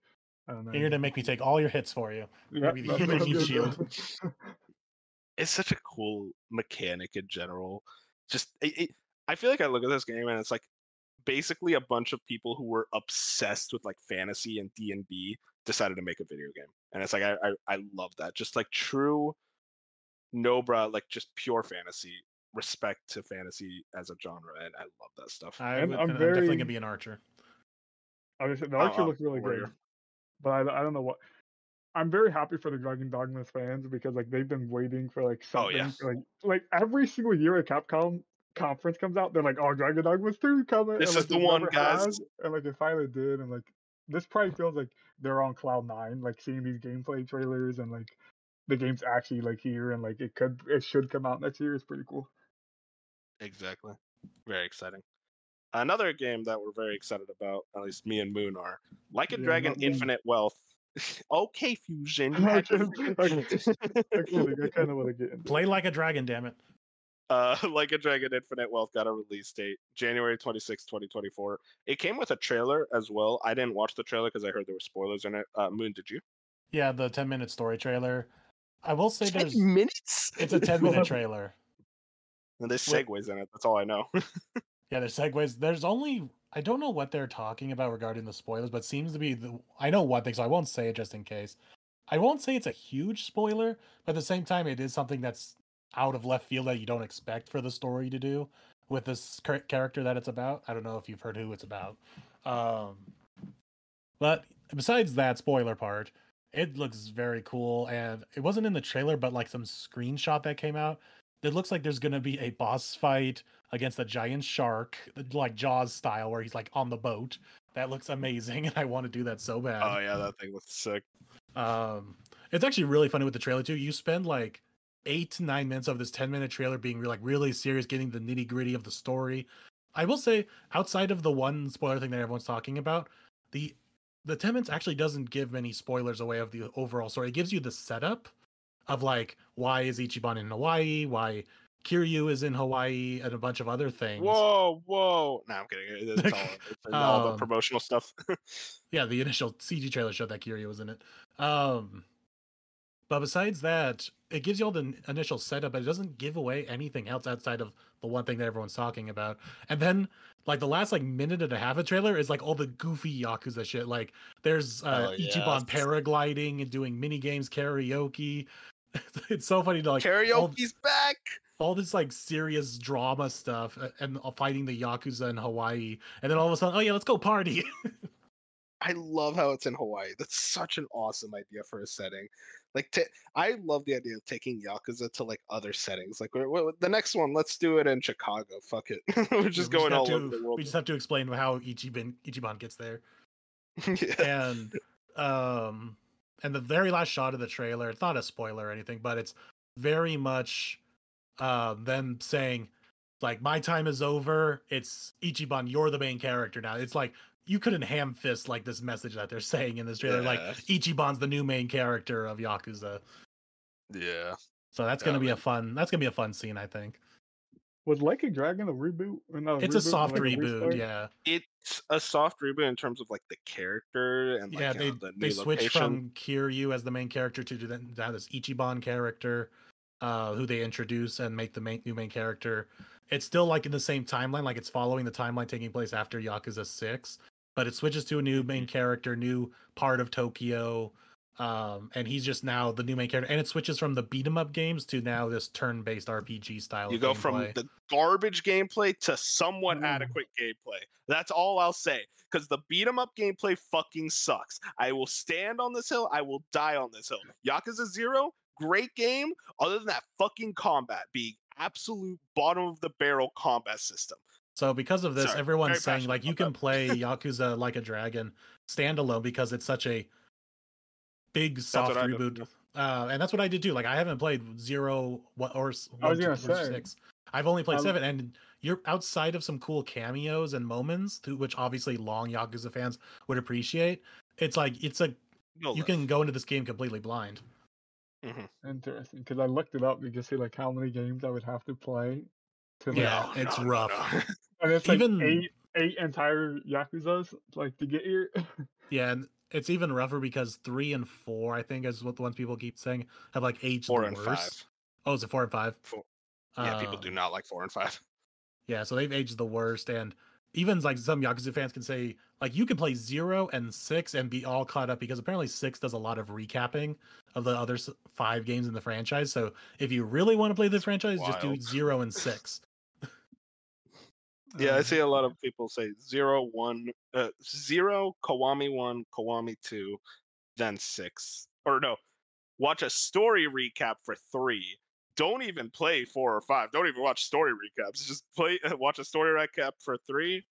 I don't know. You're gonna make me take all your hits for you. Yeah, maybe the that's human what I'm heat gonna shield. it's such a cool mechanic in general. Just it, it, I feel like I look at this game and it's like basically a bunch of people who were obsessed with like fantasy and D and B decided to make a video game, and it's like I I, I love that. Just like true, no bra, like just pure fantasy. Respect to fantasy as a genre, and I love that stuff. I I'm- would, I'm I'm definitely gonna be an archer. I was the Oh, archer oh, looks really warrior. good, but I, I don't know what. I'm very happy for the Dragon Dogmas fans because like they've been waiting for like Oh, something. yeah. Like like every single year a Capcom conference comes out, they're like, "Oh, Dragon Dogmas two coming." This and, is like, the it one, guys. has, and like it finally did, and like this probably feels like they're on cloud nine, like seeing these gameplay trailers and like the game's actually like here and like it could it should come out next year is pretty cool. Exactly. Very exciting. Another game that we're very excited about, at least me and Moon are, Like a Yeah, Dragon not me. Infinite Wealth. okay, Fusion. you I'm had to- kidding, I'm kidding, I'm kidding, I kind of want to get into. Play like a dragon, damn it. uh, like a Dragon Infinite Wealth got a release date, January 26, 2024. It came with a trailer as well. I didn't watch the trailer because I heard there were spoilers in it. Uh, Moon, did you? Yeah, the 10 minute story trailer. I will say there's minutes? it's a 10 minute trailer. And there's segues in it. That's all I know. Yeah, there's segues. There's only I don't know what they're talking about regarding the spoilers, but seems to be the I know one thing, so I won't say it just in case. I won't say it's a huge spoiler, but at the same time, it is something that's out of left field that you don't expect for the story to do with this character that it's about. I don't know if you've heard who it's about. Um, but besides that spoiler part, it looks very cool, and it wasn't in the trailer, but like some screenshot that came out. It looks like there's gonna be a boss fight against a giant shark, like Jaws style, where he's like on the boat. That looks amazing, and I want to do that so bad. oh, yeah, that thing looks sick. Um, it's actually really funny with the trailer too. You spend like eight to nine minutes of this ten minute trailer being like really serious, getting the nitty gritty of the story. I will say, outside of the one spoiler thing that everyone's talking about, the the ten minutes actually doesn't give many spoilers away of the overall story. It gives you the setup of like why is Ichiban in Hawaii, why Kiryu is in Hawaii, and a bunch of other things. Whoa, whoa. No, I'm kidding. It- It's all, it's all the Um, promotional stuff. yeah, the initial CG trailer showed that Kiryu was in it. Um, But besides that, it gives you all the initial setup, but it doesn't give away anything else outside of the one thing that everyone's talking about. And then, like the last like minute and a half of trailer is like all the goofy yakuza shit. Like there's uh, Oh, Ichiban paragliding and doing mini games, karaoke. it's so funny to like all, Karaoke's back. all this like serious drama stuff and uh, fighting the yakuza in Hawaii, and then all of a sudden, oh yeah, let's go party. I love how it's in Hawaii. That's such an awesome idea for a setting. Like, ta- I love the idea of taking Yakuza to like other settings. Like, we're, we're- the next one, let's do it in Chicago. Fuck it, we're just We going all to, over the world. We just have to explain how Ichiban Ichiban gets there. yeah. and um and the very last shot of the trailer it's not a spoiler or anything but it's very much uh them saying like my time is over it's ichiban you're the main character now it's like you couldn't ham fist like this message that they're saying in this trailer like Yeah. ichiban's the new main character of yakuza yeah. so that's Yeah, gonna be a fun that's gonna be a fun scene i think Was Like a Dragon a reboot? Or not it's a reboot, but soft like reboot restart? yeah It's a soft reboot in terms of like the character and like yeah you they know, the they new switched location. from kiryu as the main character to then now this ichiban character uh who they introduce and make the main new main character it's still like in the same timeline like it's following the timeline taking place after yakuza 6 but it switches to a new main character new part of tokyo um and he's just now the new main character and it switches from the beat 'em up games to now this turn-based rpg style You go from the garbage gameplay to somewhat Mm. adequate gameplay. That's all I'll say. Because the beat 'em up gameplay fucking sucks. I will stand on this hill. I will die on this hill. Yakuza Zero, great game. Other than that fucking combat being absolute bottom of the barrel combat system. So because of this, Sorry, everyone's saying like you can play Yakuza Like a Dragon standalone because it's such a big soft what I did, reboot. Uh, and that's what I did too. Like I haven't played zero what or s- I was one, two, or six. I've only played um, seven, and you're outside of some cool cameos and moments, to which obviously long Yakuza fans would appreciate. It's like it's a You'll you live. can go into this game completely blind. Mhm. Interesting, because I looked it up to just see like how many games I would have to play. To like, Yeah, it's rough. and it's like even- eight eight entire Yakuza's like to get here. Yeah, and it's even rougher because three and four, I think, is what the ones people keep saying have like aged Four the and worst. five. Oh, is it four and five? Four. Yeah, people do Um, not like four and five. Yeah, so they've aged the worst, and even like some Yakuza fans can say, like you can play zero and six and be all caught up because apparently six does a lot of recapping of the other five games in the franchise. So if you really want to play this franchise, just do zero and six. Yeah, I Um, see a lot of people say zero, one, uh, zero, Kiwami one, Kiwami two, then six. Or no, watch a story recap for three. Don't even play four or five. Don't even watch story recaps. Just play, watch a story recap for three,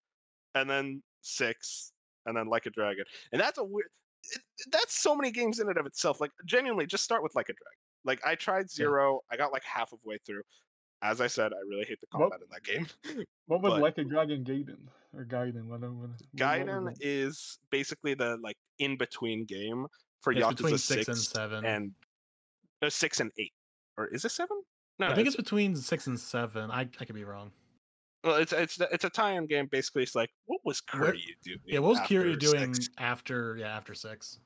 and then six, and then Like a Dragon. And that's a weird. It, that's so many games in and of itself. Like genuinely, just start with Like a Dragon. Like I tried zero, I got like half of way through. As I said, I really hate the combat in that game. What was but- like a Dragon Gaiden or Gaiden? What- what was Gaiden is basically the like in between game for It's Yakuza between six, six and seven. and uh, six and eight, or is it seven? No, I think it's between six and seven. I, I could be wrong. well, it's it's it's a tie-in game. Basically, it's like what was Kiryu doing? Yeah, what was Kiryu doing six? after yeah after six?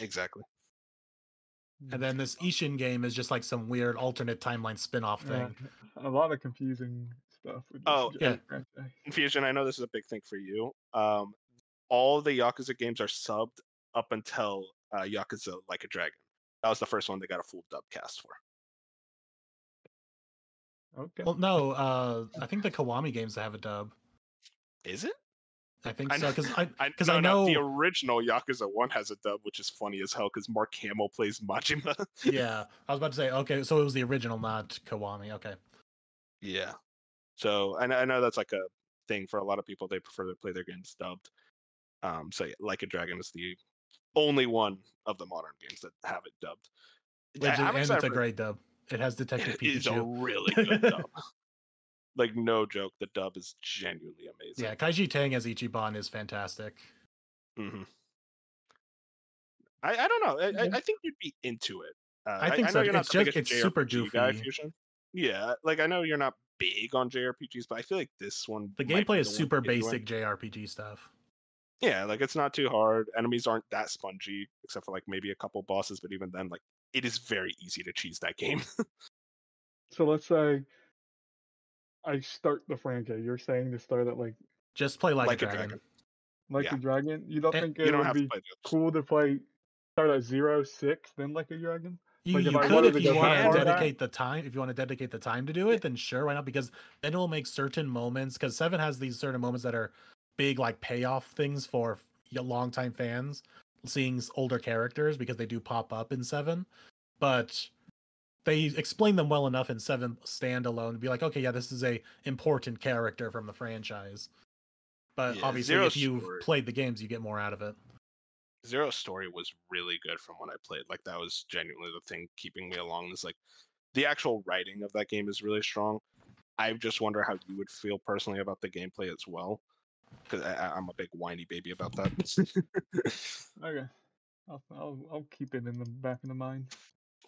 exactly? And then this Ishin game is just like some weird alternate timeline spin-off Yeah, thing. a lot of confusing stuff. With this Oh, J- yeah. Confusion. I know this is a big thing for you. Um, all the Yakuza games are subbed up until uh, Yakuza Like a Dragon. That was the first one they got a full dub cast for. Okay. Well, no, uh, I think the Kiwami games have a dub. Is it? I think I so know- because I I, 'Cause no, I no, the original Yakuza one has a dub, which is funny as hell because Mark Hamill plays Majima. yeah I was about to say okay, so it was the original, not Kiwami. Okay, yeah. So I know, I know that's like a thing for a lot of people. They prefer to play their games dubbed. Um, so yeah, Like a Dragon is the only one of the modern games that have it dubbed. I- and it's excited a great dub. It has Detective It is a Pikachu. really good dub. like no joke, the dub is genuinely amazing. Yeah, Kaiji Tang as Ichiban is fantastic. hmm I, I don't know. I, I, Yeah. I think you'd be into it. Uh, I think I so. know you're not It's the just- biggest it's super JRPG guy, goofy. Fusion. Yeah, like I know you're not big on JRPGs, but I feel like this one. The gameplay is one to super get you in. basic JRPG stuff. Yeah, like it's not too hard. Enemies aren't that spongy, except for like maybe a couple bosses, but even then, like it is very easy to cheese that game. So let's say I start the franchise. You're saying to start at like Just play like, Like a a dragon. Dragon. like Yeah. a dragon. You don't think it would be to play the others. cool to play start at zero six, then like a dragon? You, Like, if you I could if you want to far back- dedicate the time. If you want to dedicate the time to do it, then sure, why not? Because then it will make certain moments. Because Seven has these certain moments that are big, like payoff things for y- longtime fans seeing older characters because they do pop up in Seven. But they explain them well enough in Seven standalone to be like, okay, yeah, this is a important character from the franchise. But Yeah, obviously, Zero if you've Story- played the games, you get more out of it. Zero Story was really good from when I played. Like that was genuinely the thing keeping me along. Is like the actual writing of that game is really strong. I just wonder how you would feel personally about the gameplay as well, because I'm a big whiny baby about that. Okay. I'll, I'll I'll keep it in the back of the mind.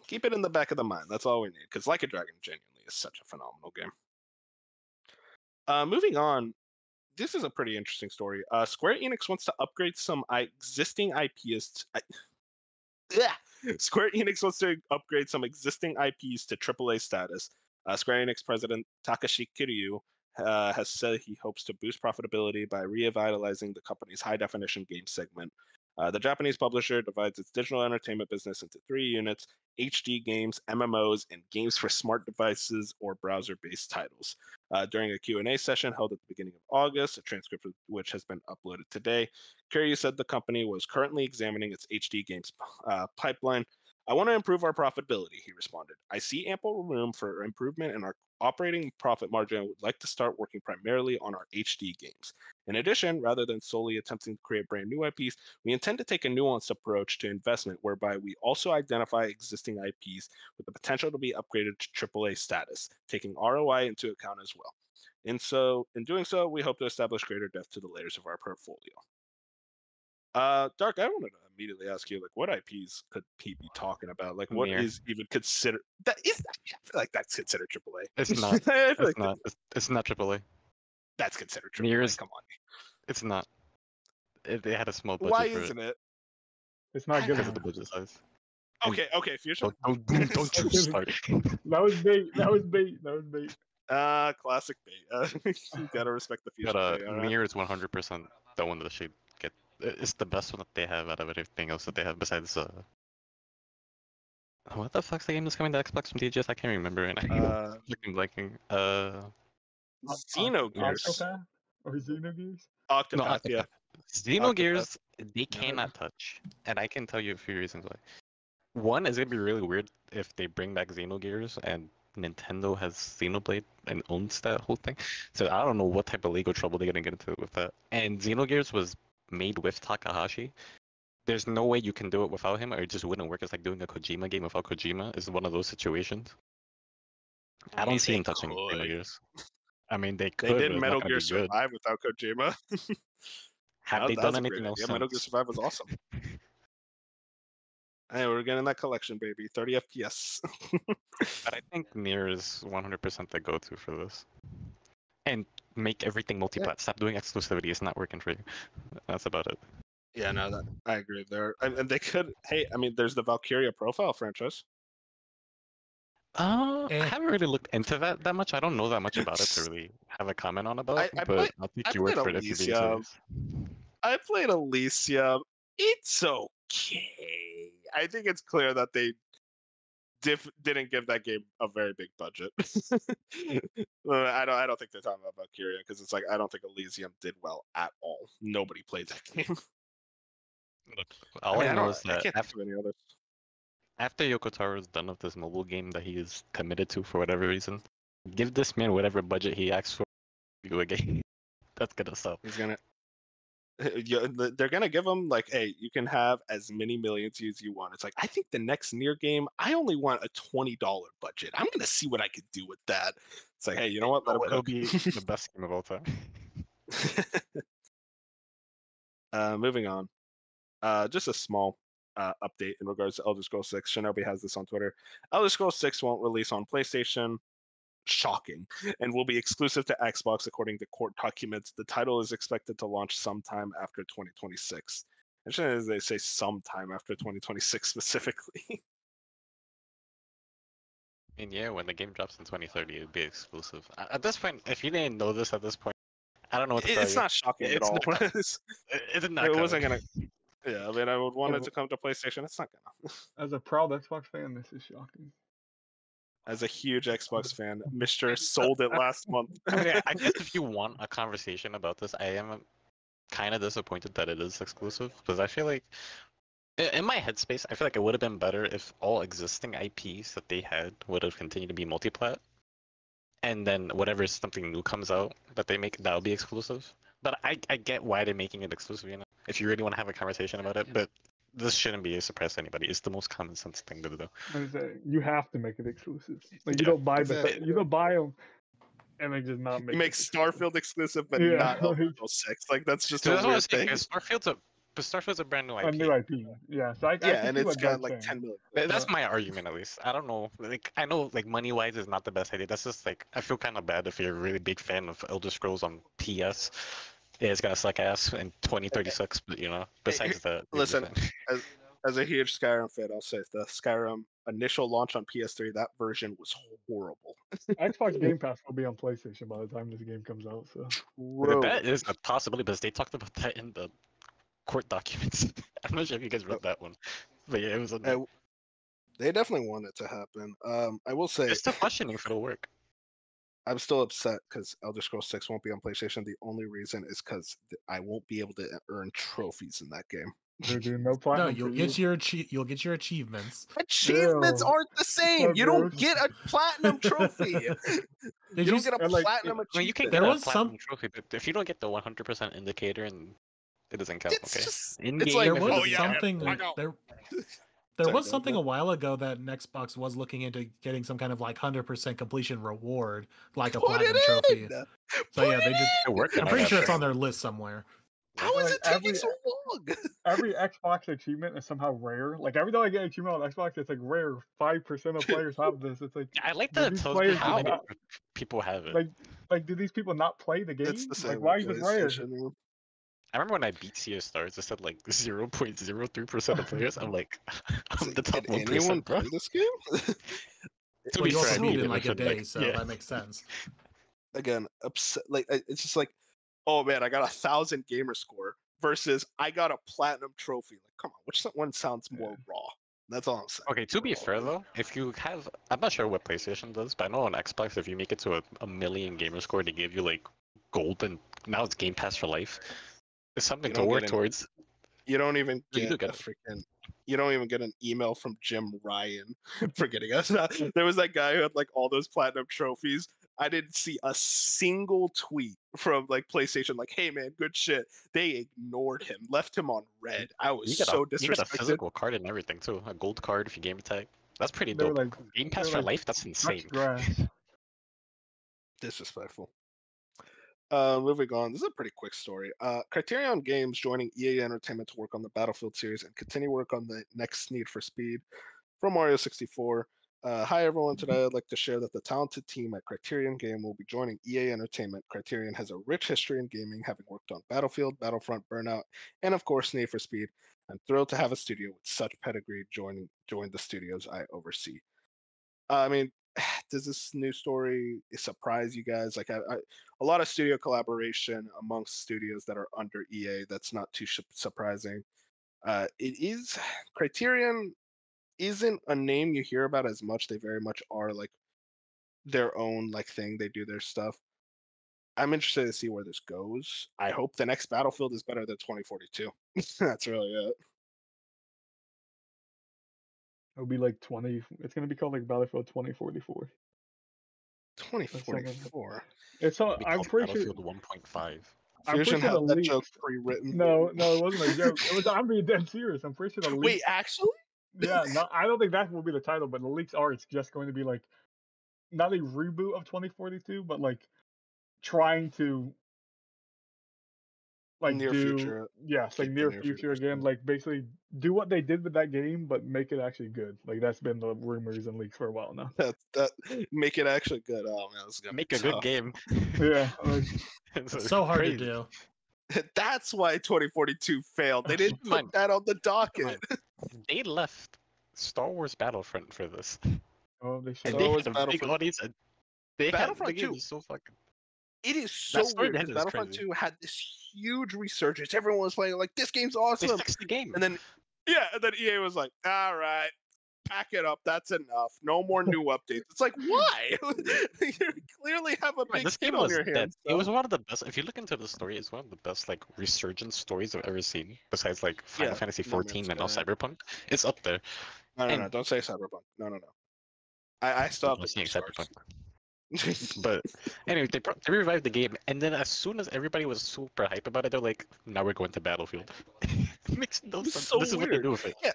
Keep it in the back of the mind. That's all we need. Because Like a Dragon genuinely is such a phenomenal game. Uh, moving on, this is a pretty interesting story. Uh, Square Enix wants to upgrade some existing IPs. Ugh. Square Enix wants to upgrade some existing IPs to AAA status. Uh, Square Enix president Takashi Kiryu uh, has said he hopes to boost profitability by revitalizing the company's high definition game segment. Uh, the Japanese publisher divides its digital entertainment business into three units HD games, MMOs, and games for smart devices or browser-based titles. Uh, during a Q&A session held at the beginning of August, a transcript of which has been uploaded today, Kiryu said the company was currently examining its HD games uh, pipeline. I want to improve our profitability, he responded. I see ample room for improvement in our operating profit margin and would like to start working primarily on our HD games. In addition, rather than solely attempting to create brand new IPs, we intend to take a nuanced approach to investment whereby we also identify existing IPs with the potential to be upgraded to AAA status, taking ROI into account as well. And so, in doing so, we hope to establish greater depth to the layers of our portfolio. Uh, Dark, I wanted to immediately ask you, like, what IPs could he be talking about? Like, what is even considered? That is, I feel like that's considered AAA. It's not. It's like not. It's, it's not AAA. That's considered AAA. Nier's- Come on. It's not. It, they had a small budget Why for isn't it? It's not good because of enough. the budget size. Okay, okay, Fusion. Don't, don't, don't you start. That was bait. That was bait. That was bait. Uh, classic bait. Uh, you gotta respect the fusion. But uh, bait, alright? Nier is 100% the one that should get. It's the best one that they have out of everything else that they have besides. uh What the fuck's the game that's coming to Xbox from TGS? I can't remember right now. Uh, Fucking blanking. Uh, Uh, uh, Xenogears. Octopath or Xenogears? Octopath, no, yeah. Octopath. Xenogears, they cannot touch, and I can tell you a few reasons why. One is gonna be really weird if they bring back Xenogears and Nintendo has Xenoblade and owns that whole thing. So I don't know what type of legal trouble they're gonna get into with that. And Xenogears was made with Takahashi. There's no way you can do it without him, or it just wouldn't work. It's like doing a Kojima game without Kojima. Is one of those situations. I don't see they him touching could. Xenogears. I mean, they could. They didn't Metal Gear. Survive without Kojima. Have That- they done was a great anything else? Yeah, Metal Gear? Survive was awesome. Hey, we're getting that collection, baby. 30 FPS. But I think Nier is 100% the go-to for this. And make everything multi-plat. Stop doing exclusivity. It's not working for you. That's about it. yeah, no, that I agree there. And, and they could. Hey, I mean, there's the Valkyrie profile franchise. Uh, Eh. I haven't really looked into that that much. I don't know that much about it to really have a comment on about. I but played- I'll take I your word for it if you're being Elysium. serious. I played Elysium. It's okay. I think it's clear that they diff- didn't give that game a very big budget. Uh, I don't. I don't think they're talking about Valkyrie because it's like I don't think Elysium did well at all. Nobody played that game. Look, all I, mean, know don't- is I that can't after, think of any others. After Yoko Taro is done with this mobile game that he is committed to for whatever reason, give this man whatever budget he asks for. Do a game. That's gonna sell. He's gonna. They're gonna give him like, hey, you can have as many millions as you want. It's like I think the next Nier game, I only want a twenty dollar budget. I'm gonna see what I could do with that. It's like, hey, you know what? Let it'll be the best game of all time. uh, moving on. Uh, just a small uh, update in regards to Elder Scrolls 6. Shinobi has this on Twitter. Elder Scrolls 6 won't release on PlayStation. Shocking. And will be exclusive to Xbox according to court documents. The title is expected to launch sometime after 2026. Interesting is they say sometime after 2026 specifically. And yeah, when the game drops in 2030, it'd be exclusive. At this point, if you didn't know this at this point, I don't know what to it's not shocking It's at all. not- It's- It, it's not it wasn't gonna. Yeah, I mean, I would want it to come to PlayStation. It's not gonna. As a proud Xbox fan, this is shocking. As a huge Xbox fan, Mister sold it last month. I, mean, I guess if you want a conversation about this, I am kind of disappointed that it is exclusive because I feel like, in my headspace, I feel like it would have been better if all existing IPs that they had would have continued to be multiplat, and then whatever something new comes out that they make, that'll be exclusive. But I, I get why they're making it exclusive, you know, if you really want to have a conversation about it. But this shouldn't be a surprise to anybody. It's the most common sense thing to do. I'm saying, you have to make it exclusive. Like you Yeah, don't buy the exactly. you don't buy them, and they just not make. You make. Starfield exclusive, but Yeah, not Elder like- Scrolls Six. Like that's just So a that's what I'm weird saying. Starfield's a, but Starfield's a brand new IP. a new IP. Yeah, so I, I Yeah, can and see it's what got like saying. 10 million. That's my argument, at least. I don't know. Like, I know, like, money wise is not the best idea. That's just like, I feel kind of bad if you're a really big fan of Elder Scrolls on PS. Yeah, it's gonna suck ass in 2036, but you know, besides that. you're listen, saying- As a huge Skyrim fan, I'll say the Skyrim initial launch on PS3, that version was horrible. Xbox Game Pass will be on PlayStation by the time this game comes out. So But Bro, that is a possibility because they talked about that in the court documents. I'm not sure if you guys read that one, but yeah, it was. A, Uh, they definitely want it to happen. Um, I will say, it's still questioning if it'll work. I'm still upset because Elder Scrolls 6 won't be on PlayStation. The only reason is because I won't be able to earn trophies in that game. they're doing no No, you'll get you. your achie- you'll get your achievements. Achievements Ew. aren't the same. You don't get a platinum trophy. Did you you don't get a like, platinum I mean, you can get There a was platinum some- trophy, but if you don't get the 100% indicator, and it doesn't count. It's okay. just In it's game, like, there if was oh, yeah, something I know. there. There Sorry, was something a while ago that Xbox was looking into getting some kind of like hundred percent completion reward, like a Put platinum it trophy. in. So Put yeah, they it just. They're working I'm pretty that sure it's on their list somewhere. How is Like, it taking every- so long? Every Xbox achievement is somehow rare. Like every time I get an achievement on Xbox, it's like rare. Five percent of players have this. It's like, I like Do that it these tells me players how many not- people have it. like, like, do these people not play the game? It's the same. like, why with is it rare? PlayStation, man. I remember when I beat Sea of Stars, it said like 0.03% of players. I'm like, I'm the top 1%, anyone bro. play this game? To Well, be you also fair, I beat beat in like a within, like- day, so yeah. that makes sense. Again, upset. Like it's just like, oh man, I got a thousand gamer score versus I got a platinum trophy. Like, come on, which one sounds more raw? That's all I'm saying. Okay, to be fair though, if you have, I'm not sure what PlayStation does, but I know on Xbox, if you make it to a, a million gamer score, they give you like gold, and now it's Game Pass for life. It's something to work get any- towards. You don't even You get, do get a freaking. You don't even get an email from Jim Ryan for getting us. there was that guy who had like all those platinum trophies. I didn't see a single tweet from like PlayStation like, "Hey man, good shit." They ignored him, left him on red. I was You so a, you get a physical card and everything too, a gold card if you game tag. That's pretty They're dope. like, game Pass for like, life, that's insane. disrespectful. Uh, moving on. This is a pretty quick story. Uh, Criterion Games joining EA Entertainment to work on the Battlefield series and continue work on the next Need for Speed from Mario 64. Uh, hi everyone. Today I'd like to share that the talented team at Criterion Game will be joining EA Entertainment. Criterion has a rich history in gaming, having worked on Battlefield, Battlefront, Burnout, and of course Need for Speed. I'm thrilled to have a studio with such pedigree joining join the studios I oversee. I mean, does this new story surprise you guys? Like, I, I, a lot of studio collaboration amongst studios that are under EA. That's not too sh- surprising. Uh, it is Criterion isn't a name you hear about as much. They very much are like their own like thing. They do their stuff. I'm interested to see where this goes. I hope the next Battlefield is better than 2042. That's really it. It'll be like 20. It's gonna be called like Battlefield 2044. 2044. It's all. I'm called pretty sure. Battlefield 1.5. I'm Fusion pretty sure had the that joke pre-written. No, no, it wasn't a joke. It was. I'm being dead serious. I'm pretty sure the Wait, actually? Yeah, no, I don't think that will be the title, but the leaks are. It's just going to be like not a reboot of 2042, but like trying to like Near do future, yes, like near near future future again. Like basically do what they did with that game, but make it actually good. Like that's been the rumors and leaks for a while now. that that make it actually good. Oh man, this is gonna Make be a good game. Yeah, like, It's so hard crazy. to do. That's why 2042 failed. They didn't put that on the docket. They left Star Wars Battlefront for this. Oh, they should. And So they is had a big Battlefront- audience. And they had the Battlefront game 2. is so fucking. It is so weird. behind because it is Battlefront crazy. 2 had this huge resurgence. Everyone was playing like this game's They awesome. fixed the game. And then yeah, and then EA was like, all right, pack it up. That's enough. No more new updates. It's like, why? you clearly have a big this game on was hands. It was one of the best. If you look into the story, it's one of the best like resurgence stories I've ever seen. Besides like Final Yeah, Fantasy No 14 and now Cyberpunk, it's up there. no, no, and- no. Don't say Cyberpunk. No, no, no. I, I still have saying stars. Cyberpunk. But anyway, they, pro- they revived the game, and then as soon as everybody was super hype about it, they're like, "Now we're going to Battlefield." makes no sense. so this is what they weird. do with it. Yeah,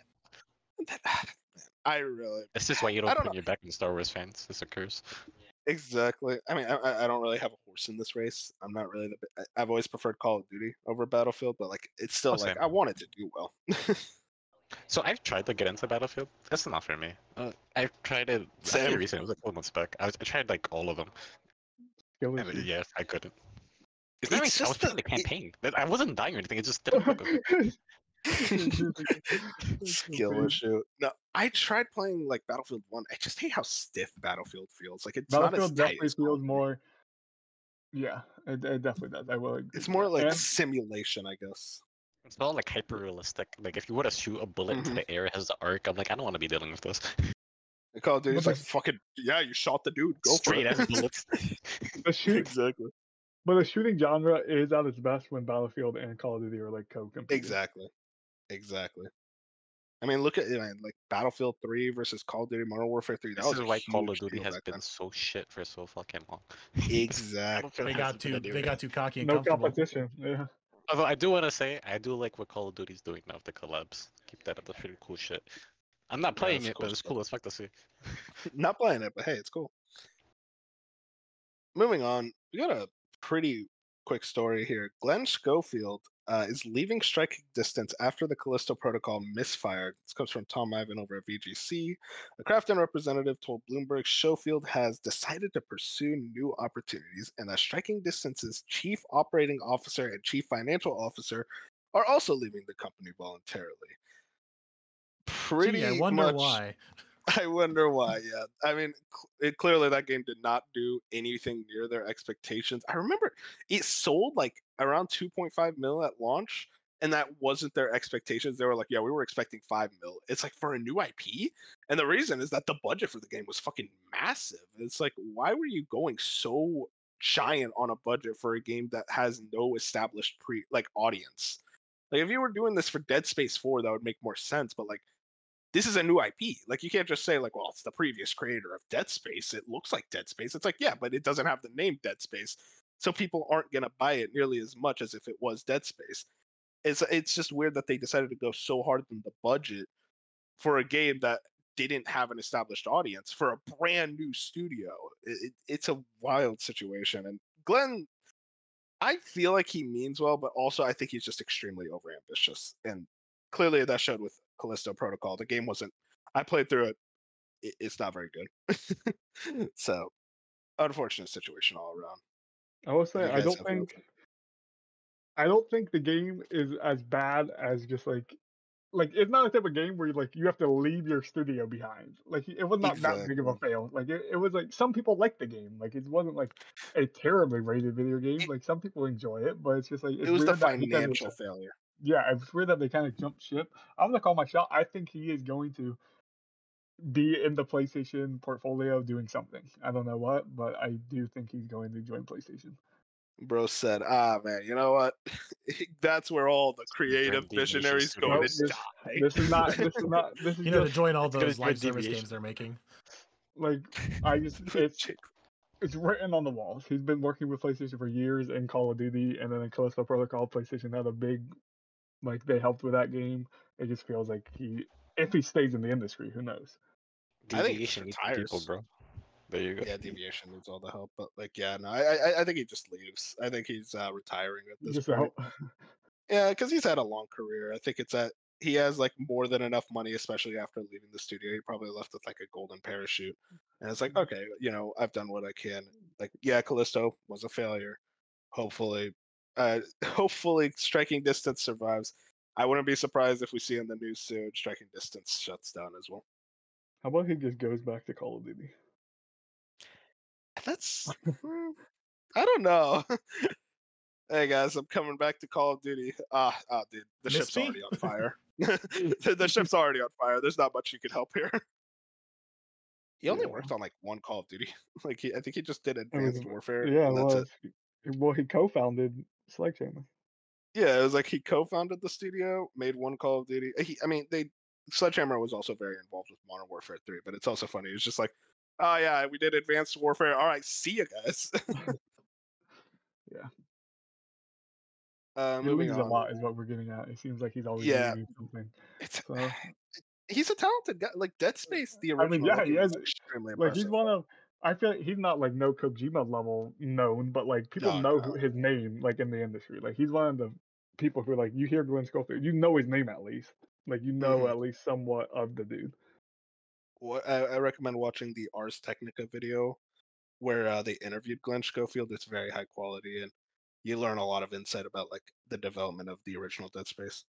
I really This is why you don't don't your back in Star Wars fans. It's a curse. exactly. I mean, I- I, don't really have a horse in this race. I'm not really the. I've always preferred Call of Duty over Battlefield, but like, it's still Oh, like same. I wanted to do well. So I've tried to get into Battlefield. That's not for me. Uh, I've tried it. Actually, Same. recently, it was a couple months back. I, was, I tried like all of them. Kill And, it. yeah, I couldn't. It's not It's even, I was just playing the- the it- campaign. That- I wasn't dying or anything. It just didn't work. skill issue. No, I tried playing like Battlefield One. I just hate how stiff Battlefield feels. Like it's Battlefield not as tight definitely as Call of feels more. Yeah, it, it definitely does. I will. agree It's more like And- simulation, I guess. It's all like hyper realistic. Like if you were to shoot a bullet into Mhm. the air, it has the arc. I'm like, I don't want to be dealing with this. The Call of Duty's But like fucking yeah, you shot the dude. Go Straight for ass it. bullets. the shoot, exactly. but the shooting genre is at its best when Battlefield and Call of Duty are like co-competing. Exactly. Exactly. I mean, look at it, man, like Battlefield 3 versus Call of Duty Modern Warfare 3. That This was is why Call of Duty has been then. so shit for so fucking long. Exactly. They got too they got too cocky and No comfortable. competition. Yeah. Although I do want to say, I do like what Call of Duty's doing now with the collabs. Keep that up. That's pretty cool shit. I'm not playing it, cool but it's cool as fuck to see. Not playing it, but hey, it's cool. Moving on, we got a pretty quick story here. Glenn Schofield uh, is leaving striking distance after the Callisto Protocol misfired. This comes from Tom Ivan over at VGC. A Krafton representative told Bloomberg Schofield has decided to pursue new opportunities and that striking distance's chief operating officer and chief financial officer are also leaving the company voluntarily. Pretty Gee, I wonder much, why. I wonder why. Yeah, I mean, it, clearly that game did not do anything near their expectations. I remember it sold like around 2.5 mil at launch, and that wasn't their expectations. They were like, "Yeah, we were expecting five mil." It's like for a new IP, and the reason is that the budget for the game was fucking massive. It's like, why were you going so giant on a budget for a game that has no established pre like audience? Like, if you were doing this for Dead Space 4, that would make more sense. But like this is a new IP. Like you can't just say like, well, it's the previous creator of Dead Space. It looks like Dead Space. It's like, yeah, but it doesn't have the name Dead Space. So people aren't gonna buy it nearly as much as if it was Dead Space. It's it's just weird that they decided to go so hard on the budget for a game that didn't have an established audience for a brand new studio. It- it's a wild situation. And Glenn, I feel like he means well, but also I think he's just extremely overambitious. And clearly that showed with Callisto Protocol. The game wasn't. I played through it. it it's not very good. so, unfortunate situation all around. I will say I don't think I don't think the game is as bad as just like like it's not a type of game where you like you have to leave your studio behind. Like it was not that big of a fail. Like it, it was like some people like the game. Like it wasn't like a terribly rated video game. It- like some people enjoy it, but it's just like it's it was the financial failure. yeah, it's weird that they kind of jumped ship. I'm gonna call my shot. I think he is going to be in the PlayStation portfolio doing something. I don't know what, but I do think he's going to join PlayStation. Bro said, "Ah, man, you know what? That's where all the creative Deviation visionaries go Studios. to Nope, die." This is not. This is not. This is You know, to join all those be live service deviation. games they're making. like I just it's it's written on the walls. He's been working with PlayStation for years in Call of Duty, and then in Callisto Protocol, PlayStation had a big like they helped with that game. It just feels like he if he stays in the industry, who knows? Deviation needs people, retires. bro. There you go. yeah, deviation needs all the help, but like, yeah, no, I, I, I think he just leaves. I think he's uh, retiring at this Just point. out. Yeah, because he's had a long career. I think it's at he has like more than enough money, especially after leaving the studio. He probably left with like a golden parachute, and it's like, okay, you know, I've done what I can. Like, yeah, Callisto was a failure. Hopefully, uh, hopefully, striking distance survives. I wouldn't be surprised if we see in the news soon striking distance shuts down as well. How about he just goes back to Call of Duty? That's hmm, I don't know. hey guys, I'm coming back to Call of Duty. Ah, ah, dude, the ship's me? already on fire. the, the ship's already on fire. There's not much you can help here. He only Yeah. worked on like one Call of Duty. Like he, I think he just did Advanced Warfare. Yeah, and it that's was. Well, he co-founded Sledgehammer. Yeah, it was like he co-founded the studio, made one Call of Duty. He, I mean, they Sledgehammer was also very involved with Modern Warfare 3, but it's also funny. It's just like, oh yeah, we did Advanced Warfare. All right, see you guys. Yeah. Uh, He moving on. a lot, is what we're getting at. It seems like he's always Yeah. something. It's, So, he's a talented guy. Like Dead Space, the original. I mean, yeah, he is- extremely like he's one of. I feel like he's not like no Kojima level known, but like people No, know no. his name like in the industry. Like he's one of the people who like you hear Glenn Schofield, you know his name at least. Like you know Mhm. at least somewhat of the dude. Wha- I, I recommend watching the Ars Technica video where uh, they interviewed Glenn Schofield. It's very high quality, and you learn a lot of insight about like the development of the original Dead Space.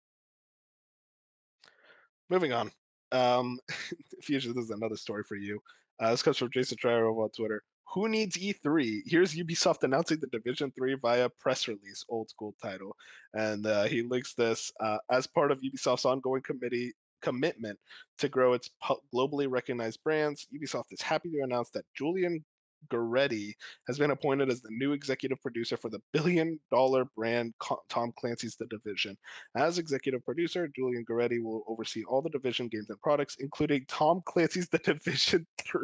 Moving on, um, Fusion, this is another story for you. Uh, this comes from Jason Schreier over on Twitter. Who needs E3? Here's Ubisoft announcing the Division 3 via press release, old school title. And uh, he links this uh, as part of Ubisoft's ongoing committee commitment to grow its globally recognized brands. Ubisoft is happy to announce that Julian Gerighty has been appointed as the new executive producer for the billion dollar brand Tom Clancy's The Division. As executive producer, Julian Gerighty will oversee all the Division games and products, including Tom Clancy's The Division 3.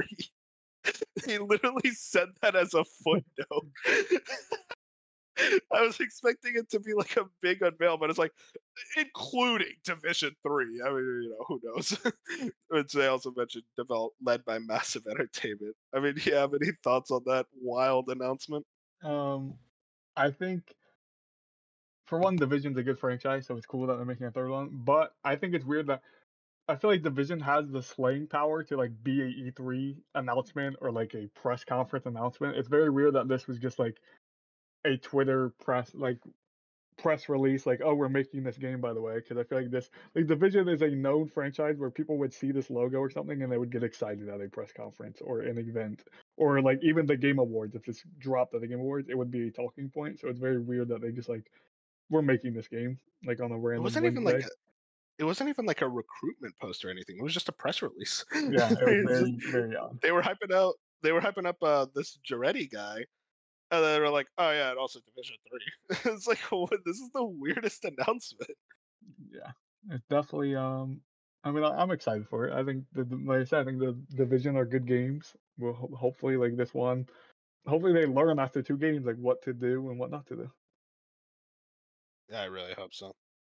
He literally said that as a footnote. I was expecting it to be like a big unveil, but it's like including Division Three. I mean, you know, who knows? Which they also mentioned developed led by Massive Entertainment. I mean, do you have any thoughts on that wild announcement? Um, I think for one, Division's a good franchise, so it's cool that they're making a third one. But I think it's weird that I feel like Division has the slaying power to like be a E3 announcement or like a press conference announcement. It's very weird that this was just like a Twitter press like press release like oh we're making this game by the way because i feel like this like division is a known franchise where people would see this logo or something and they would get excited at a press conference or an event or like even the game awards if it's dropped at the game awards it would be a talking point so it's very weird that they just like we're making this game like on a It random wasn't even like Wednesday. a, it wasn't even like a recruitment post or anything. It was just a press release. yeah it It's was just- very very odd they were hyping out they were hyping up uh this Gerighty guy. And they were like, oh yeah, and also Division Three. it's like what, this is the weirdest announcement. yeah it's definitely um i mean I- i'm excited for it i think the the- like i said i think the division are good games well ho- hopefully like this one hopefully they learn after two games like what to do and what not to do Yeah, I really hope so.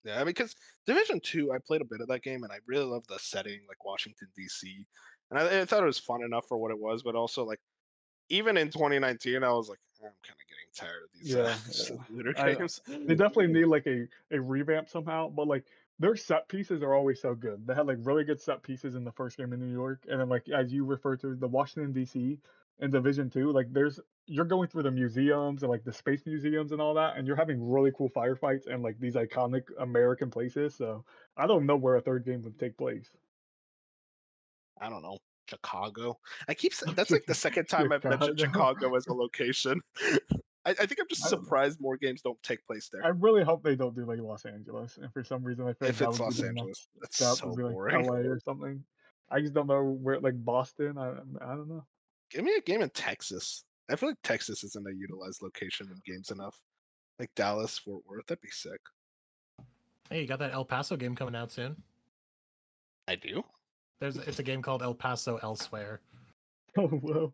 Yeah, I mean, because Division Two, I played a bit of that game, and I really love the setting, like Washington D.C. And I, I thought it was fun enough for what it was, but also like, even in 2019, I was like, I'm kind of getting tired of these uh, Yeah, looter I- they definitely need like a, a revamp somehow but like their set pieces are always so good. They had like really good set pieces in the first game in new york and then like as you refer to the washington dc and division 2 like there's you're going through the museums and like the space museums and all that and you're having really cool firefights and like these iconic american places so i don't know where a third game would take place I don't know. Chicago. I keep saying that's like the second time I've mentioned Chicago. As a location. I, I think I'm just I don't know. surprised more games don't take place there. i really hope they don't do like los angeles and for some reason i feel like if that it's Los Angeles, that's step so would be like boring. la or something i just don't know where like boston i, I don't know Give me a game in Texas. I feel like Texas isn't a utilized location in games enough. Like Dallas, Fort Worth, that'd be sick. Hey, you got that El Paso game coming out soon. I do. There's it's a game called El Paso Elsewhere. oh well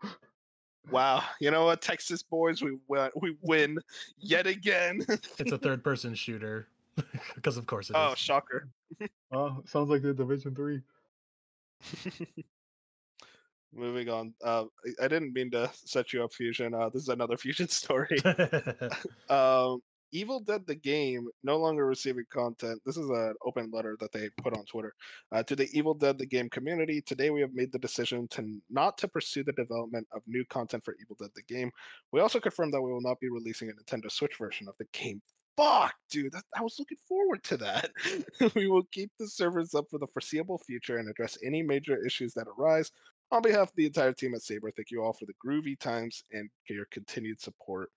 Wow, you know what, Texas boys, we win, we win yet again. It's a third person shooter. Because of course it oh, is. oh, shocker. Oh, sounds like the Division Three. Moving on. Uh, I- I didn't mean to set you up, Fusion. Uh, this is another Fusion story. um, Evil Dead the game no longer receiving content. This is an open letter that they put on Twitter uh, to the Evil Dead the game community. Today we have made the decision to not to pursue the development of new content for Evil Dead the game. We also confirm that we will not be releasing a Nintendo Switch version of the game fuck, dude. That, I was looking forward to that. we will keep the servers up for the foreseeable future and address any major issues that arise. On behalf of the entire team at Saber, thank you all for the groovy times and your continued support.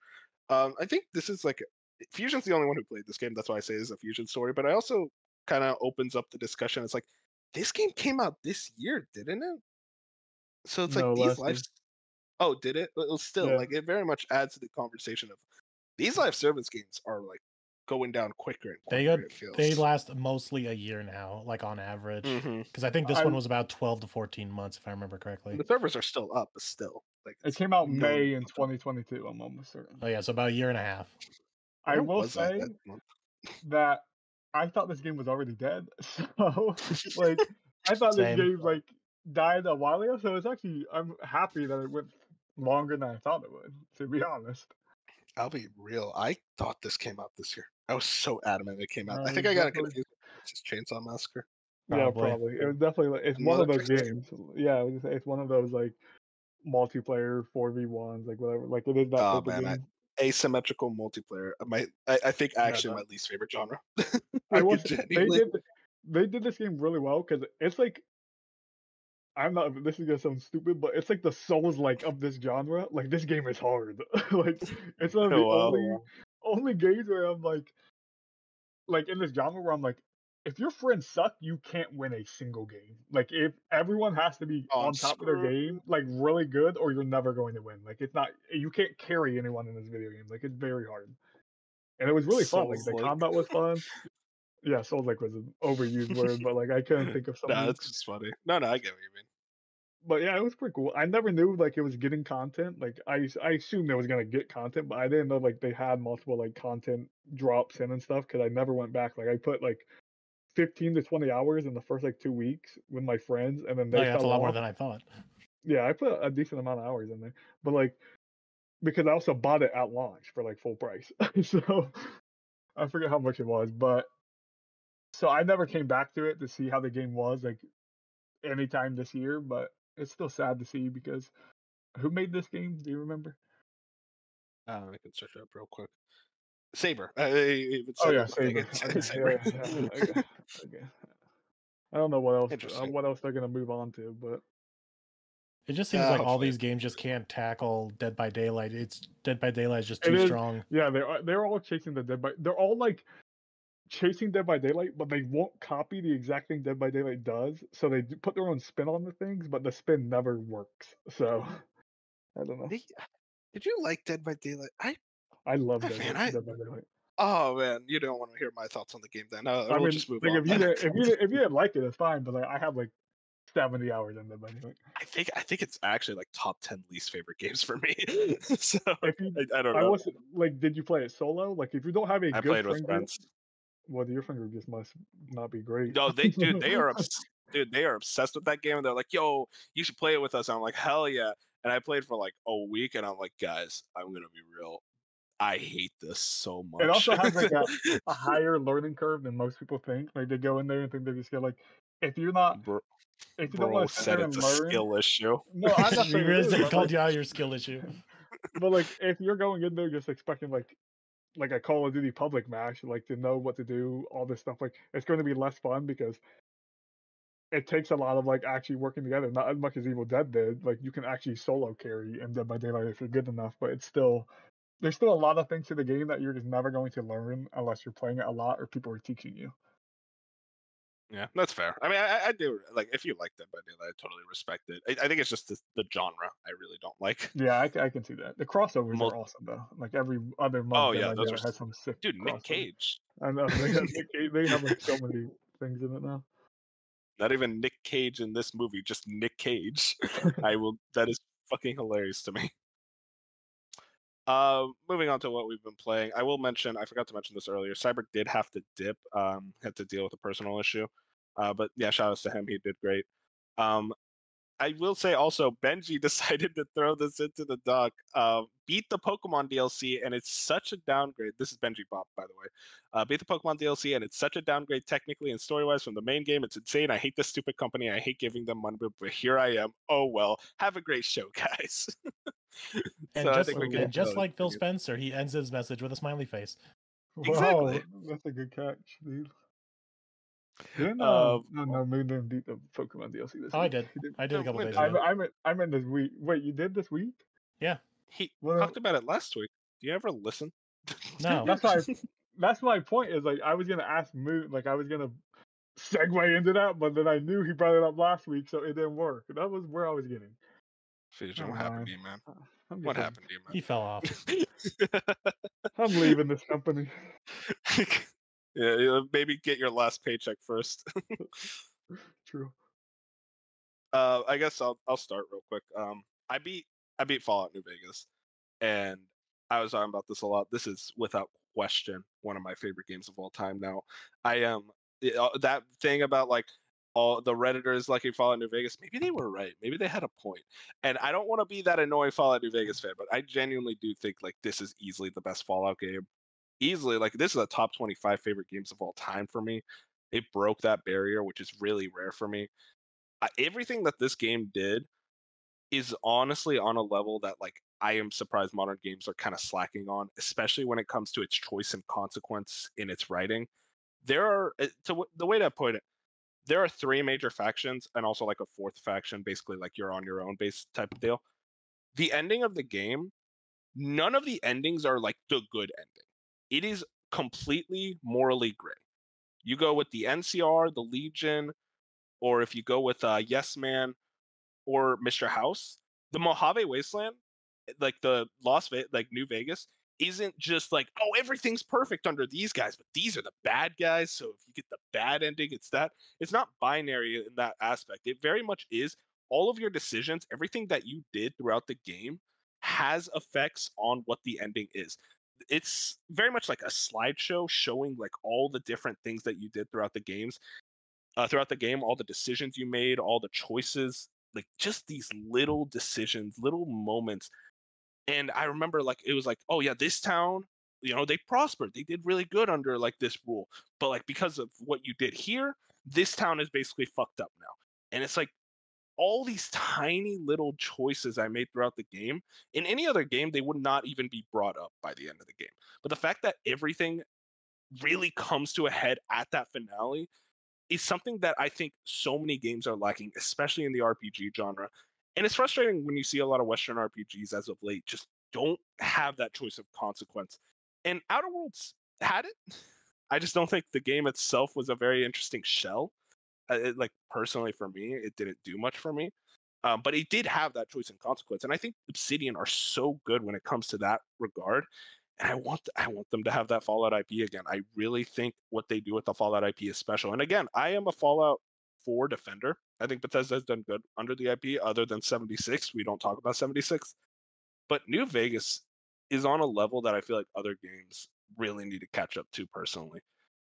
Um, I think this is like Fusion's the only one who played this game. That's why I say it's a Fusion story. But I also kind of opens up the discussion. It's like this game came out this year, didn't it? So it's No, like these last year. lives. Oh, did it? It was still Yeah. like it very much adds to the conversation of these live service games are like going down quicker and They got they last mostly a year now, like on average. Mm-hmm. Because I think this I- one was about twelve to fourteen months, if I remember correctly. The servers are still up, but still like It came out May in 2022. I'm almost certain. Oh yeah, so about a year and a half. I will was I say that that I thought this game was already dead. So like I thought Same. this game like died a while ago. So it's actually I'm happy that it went longer than I thought it would. To be honest. I'll be real. I thought this came out this year. I was so adamant it came out. I think I got it confused. Just Chainsaw Massacre. Yeah, Probably. probably. It was definitely like, it's one of those games. Yeah, was it's one of those like multiplayer four v ones, like whatever. Like it is that Oh, man, I-. Asymmetrical multiplayer. uh, My, I, I think actually that- my least favorite genre. I will say, they did they did this game really well because it's like I'm not this is gonna sound stupid, but it's like the souls like of this genre. Like this game is hard. like it's one of the Oh, wow. only only games where I'm like like in this genre where I'm like if your friends suck, you can't win a single game. Like if everyone has to be Oh, on top of their game, like really good, or you're never going to win. Like it's not you can't carry anyone in this video game. Like it's very hard. And it was really fun. Like the combat was fun. Yeah, Souls like was an overused word, but like I couldn't think of something. Nah, that's just funny. No, no, I get what you mean. But yeah, it was pretty cool. I never knew like it was getting content. Like I, I assumed it was gonna get content, but I didn't know like they had multiple like content drops in and stuff because I never went back. Like I put like 15 to 20 hours in the first like two weeks with my friends, and then oh, they Oh yeah, that's a lot more than I thought. Yeah, I put a decent amount of hours in there, but like because I also bought it at launch for like full price, so I forget how much it was, but so I never came back to it to see how the game was like anytime this year, but it's still sad to see because who made this game? Do you remember? Uh, I can search it up real quick. Saber. I, I Oh yeah, it, I think Saber. Okay, Saber. yeah, yeah, okay, okay. I don't know what else uh, what else they're gonna move on to, but It just seems Uh, like all these games just can't tackle Dead by Daylight. It's Dead by Daylight is just too is- strong. Yeah, they're they're all chasing the Dead by. They're all like chasing Dead by Daylight, but they won't copy the exact thing Dead by Daylight does. So they do put their own spin on the things, but the spin never works. So I don't know. Did you like Dead by Daylight? I I love Oh, Dead, man, I- Dead by Daylight. oh man, you don't want to hear my thoughts on the game then. Uh, I mean, just move like on. if you did, if you did, if you didn't like it, it's fine. But like I have like seventy hours in Dead by Daylight. I think I think it's actually like top ten least favorite games for me. so you, I, I don't I know. was like, did you play it solo? Like if you don't have a I good played with friends. Well, your finger just must not be great. No, they dude, they are obs- dude, they are obsessed with that game, and they're like, "Yo, you should play it with us." And I'm like, "Hell yeah!" And I played for like a week, and I'm like, "Guys, I'm gonna be real. I hate this so much." It also has, like, a higher learning curve than most people think. Like they go in there and think they just get like, if you're not, Bro, if you don't bro want to said it's a learn. skill issue. No, I'm not saying it really is, said- but, called like, you out your skill issue. but like if you're going in there just expecting like like a Call of Duty public match, like to know what to do, all this stuff, like it's going to be less fun because it takes a lot of like actually working together. Not as much as Evil Dead did. Like you can actually solo carry in Dead by Daylight if you're good enough, but it's still there's still a lot of things to the game that you're just never going to learn unless you're playing it a lot or people are teaching you. Yeah, that's fair. I mean, I, I do like if you like Dead by Daylight, I totally respect it. I, I think it's just the, the genre I really don't like. Yeah, I, I can see that. The crossovers Mul- are awesome though. Like every other oh, month, Oh, yeah, those are has some sick. Dude, Nick. Cage. I know they have, Nick Cage- they have like so many things in it now. Not even Nick Cage in this movie, just Nick Cage. I will. That is fucking hilarious to me. Uh, moving on to what we've been playing, I will mention. I forgot to mention this earlier. Cyber did have to dip. Um, had to deal with a personal issue. Uh, but yeah, shout outs to him. He did great. Um, I will say also, Benji decided to throw this into the dock. Uh, beat the Pokemon DLC, and it's such a downgrade. This is Benji Bop, by the way. Uh, beat the Pokemon DLC, and it's such a downgrade technically and story wise from the main game. It's insane. I hate this stupid company. I hate giving them money, but, but here I am. Oh well. Have a great show, guys. And So I just, think we and just like Phil. Spencer, he ends his message with a smiley face. Exactly. Wow, that's a good catch, dude. Didn't Uh, um, no no we didn't beat the Pokemon DLC this Oh, I week. did. Did. I did a couple days did I ago. I meant I meant this week. Wait, you did this week? Yeah. He Well, talked about it last week. Do you ever listen? No. That's why. that's my point. Is like I was gonna ask Moon, like I was gonna segue into that, but then I knew he brought it up last week, so it didn't work. That was where I was getting. Fusion, Never what happened to you, man? What happened to you, He fell off. I'm leaving this company. Yeah, maybe get your last paycheck first. True. uh, I guess I'll I'll start real quick. Um, I beat I beat Fallout New Vegas, and I was talking about this a lot. This is without question one of my favorite games of all time. Now, I am that thing about like all the redditors liking Fallout New Vegas. Maybe they were right. Maybe they had a point. And I don't want to be that annoying Fallout New Vegas fan, but I genuinely do think like this is easily the best Fallout game. Easily, like this is a top twenty-five favorite games of all time for me. It broke that barrier, which is really rare for me. Everything that this game did is honestly on a level that like I am surprised modern games are kind of slacking on, especially when it comes to its choice and consequence in its writing. There are uh, to the way to put it, there are three major factions and also like a fourth faction, basically like you're on your own base type of deal. The ending of the game, none of the endings are like the good ending. It is completely morally gray. You go with the NCR, the Legion, or if you go with uh, Yes Man or Mr. House, the Mojave Wasteland, like the Las Vegas, like New Vegas, isn't just like, oh, everything's perfect under these guys, but these are the bad guys. So if you get the bad ending, it's that. It's not binary in that aspect. It very much is all of your decisions, everything that you did throughout the game has effects on what the ending is. It's very much like a slideshow showing like all the different things that you did throughout the games, uh, throughout the game, all the decisions you made, all the choices, like just these little decisions, little moments. And I remember like it was like, oh yeah, this town, you know, they prospered. They did really good under like this rule. But like because of what you did here, this town is basically fucked up now. And it's like all these tiny little choices I made throughout the game. In any other game, they would not even be brought up by the end of the game. But the fact that everything really comes to a head at that finale is something that I think so many games are lacking, especially in the RPG genre. And it's frustrating when you see a lot of Western RPGs as of late just don't have that choice of consequence. And Outer Worlds had it. I just don't think the game itself was a very interesting shell. Uh, it, like personally for me, it didn't do much for me. Um, but it did have that choice and consequence, and I think Obsidian are so good when it comes to that regard. And I want I want them to have that Fallout IP again. I really think what they do with the Fallout IP is special. And again, I am a Fallout 4 defender. I think Bethesda has done good under the IP, other than 76. We don't talk about 76. But New Vegas is on a level that I feel like other games really need to catch up to personally.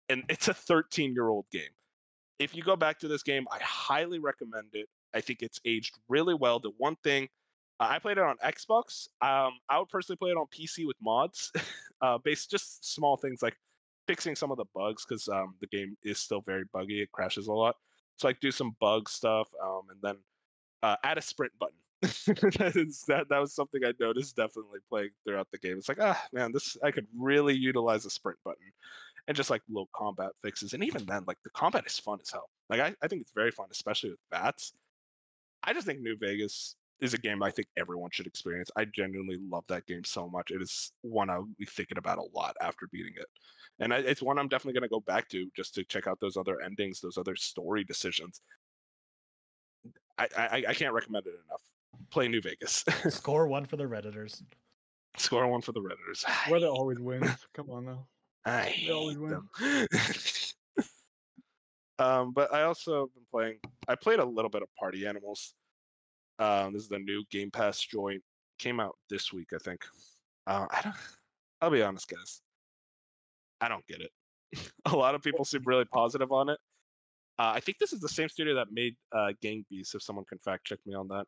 And it's a 13 year old game. If you go back to this game, I highly recommend it. I think it's aged really well. The one thing uh, I played it on Xbox. Um, I would personally play it on PC with mods, uh, based just small things like fixing some of the bugs because um, the game is still very buggy. It crashes a lot. So like do some bug stuff, um, and then uh, add a sprint button. that, is, that that was something I noticed definitely playing throughout the game. It's like ah man, this I could really utilize a sprint button, and just like little combat fixes. And even then, like the combat is fun as hell. Like I, I think it's very fun, especially with bats. I just think New Vegas is a game I think everyone should experience. I genuinely love that game so much. It is one I'll be thinking about a lot after beating it. And I, it's one I'm definitely going to go back to just to check out those other endings, those other story decisions. I, I, I can't recommend it enough. Play New Vegas. Score one for the Redditors. Score one for the Redditors. I Weather hate- always wins. Come on now. I hate them. um, but I also have been playing. I played a little bit of Party Animals. Um, this is the new Game Pass joint. Came out this week, I think. Uh, I don't. I'll be honest, guys. I don't get it. a lot of people seem really positive on it. Uh, I think this is the same studio that made uh, Gang Beasts. If someone can fact check me on that.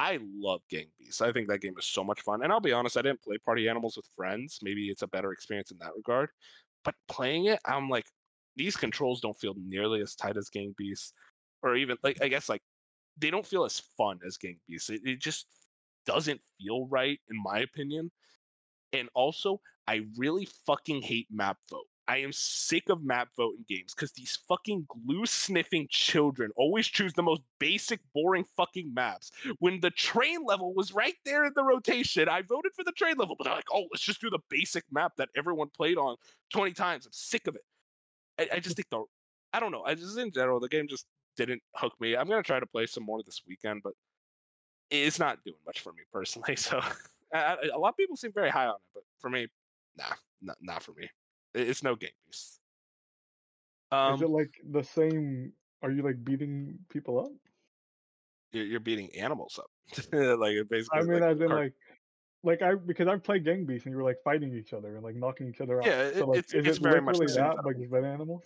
I love Gang Beasts. I think that game is so much fun. And I'll be honest, I didn't play Party Animals with friends. Maybe it's a better experience in that regard. But playing it, I'm like, these controls don't feel nearly as tight as Gang Beasts, or even like I guess like they don't feel as fun as Gang Beasts. It, it just doesn't feel right, in my opinion. And also, I really fucking hate map vote. I am sick of map voting games because these fucking glue sniffing children always choose the most basic, boring fucking maps. When the train level was right there in the rotation, I voted for the train level, but they're like, oh, let's just do the basic map that everyone played on 20 times. I'm sick of it. I, I just think the, I don't know. I just in general, the game just didn't hook me. I'm gonna try to play some more this weekend, but it's not doing much for me personally. So I, I- a lot of people seem very high on it, but for me, nah, not, not for me. It- It's no game beast. Is Um, it like the same? Are you like beating people up? you're, you're beating animals up, like it basically. I mean, like as in like, like I because I've played Gang Beast and you were like fighting each other and like knocking each other out. Yeah, so like, it's- is it's it very much the same that, just better animals?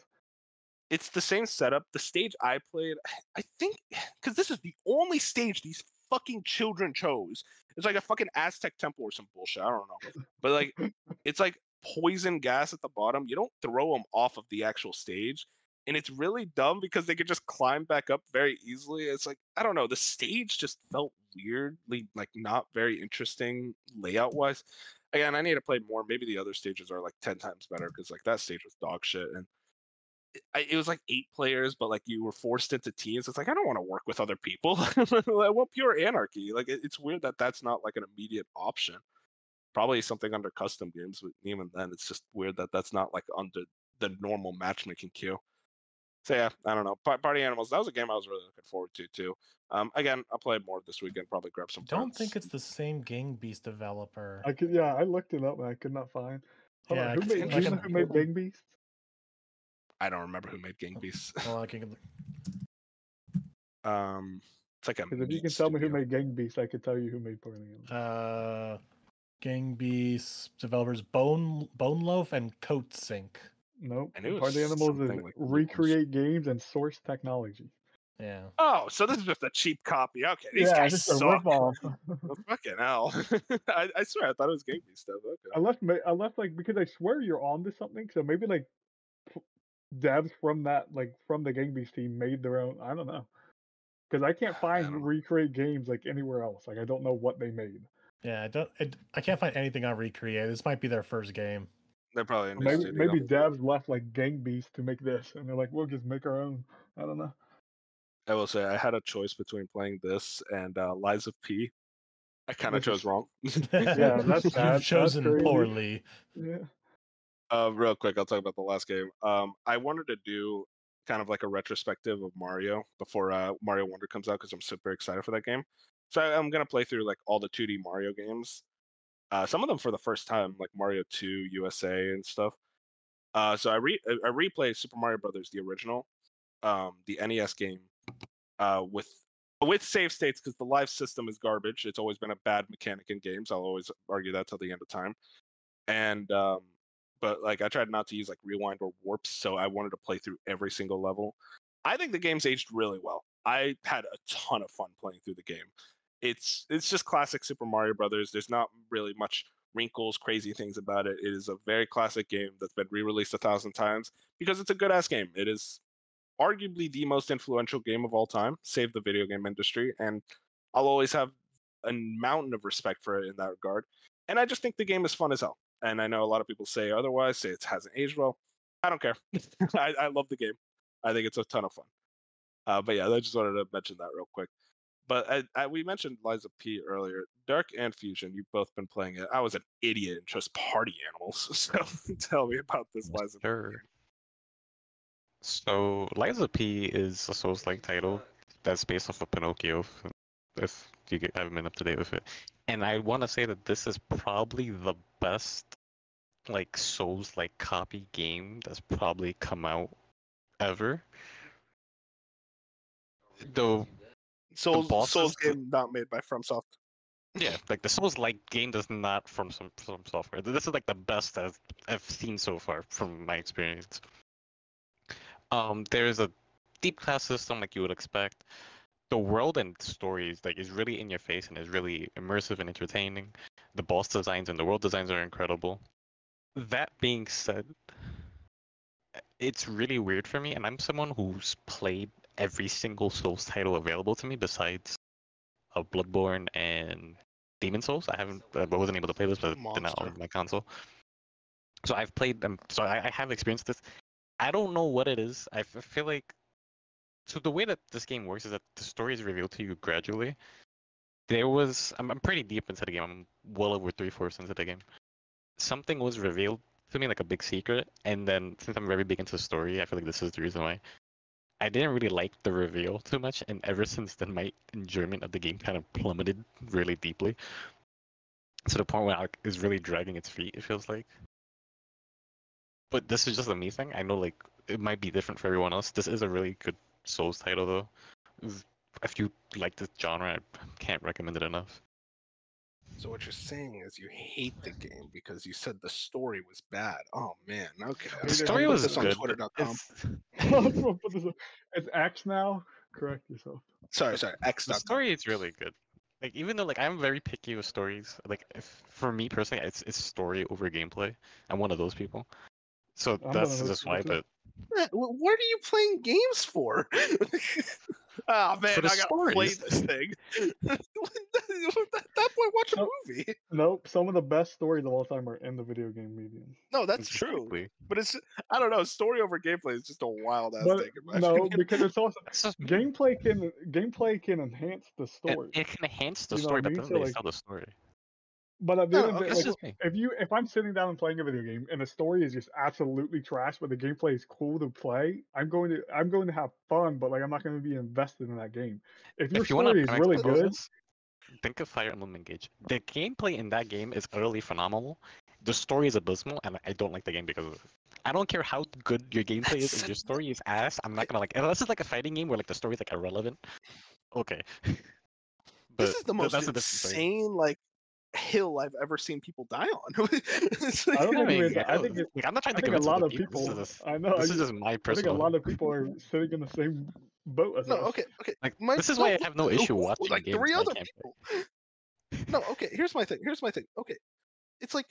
it's the same setup. The stage I played, I think, because this is the only stage these fucking children chose. It's like a fucking Aztec temple or some bullshit. I don't know, but like, it's like poison gas at the bottom. You don't throw them off of the actual stage, and it's really dumb because they could just climb back up very easily. It's like I don't know. The stage just felt weirdly like not very interesting layout wise. Again, I need to play more. Maybe the other stages are like ten times better because like that stage was dog shit and it was like eight players, but like you were forced into teams. It's like I don't want to work with other people. I want pure anarchy. Like it, it's weird that that's not like an immediate option. Probably something under custom games, but even then, it's just weird that that's not like under the normal matchmaking queue. So yeah, I don't know. Pa- Party Animals. That was a game I was really looking forward to too. Um, again, I'll play more this weekend. Probably grab some. Don't friends. think it's the same Gang Beast developer. I could yeah, I looked it up and I could not find. Hold on, Yeah, who 'cause made, like do you know an- who made Gang Beast? I don't remember who made Gang Beasts. Well, I can, um, it's like a. Because if you can tell me who made Gang Beast, I could tell you who made Party Animals. uh, Gang Beast developers Bone Boneloaf and Coatsink. Nope. I knew it was Party Animals is like Lucas. recreate games and source technology. Yeah. Oh, so this is just a cheap copy. Okay, these yeah, guys just a suck. ripoff. Well, fucking hell! I, I swear I thought it was Game Beast stuff. Okay. unless ma- unless like because I swear you're on to something, so maybe like p- devs from that like from the Gang Beast team made their own. I don't know. Because I can't find don't recreate games like anywhere else. Like I don't know what they made. Yeah, I don't. It, I can't find anything on Recreate. This might be their first game. They're probably a Maybe studio. maybe devs left like Gang Beast to make this, and they're like, we'll just make our own. I don't know. I will say I had a choice between playing this and uh, Lies of P. I kind of This is- chose wrong. Yeah, that's sad. You've That's chosen poorly. Yeah. Uh, real quick, I'll talk about the last game. Um, I wanted to do kind of like a retrospective of Mario before uh, Mario Wonder comes out because I'm super excited for that game. So I'm gonna play through like all the 2D Mario games. Uh, some of them for the first time, like Mario 2 USA and stuff. Uh, so I re I replayed Super Mario Brothers, the original, um, the NES game, uh, with with save states because the live system is garbage. It's always been a bad mechanic in games. I'll always argue that till the end of time. And um, but like I tried not to use like rewind or warps, so I wanted to play through every single level. I think the game's aged really well. I had a ton of fun playing through the game. It's it's just classic Super Mario Brothers. There's not really much wrinkles, crazy things about it. It is a very classic game that's been re-released a thousand times because it's a good ass game. It is arguably the most influential game of all time, save the video game industry, and I'll always have a mountain of respect for it in that regard. And I just think the game is fun as hell. And I know a lot of people say otherwise, say it hasn't aged well. I don't care. I, I love the game. I think it's a ton of fun. Uh, but yeah, I just wanted to mention that real quick. But I, I, we mentioned Lies of P earlier. Dark and Fusion, you've both been playing it. I was an idiot and chose party animals. So tell me about this Lies of. P Sure. So, Lies of P is a Souls-like title that's based off of Pinocchio, if you get- haven't been up to date with it. And I want to say that this is probably the best, like, Souls-like copy game that's probably come out ever. Though, Souls, bosses- Souls game not made by FromSoft. yeah, like the Souls-like game does not from some from software. This is like the best I've, I've seen so far from my experience. Um, there's a deep class system like you would expect. The world and stories like is really in your face and is really immersive and entertaining. The boss designs and the world designs are incredible. That being said, it's really weird for me, and I'm someone who's played every single Souls title available to me besides uh, Bloodborne and Demon Souls. I haven't, I wasn't able to play this, but they're not on my console. So I've played them. So I, I have experienced this. I don't know what it is. I feel like so the way that this game works is that the story is revealed to you gradually. There was I'm, I'm pretty deep into the game. I'm well over three fourths into the game. Something was revealed to me like a big secret, and then since I'm very big into the story, I feel like this is the reason why. I didn't really like the reveal too much, and ever since then, my enjoyment of the game kind of plummeted really deeply. To the point where it is really dragging its feet. It feels like. But this is just a me thing. I know like it might be different for everyone else. This is a really good Souls title though. If- If you like this genre, I can't recommend it enough. So what you're saying is you hate the game because you said the story was bad. Oh man, okay. The story was this on good. Twitter.com. It's, I'll put this up. it's X now. Correct yourself. Sorry, sorry. X. the story is really good. Like even though like I'm very picky with stories, like if for me personally, it's it's story over gameplay. I'm one of those people. So I'm that's just why. But What are you playing games for? oh man, For I gotta play this thing. At that point, watch a Nope. movie. Nope. Some of the best stories of all time are in the video game medium. No, that's true. But it's I don't know. Story over gameplay is just a wild ass thing. no, because it's also gameplay can gameplay can enhance the story. it can enhance the You story, what I but then they like, tell the story. But at the No, end of the okay, like, if you if I'm sitting down and playing a video game and the story is just absolutely trash, but the gameplay is cool to play, I'm going to I'm going to have fun, but like I'm not going to be invested in that game. If your If you story is really good, think of Fire Emblem Engage. The gameplay in that game is utterly phenomenal. The story is abysmal, and I don't like the game because of it. I don't care how good your gameplay is. If your story is ass, I'm not gonna like. Unless it's like a fighting game where like the story is like irrelevant. Okay. but this is the th- most that's thing. insane like hill I've ever seen people die on. It's I don't like- think I mean, it's- I think it- like, I'm not trying to think a lot of people. people. This is, I know. I this is just, just my I think a lot of people are sitting in the same boat as no, us. okay, okay. Like My- this is why I have no issue watching like games three other people. No, okay. Here's my thing. Here's my thing. Okay, it's like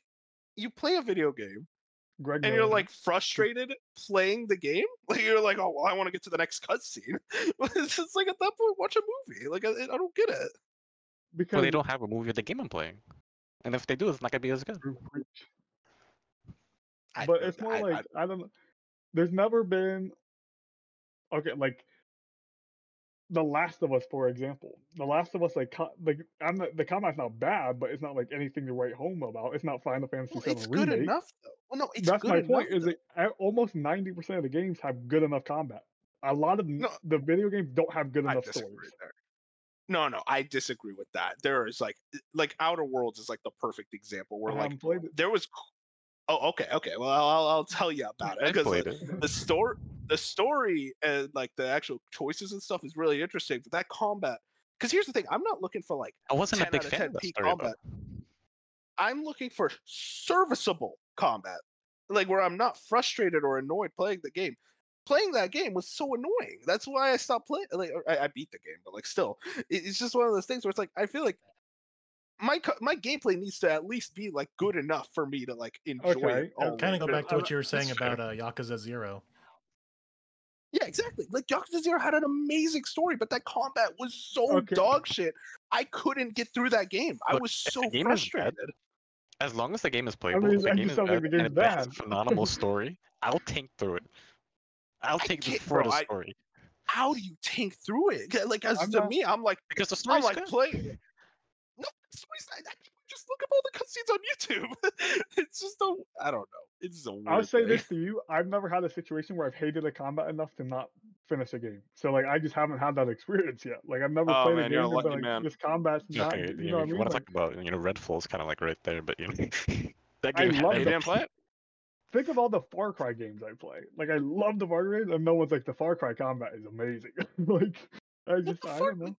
you play a video game Greg and you're like frustrated playing the game. Like you're like, oh, well, I want to get to the next cutscene. it's just like at that point, watch a movie. Like I, I don't get it. Because Well, they don't have a movie of the game I'm playing, and if they do, it's not gonna be as good. True. I- but it's more I- I- like I, don't know. There's never been okay, like The Last of Us, for example. The Last of Us, like, co- like I'm not, the combat's not bad, but it's not like anything to write home about. It's not Final Fantasy well, VII it's good enough though. Well, no, it's That's good my enough. point. Is though. that almost ninety percent of the games have good enough combat. A lot of No. the video games don't have good enough stories. there. No, no, I disagree with that. There is like, like Outer Worlds is like the perfect example where like haven't played it. there was. Oh, okay, okay. Well, I'll, I'll tell you about it because uh, played like, the story, the story, and like the actual choices and stuff is really interesting. But that combat, because here's the thing, I'm not looking for like I wasn't 10 a big fan of the peak combat. I'm looking for serviceable combat, like where I'm not frustrated or annoyed playing the game. Playing that game was so annoying. That's why I stopped playing. Like I, I beat the game, but like still, it- it's just one of those things where it's like I feel like my my gameplay needs to at least be like good enough for me to like enjoy Okay, it. all Kind of go back to what you were saying that's about uh, Yakuza Zero. Yeah, exactly. Like Yakuza Zero had an amazing story, but that combat was so Okay. dog shit. I couldn't get through that game. I was so the bad, frustrated. As long as the game is playable, mean, the game just is bad, and game's it has a bad. phenomenal story, I'll tank through it. I'll take it can't- for bro, the I- story How do you tank through it? Like as I'm to not- me, I'm like, because the I'm story's like good. playing. No, the story's not. that- Just look up all the cutscenes on YouTube. it's just a. I don't know. It's just a weird. I'll say thing. this to you: I've never had a situation where I've hated a combat enough to not finish a game. So like, I just haven't had that experience yet. Like, I've never Oh, played man, a you're a game and been lucky like, man. this combat's not. Okay, you you know what I if you mean? want to Like, talk about, you know, Redfall's kind of like right there, but you know, that I game had love You it. didn't play it? Think of all the Far Cry games I play. Like, I love the Far Cry, games, and no one's like the Far Cry combat is amazing. like, I just, I don't know.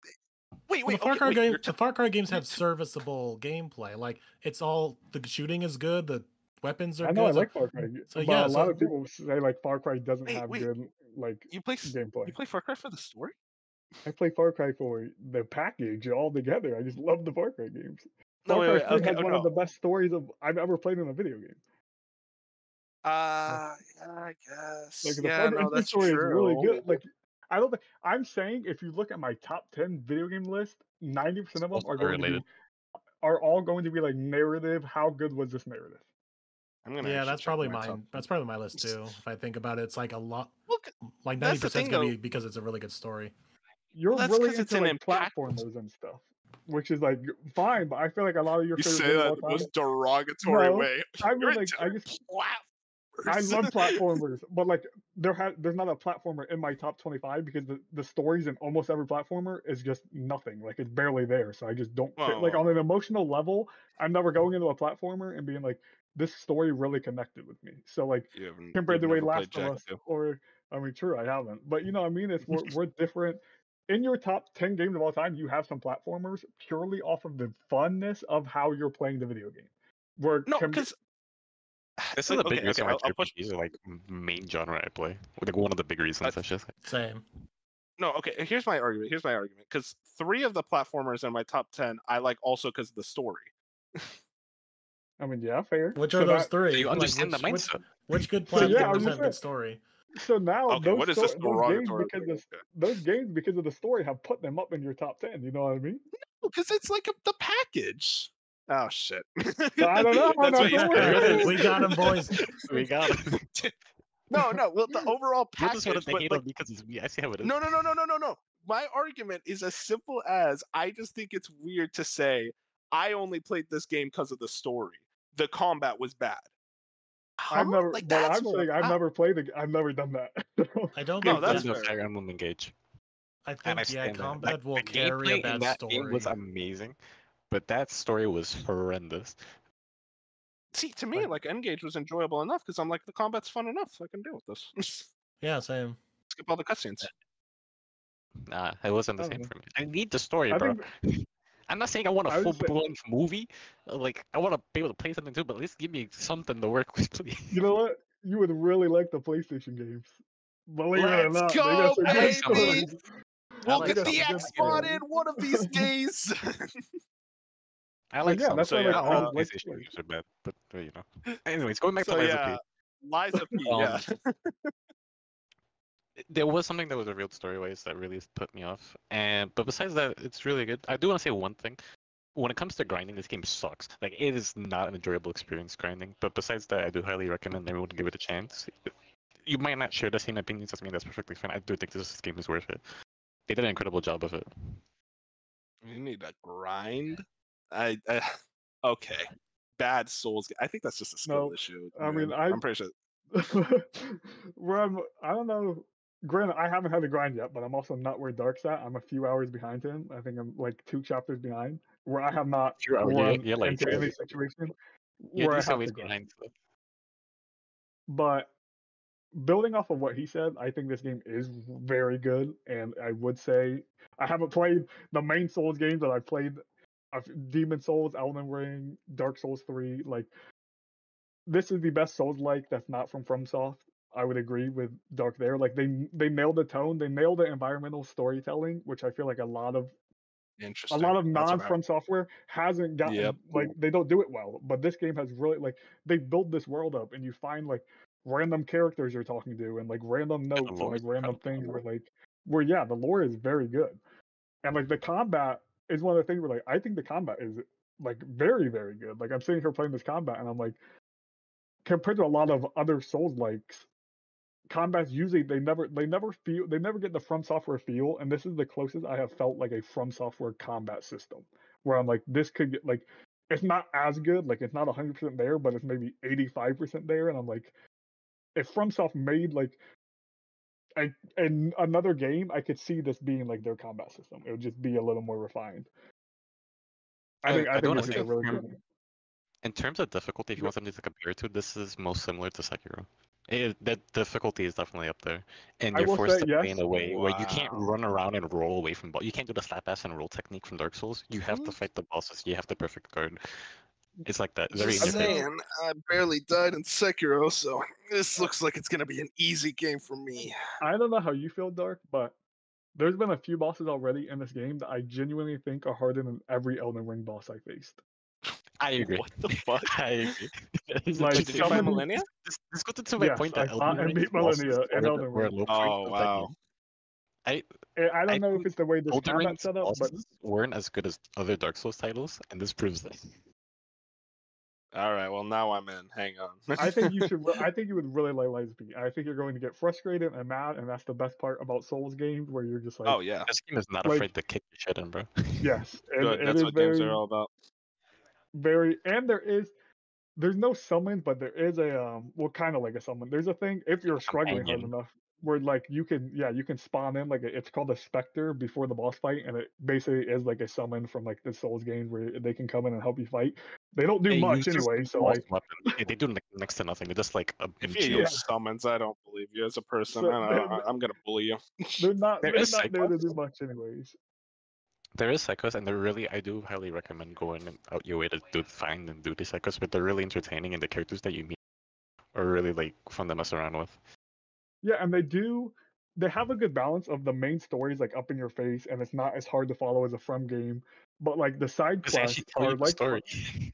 Wait, Well, wait. the Far okay, Cry wait, game, you're the Far Cry games have serviceable gameplay. Like it's all the shooting is good, the weapons are I know good. so- like Far Cry, so but yeah, a lot of people say like Far Cry doesn't Wait, have wait. good like you play. s- gameplay. You play Far Cry for the story? I play Far Cry for the package all together. I just love the Far Cry games. No, Far wait, Cry wait. 3 Okay, has oh, one no. of the best stories of I've ever played in a video game. Uh, yeah, I guess. Like the yeah, no, that's story true. is really good. Like I don't think I'm saying if you look at my top ten video game list, ninety percent of them are going to be are all going to be like narrative. How good was this narrative? I'm gonna. Yeah, that's probably my top mine. That's probably my list too. If I think about it, it's like a lot. Look, Like ninety percent thing, gonna though. be because it's a really good story. You're that's really 'cause it's into an like impactful- platformors and stuff, which is like fine. But I feel like a lot of your you say that in the most derogatory No, way. I mean, You're like, into I just- I love platformers, but like there ha- there's not a platformer in my top 25 because the, the stories in almost every platformer is just nothing. Like it's barely there. So I just don't fit. like on an emotional level, I'm never going into a platformer and being like, this story really connected with me. So like compared to you've way Last of Us or I mean true, I haven't. But you know what I mean? It's we're, we're different. In your top 10 games of all time, you have some platformers purely off of the funness of how you're playing the video game. Where No, because This is a big okay, reason okay, why I'll, I'll push. JRPGs are like main genre I play. Like one of the big reasons, I should say. Same. No, okay. Uh, here's my argument. Here's my argument. Because three of the platformers in my top ten, I like also because of the story. I mean, yeah, fair. Which So are those that- three? So you Like, understand which, the which, mindset. which good So, yeah, I platformers have good story? So now Okay, those, what is sto- this those games because of, those games because of the story have put them up in your top ten. You know what I mean? No, because it's like a, the package. Oh shit. I don't know, That's what you don't said, worry. right? we got him, boys. We got him. No, no. Well, the overall You package. just want to but, hate like, because it's me. I see how it is. no, no, no, no, no, no, no. My argument is as simple as I just think it's weird to say I only played this game because of the story. The combat was bad. I've never, Like, but that's I'm what- saying I've how- never played. The, I've never done that. I don't No, think that's that, no fair. Fire Emblem Engage. I think I yeah, stand by that. combat Like, will the carry gameplay a in bad that story. game was amazing, but that story was horrendous. See, to me, Like- like Engage was enjoyable enough because I'm like the combat's fun enough. I can deal with this. Yeah, same. Skip all the cutscenes. Nah, it wasn't the same don't for me. I need the story, I bro. think I'm not saying I want a I full would say- blown movie. Like I want to be able to play something too, but at least give me something to work with, please. you know what? You would really like the PlayStation games. Believe it or Let's not, go, they got some good baby! We'll like get the good X mod in one of these days. I like yeah, some. that's So, why yeah, like all Some like, PlayStation like, games are bad, but you know. Anyways, going back so to Lies yeah, of Liza P. Um, Yeah. There was something that was revealed story-wise that really put me off, and but besides that, it's really good. I do want to say one thing. When it comes to grinding, this game sucks. Like it is not an enjoyable experience grinding. But besides that, I do highly recommend everyone give it a chance. You might not share the same opinions as me. That's perfectly fine. I do think this game is worth it. They did an incredible job of it. You need to grind. I, I okay. Bad Souls. I think that's just a skill No, issue. I mean, man. I- I'm pretty sure. where I'm, I don't know. Granted, I haven't had the grind yet, but I'm also not where Dark's at. I'm a few hours behind him. I think I'm like two chapters behind, where I have not You're- you're- you're like- into any situation You're where I have ways to grind. behind. But building off of what he said, I think this game is very good, and I would say I haven't played the main Souls games, but I've played Demon Souls, Elden Ring, Dark Souls Three. Like this is the best Souls like that's not from FromSoft. I would agree with Dark there. Like they they nailed the tone, they nailed the environmental storytelling, which I feel like a lot of Interesting. a lot of non from software hasn't gotten Yep. like they don't do it well but this game has really like they build this world up and you find like random characters you're talking to and like random notes and like random things where like where yeah the lore is very good and like the combat is one of the things where like i think the combat is like very very good. Like i'm sitting here playing this combat and i'm like compared to a lot of other souls likes combats usually they never they never feel they never get the from software feel and this is the closest i have felt like a from software combat system where i'm like this could get like it's not as good like it's not 100% there but it's maybe 85% there and i'm like if from FromSoft made like a, an another game, I could see this being like their combat system. It would just be a little more refined. I Uh, think I I think wanna it's a really good game. In terms of difficulty, if you want something to compare it to, this is most similar to Sekiro. It, the difficulty is definitely up there, and you're forced say to play yes. in a way where you can't run around and roll away from. Bo- you can't do the slap ass and roll technique from Dark Souls. You have to Mhm. fight the bosses. You have the perfect guard. It's like that. Very Just different. saying, I barely died in Sekiro, so this looks like it's gonna be an easy game for me. I don't know how you feel, Dark, but there's been a few bosses already in this game that I genuinely think are harder than every Elden Ring boss I faced. I agree. What the fuck? I agree. It's Like, Wait, did you interesting. fight Malenia? This, this goes into my Yes, point uh, oh, I that fought Elden and Ring beat bosses Malenia in Elden Ring. Oh point of that wow. I I don't I know if it's the way this Elden combat Ring's set up, but bosses weren't as good as other Dark Souls titles, and this proves that. All right. Well, now I'm in. Hang on. I think you should. re- I think you would really like Lies of P. I think you're going to get frustrated and mad, and that's the best part about Souls games, where you're just like, oh yeah. This game is not Like- afraid to kick your shit in, bro. yes, and Good. it That's is what games are all about. very, and there is, there's no summon, but there is a um, well, kind of like a summon. There's a thing if you're struggling hard enough, where like you can, yeah, you can spawn in like a, it's called a specter before the boss fight, and it basically is like a summon from like the Souls games where they can come in and help you fight. They don't do They much anyway, so boss like. Yeah, they do next to nothing. They're just like a If you of- summons, I don't believe you as a person. So, I there- don't, I, am gonna bully you. They're not. There they're is not there to do much, anyways. There is psychos, and they're really. I do highly recommend going and out your way to do find and do the psychos, but they're really entertaining, and the characters that you meet are really like fun to mess around with. Yeah, and they do. They have a good balance of the main stories like up in your face, and it's not as hard to follow as a From game. But like the side quests are like story.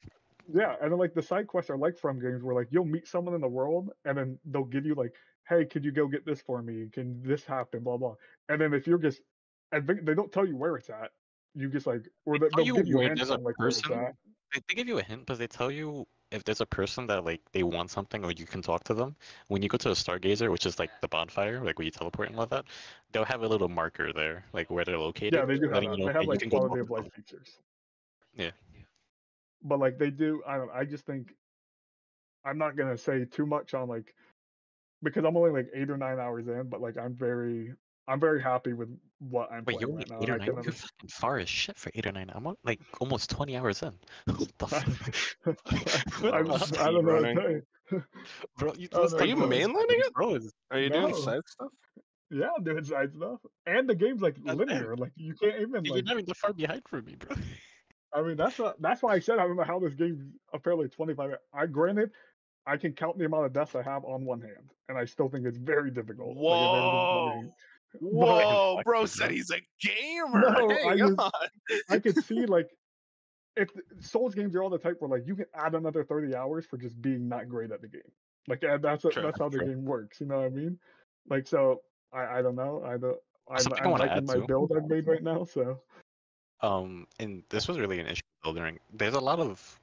yeah, and then like the side quests are like From games where like you'll meet someone in the world, and then they'll give you like, hey, could you go get this for me? Can this happen? Blah blah. And then if you're just, and they don't tell you where it's at. You just like, or they they'll give you a on like person. They give you a hint, but they tell you if there's a person that like they want something or you can talk to them. When you go to a stargazer, which is like the bonfire, like where you teleport and all that, they'll have a little marker there, like where they're located. Yeah, they do have you know, They have like quality of life them." features. Yeah. But like they do, I don't. I just think I'm not gonna say too much on like because I'm only like eight or nine hours in, but like I'm very, I'm very happy with what I'm Wait, playing you're right eight and or nine? You're understand. fucking far as shit for eight or nine. I'm like almost 20 hours in. what the fuck? What I'm, the I don't know. what to running. tell. Bro, you, oh, no, are you bro. goes- mainlining it? Bro, it's- Are you doing side stuff? Yeah, I'm doing side stuff, and the game's like That's it. linear. Like you can't even you're like. not even that far behind from me, bro. I mean, that's what, that's why I said I don't know how this game's apparently 25. I granted, I can count the amount of deaths I have on one hand, and I still think it's very difficult. like, a very difficult game. Whoa, bro said he's a gamer. No, I just-. I could see like if Souls games are all the type where like you can add another 30 hours for just being not great at the game. Like that's a, True, that's how the game works. You know what I mean? Like so, I I don't know. I don't. I'm, Something I'm liking my to. build I've made right now. So Um, and this was really an issue building. There's a lot of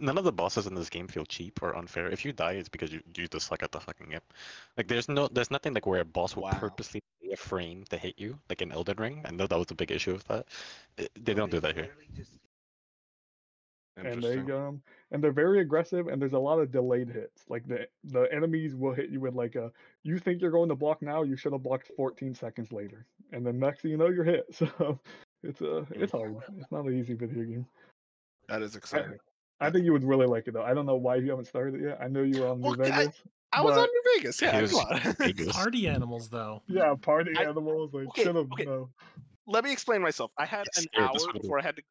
none of the bosses in this game feel cheap or unfair. If you die, it's because you you just suck at the fucking game. Like there's no there's nothing like where a boss will Wow. purposely a frame to hit you, like in Elden Ring. I know that was a big issue with that. They don't do that here. and they um and they're very aggressive and there's a lot of delayed hits. Like the the enemies will hit you with like a you think you're going to block now, you should have blocked 14 seconds later, and then next thing you know you're hit. So it's uh it's hard. It's not an easy video game. That is exciting. I think you would really like it though. I don't know why you haven't started it yet. I know you were on New Well, I- Vegas. I was but- on New Vegas. Yeah, Here's come on. Vegas. Party animals, though. Yeah, party I- animals. Like okay, should have okay. no. Let me explain myself. I had an hour that's what it is. before I had to.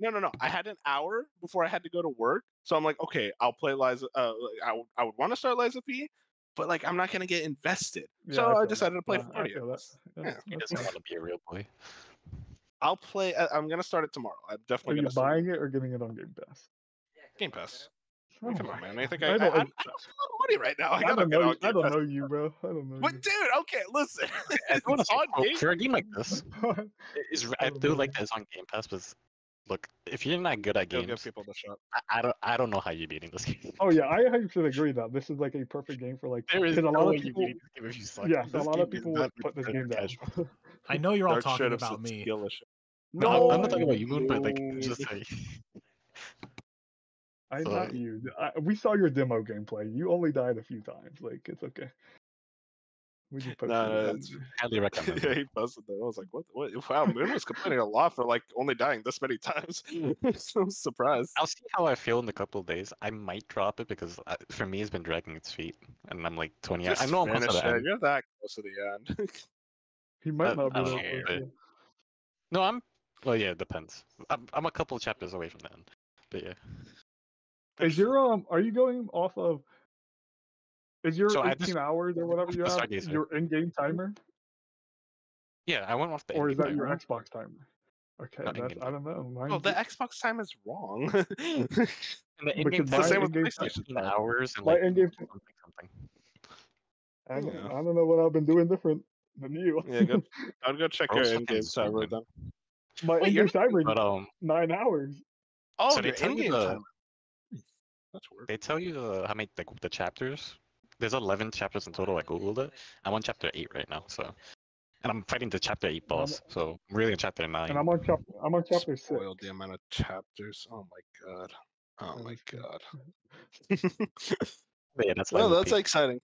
No, no, no. I had an hour before I had to go to work. So I'm like, okay, I'll play Liza. Uh, I would, I would want to start Lies of P, but like, I'm not gonna get invested. Yeah, so I I, feel decided to play Uh, I Party that. Yeah, Yeah, He doesn't want to be a real boy. I'll play. I- I'm gonna start it tomorrow. I'm Are definitely you gonna start buying it or getting it on Game Pass? Game Pass. Oh Come on, man. I think God. I, I, I, don't- I, don't have a lot of money right now. I I gotta don't know. you- I don't know you, bro. I don't know But you. dude, okay, listen. I it's do say, on for- Game. for a game like this, is I don't do know. like that it's on Game Pass, but look, if you're not good at It'll give games, people the shot. I, I don't I don't know how you're beating this game. oh yeah, I 100% agree that this is like a perfect game for like. There is because a lot of people. beating this game if you suck. Yes, a lot of people would put this game down. casual. I know you're all talking about me. No, I'm, I'm not talking about you, but like just like I So- not you. I, we saw your demo gameplay. You only died a few times. Like it's okay. We just put No, no, it's- highly recommend. yeah, it. he posted that. I was like, what? What? Wow, Moon was complaining a lot for like only dying this many times. so surprised. I'll see how I feel in a couple of days. I might drop it because uh, for me it's been dragging its feet, and I'm like 20 hours. I know I'm close to the end. You're that close to the end. He might I- not be I that don't close, know, yeah. No, I'm. Well, yeah, it depends. I'm I'm a couple chapters away from the end, but yeah. Is your um? Are you going off of? Is your So 18 just- hours or whatever you have your in-game timer, Yeah, I went off the. or is that your. Xbox timer? Okay, that's I don't know. oh, Mine's- the Xbox time is wrong. And the in-game time same with PlayStation time. hours and my like in-game something something. I don't, Yeah. I don't know what I've been doing different than you. yeah, good. I'd go check your in-game timer then. My Wait, in-game timer But um, nine hours. Oh, So your in-game timer. That's weird. They tell you the, how many like the chapters. There's 11 chapters in total. I googled it. I'm on chapter eight right now. So, and I'm fighting the chapter eight boss. So I'm really in chapter nine. And I'm on chapter. I'm on chapter six. Spoiled the amount of chapters. Oh my god. Oh my god. But yeah, that's well, that's P. exciting.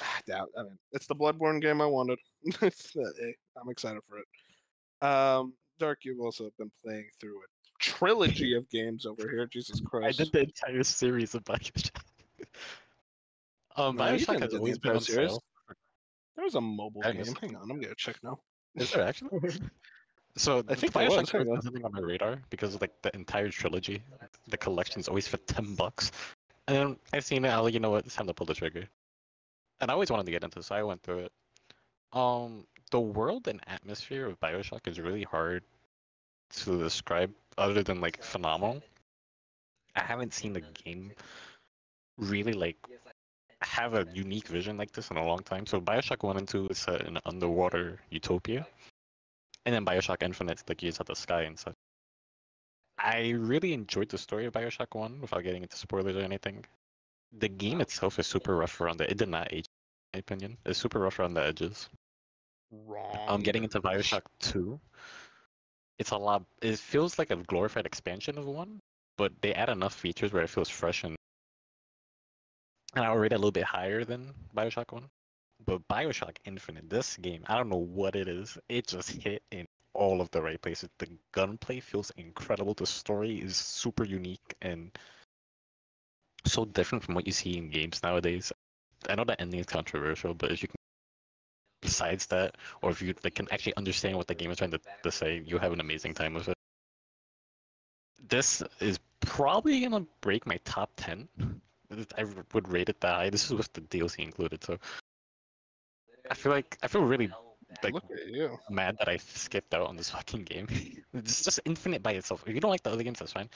I doubt. I mean, it's the Bloodborne game I wanted. It's, uh, eh, I'm excited for it. Um, Dark, you've also been playing through a trilogy of games over here. Jesus Christ! I did the entire series of Bioshock. um, No, you Bioshock didn't has always been on series. sale. There was a mobile I game. Hang on, I'm gonna check now. Is there actually? So I think Bioshock was, hang series on. was something on my radar because like the entire trilogy, the collection's always for ten bucks. And then I've seen it, I was like, you know what, it's time to pull the trigger. And I always wanted to get into, it, so I went through it. Um, the world and atmosphere of Bioshock is really hard to describe, other than like phenomenal. I haven't seen the game really like have a unique vision like this in a long time. So Bioshock One and Two is set in an underwater utopia, and then Bioshock Infinite, like just have the sky and stuff. I really enjoyed the story of Bioshock One without getting into spoilers or anything. The game itself is super rough around the. It did not age, in my opinion. It's super rough around the edges. Wrong. Um, getting into Bioshock Two, it's a lot. It feels like a glorified expansion of one, but they add enough features where it feels fresh and. And I rate it a little bit higher than Bioshock One, but Bioshock Infinite, this game, I don't know what it is. It just hit in all of the right places. The gunplay feels incredible. The story is super unique and so different from what you see in games nowadays. I know the ending is controversial, but if you can, besides that, or if you like, can actually understand what the game is trying to, to say, you have an amazing time with it. This is probably gonna break my top ten. I would rate it that high. This is with the DLC included, so I feel like I feel really like Look at you. mad that I skipped out on this fucking game. it's just Infinite by itself. If you don't like the other games, that's fine.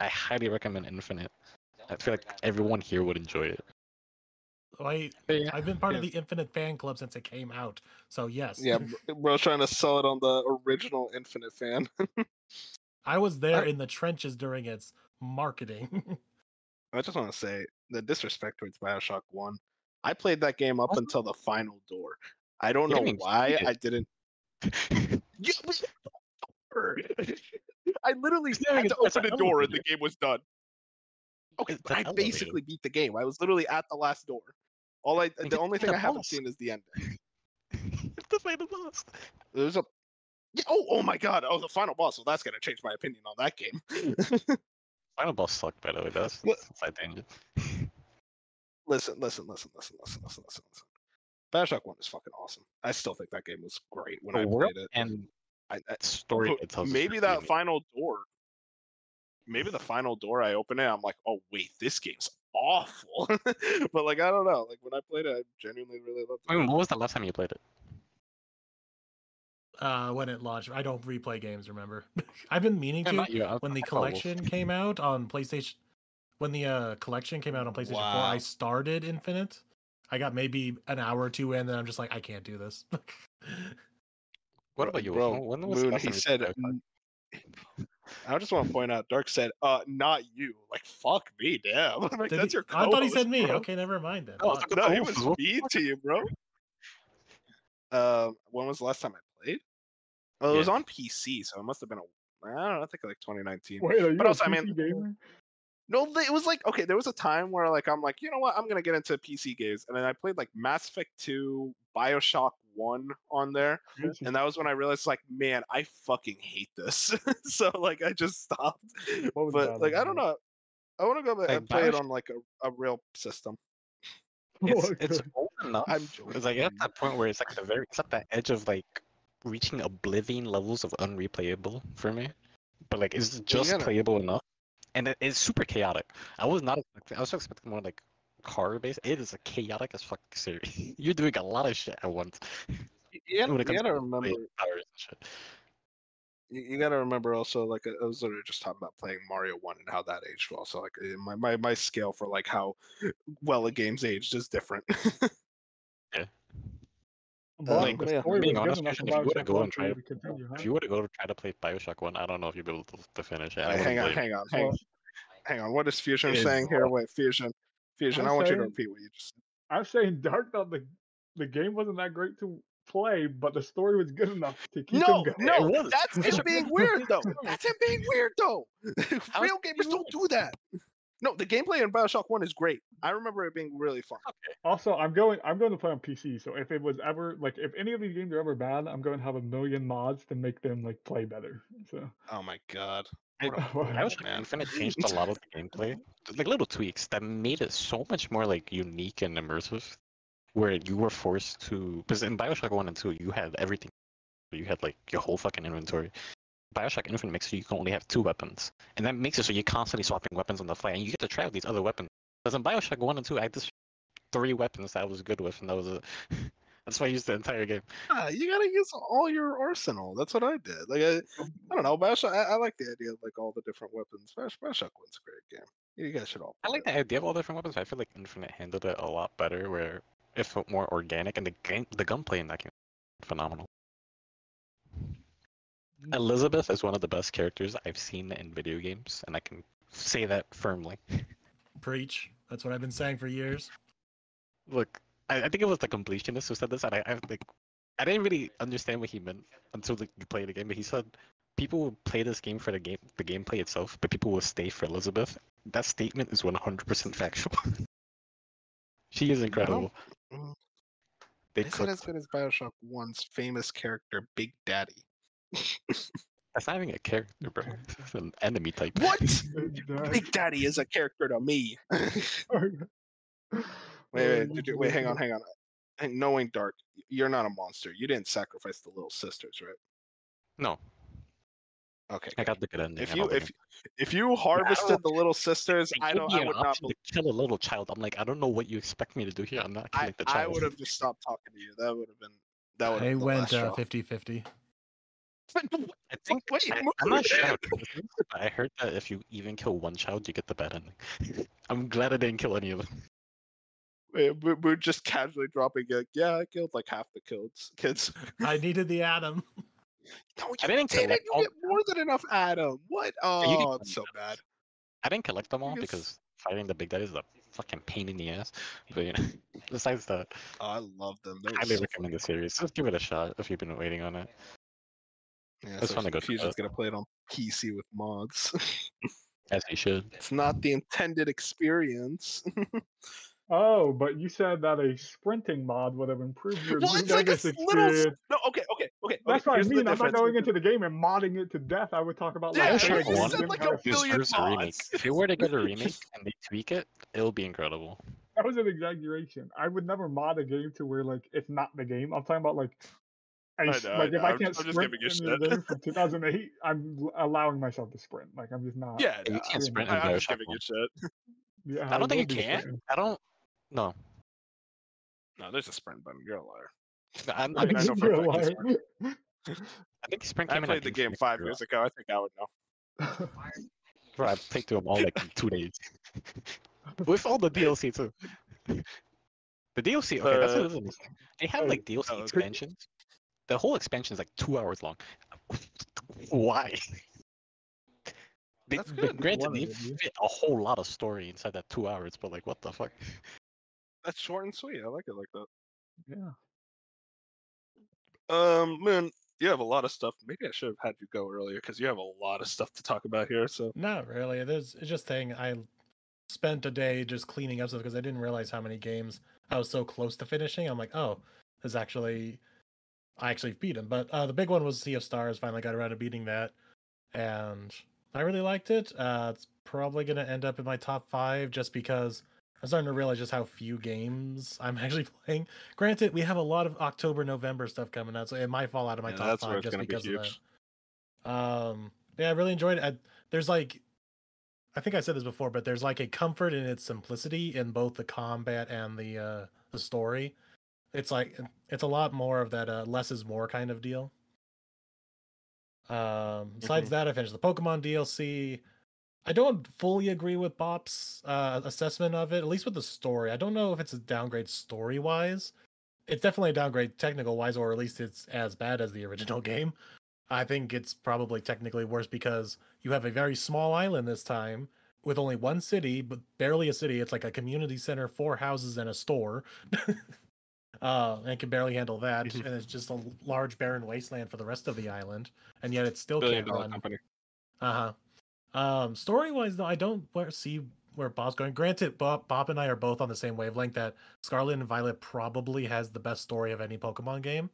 I highly recommend Infinite. I feel like everyone here would enjoy it. I But yeah, I've been part of the Infinite fan club since it came out. So yes. Yeah, bro- bro's trying to sell it on the original Infinite fan. I was there I- in the trenches during its marketing. I just want to say the disrespect towards Bioshock One. I played that game up What? until the final door. I don't know why. I didn't. Yeah, but- I literally It's not had to open an the door and the game was done. Okay, It's but an I basically beat the game. I was literally at the last door. All I the only thing the I haven't seen is the end. the final boss. There's a. Yeah, oh, oh my god! Oh, the final boss. Well, that's gonna change my opinion on that game. Final boss sucked, by the way. That's What? side tangent. listen, listen, listen, listen, listen, listen, listen, listen. Bioshock One is fucking awesome. I still think that game was great when I The world played it. and I, I, story But itself. maybe that final door maybe the final door i open it i'm like oh wait this game's awful but like i don't know like when i played it i genuinely really loved I it mean, when was the last time you played it? uh, when it launched, I don't replay games. Remember, I've been meaning Yeah, to. not you. I- when the I thought Wolf. collection came out on PlayStation, when the uh, collection came out on PlayStation 4, I started Infinite. I got maybe an hour or two in, then I'm just like, I can't do this. What about you? bro When was the moon he said played Bioshock? n- i just want to point out dark said uh not you like fuck me damn like Did that's he- your I thought he said me. bro. Okay, never mind then. Oh, no he was what the mean fuck? to you bro um when was the last time i played oh it was on pc so it must have been a i don't know i think like 2019 Wait, are you But a also, I PC mean- gamer? No, it was like okay. There was a time where like I'm like, you know what? I'm gonna get into PC games, and then I played like Mass Effect 2, Bioshock 1 on there, and that was when I realized like, man, I fucking hate this. so like, I just stopped. But like, I don't know. I want to go back Like, and play it on like a, a real system. It's Okay. it's old enough. I'm It's like at that point where it's like the very it's at the edge of like reaching oblivion levels of unreplayable for me. But like it's just gotta- playable enough. And it, it's super chaotic. I was not expecting I was expecting more like horror base. It is a chaotic as fuck series. You're doing a lot of shit at once. You gotta, you gotta remember. blade powers and shit. You, you gotta remember also like I was literally just talking about playing Mario One and how that aged well. So like eh, my my my scale for like how well a game's aged is different. But like, yeah, being honest, Christian, if you were to Bioshock go and for try to- to continue, huh? If you were to go to try to play Bioshock One, I don't know if you'd be able to, to finish it. I hang on, hang on, hang on. Hang on. What is Fusion It is saying here? rough. Wait, Fusion, Fusion. I'm I want you to repeat what you just said. I'm saying Dark thought the the game wasn't that great to play, but the story was good enough to keep No, him going. no, It was. that's him being weird though. That's him being weird though. Real gamers don't do that. No, the gameplay in Bioshock One is great. I remember it being really fun. Okay. Also, I'm going. I'm going to play on PC. So if it was ever like, if any of these games are ever bad, I'm going to have a million mods to make them like play better. So Oh my god. I, What a- I was man. Infinite changed a lot of the gameplay, like little tweaks that made it so much more like unique and immersive. Where you were forced to, because in Bioshock One and Two, you had everything. You had like your whole fucking inventory. Bioshock Infinite makes it so you can only have two weapons, and that makes it so you're constantly swapping weapons on the fly, and you get to try out these other weapons. Because in Bioshock One and Two, I had this three weapons that I was good with, and that was it. That's why I used the entire game. Ah, you gotta use all your arsenal. That's what I did. Like I, I don't know, Bioshock. I, I like the idea of like all the different weapons. Bios- Bioshock One's a great game. You guys should all. I play like the idea of all the different weapons. But I feel like Infinite handled it a lot better, where it felt more organic, and the game, the gunplay in that game, was phenomenal. Elizabeth is one of the best characters I've seen in video games, and I can say that firmly. Preach. That's what I've been saying for years. Look, I, I think it was the completionist who said this, and I, I like, I didn't really understand what he meant until like, you played the game. But he said people will play this game for the game, the gameplay itself, but people will stay for Elizabeth. That statement is 100% factual. she is incredible. Mm. They Is it as good as Bioshock One's famous character, Big Daddy? That's not even a character, bro. It's an enemy type. What? Dark. Big Daddy is a character to me. Wait, wait, did you, wait, hang on, hang on. And knowing Dark, you're not a monster. You didn't sacrifice the little sisters, right? No, Okay. I got the good ending. If you if if you harvested the little sisters, I don't. I would not. option bel- to kill a little child. I'm like, I don't know what you expect me to do here. I'm not I, killing the I would have just stopped talking to you. That would have been. That would I have been went the uh, 50 50. I think Wait, I, I'm not sure. how true this is, but I heard that if you even kill one child, you get the bad ending. I'm glad I didn't kill any of them. Wait, we're, we're just casually dropping it. Yeah, I killed like half the kids. Kids. I needed the Adam. No, you I didn't didn't. collect You all get more than enough, Adam. What? you Oh, can it's so bad. I didn't collect them all Because- because fighting the big daddy is a fucking pain in the ass. But you know, besides that, Oh, I love them. They're highly so recommend the series. Just give it a shot if you've been waiting on it. Yeah, It's so fun to go through Fusion's that. gonna play it on PC with mods. As you should. it's not the intended experience. Oh, but you said that a sprinting mod would have improved your well, it's like a Vegas little. No, okay, okay, okay. That's okay, what I mean. I'm not going into the game and modding it to death. I would talk about Yeah, like Bioshock things you said like a billion Deserves a remake. mods. If you were to get a remake and they tweak it, it'll be incredible. That was an exaggeration. I would never mod a game to where like it's not the game. I'm talking about like, a I s- know, I like if. I can't I'm just sprint giving you in the shit. game from 2008, I'm allowing myself to sprint. Like I'm just not. Yeah, You can't I'm- sprint in I, I'm just giving you shit. Yeah, I don't think you can. sprinting. I don't. No, No, there's a sprint button. You're a liar. I'm, I I mean, I think, know for a You're fact lying. I think Sprint came in played at the game five years ago. I think I would know. Bro, I played through them all like in two days. With all the DLC too. The DLC, okay, that's Uh, what it is. They have oh, like DLC oh, okay. expansions. The whole expansion is like two hours long. Why? They, That's but good. Granted, they fit a whole lot of story inside that two hours, but like, what the fuck? That's short and sweet. I like it like that. yeah. Um, man, you have a lot of stuff. Maybe I should have had you go earlier because you have a lot of stuff to talk about here. So Not really. There's it's just thing I spent a day just cleaning up stuff because I didn't realize how many games I was so close to finishing. I'm like, oh, this actually I actually beat him. But uh, the big one was Sea of Stars. Finally got around to beating that, and I really liked it. Uh, it's probably gonna end up in my top five just because I'm starting to realize just how few games I'm actually playing. Granted, we have a lot of October, November stuff coming out, so it might fall out of my Yeah, top five just gonna be because of that. Um, yeah, I really enjoyed it. I, there's like, I think I said this before, but there's like a comfort in its simplicity in both the combat and the uh the story. It's like it's a lot more of that uh, less is more kind of deal. Um, besides that, I finished the Pokemon DLC. I don't fully agree with Bop's uh, assessment of it, at least with the story. I don't know if it's a downgrade story wise. It's definitely a downgrade technical wise, or at least it's as bad as the original game. I think it's probably technically worse because you have a very small island this time, with only one city, but barely a city. It's like a community center, four houses, and a store. uh, and can barely handle that. Mhm. And it's just a large barren wasteland for the rest of the island, and yet it still Billion can't run. Uh huh. Um, story wise, though, I don't see where Bob's going. Granted, Bob, Bob and I are both on the same wavelength that Scarlet and Violet probably has the best story of any Pokemon game.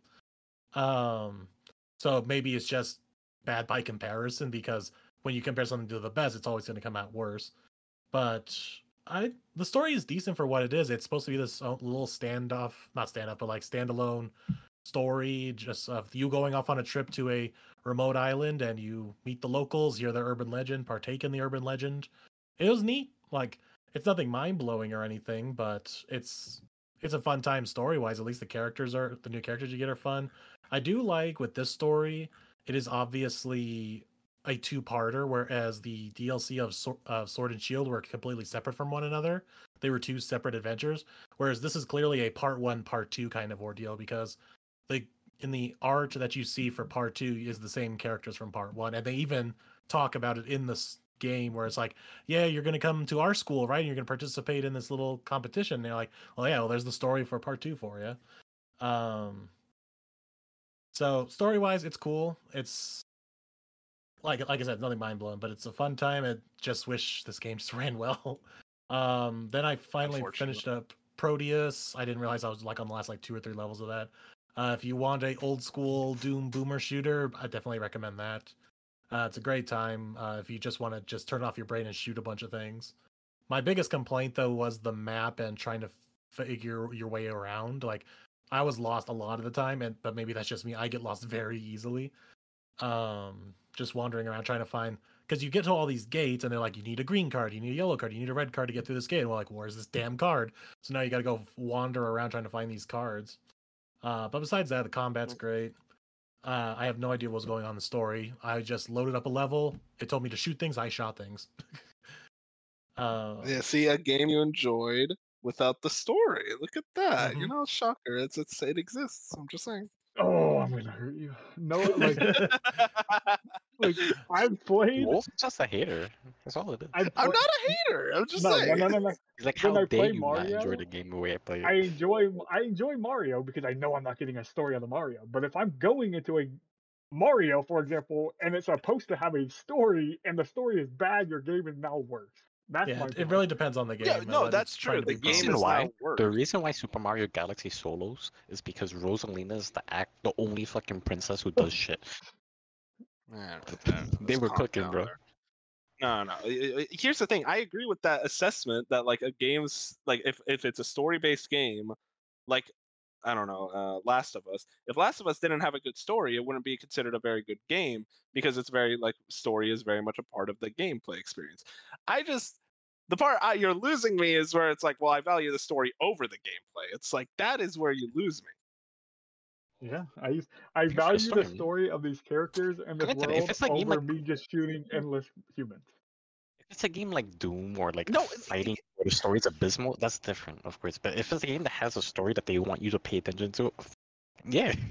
Um, so maybe it's just bad by comparison because when you compare something to the best, it's always going to come out worse. But I, the story is decent for what it is. It's supposed to be this uh, little standoff, not standoff, but like standalone story, just of you going off on a trip to a remote island and you meet the locals, hear their urban legend, partake in the urban legend. It was neat. Like it's nothing mind blowing or anything, but it's it's a fun time story wise. At least the characters are the new characters you get are fun. I do like with this story, it is obviously a two parter, whereas the DLC of Sword and Shield were completely separate from one another. They were two separate adventures, whereas this is clearly a part one, part two kind of ordeal because the in the art that you see for part two is the same characters from part one, and they even talk about it in this game where it's like, yeah, you're gonna come to our school, right? And you're gonna participate in this little competition. And they're like, well, yeah, well, there's the story for part two for you. Um, so story wise, it's cool. It's like like I said, nothing mind blowing, but it's a fun time. I just wish this game just ran well. Um, then I finally finished up Prodeus. I didn't realize I was like on the last like two or three levels of that. Uh, if you want a old school Doom boomer shooter, I definitely recommend that. Uh, it's a great time uh, if you just want to just turn off your brain and shoot a bunch of things. My biggest complaint though was the map and trying to figure your way around. Like I was lost a lot of the time, and but maybe that's just me. I get lost very easily. Um, just wandering around trying to find because you get to all these gates and they're like, you need a green card, you need a yellow card, you need a red card to get through this gate. And we're like, where's this damn card? So now you got to go wander around trying to find these cards. Uh, but besides that, the combat's great. Uh, I have no idea what's going on in the story. I just loaded up a level. It told me to shoot things. I shot things. uh, Yeah, see a game you enjoyed without the story. Look at that. You Mhm. know, shocker. It's it's it exists. I'm just saying. Oh, I'm gonna hurt you. No, like, like I've played. Wolf's just a hater. That's all it is. I've I'm pla- not a hater. I'm just no, no, saying. no, no, no. He's like, when how I dare play you not enjoy the game the way I play it? I enjoy I enjoy Mario because I know I'm not getting a story out of Mario. But if I'm going into a Mario, for example, and it's supposed to have a story, and the story is bad, your game is now worse. That's yeah, it really depends on the game. Yeah, no, that's true. The game Reason is about. why- The reason why Super Mario Galaxy solos is because Rosalina is the act, the only fucking princess who does shit. Man, They were calm cooking, bro. there. No, no. I- I- Here's the thing. I agree with that assessment that like a game's like if if it's a story based game, like I don't know, uh, Last of Us. If Last of Us didn't have a good story, it wouldn't be considered a very good game because it's very like story is very much a part of the gameplay experience. I just the part I, you're losing me is where it's like, well, I value the story over the gameplay. It's like that is where you lose me. Yeah, I use, I Here's value the story. story of these characters and this if world a over like- me just shooting endless humans. If it's a game like Doom or like No, it- fighting where the story's abysmal, that's different, of course. But if it's a game that has a story that they want you to pay attention to, yeah.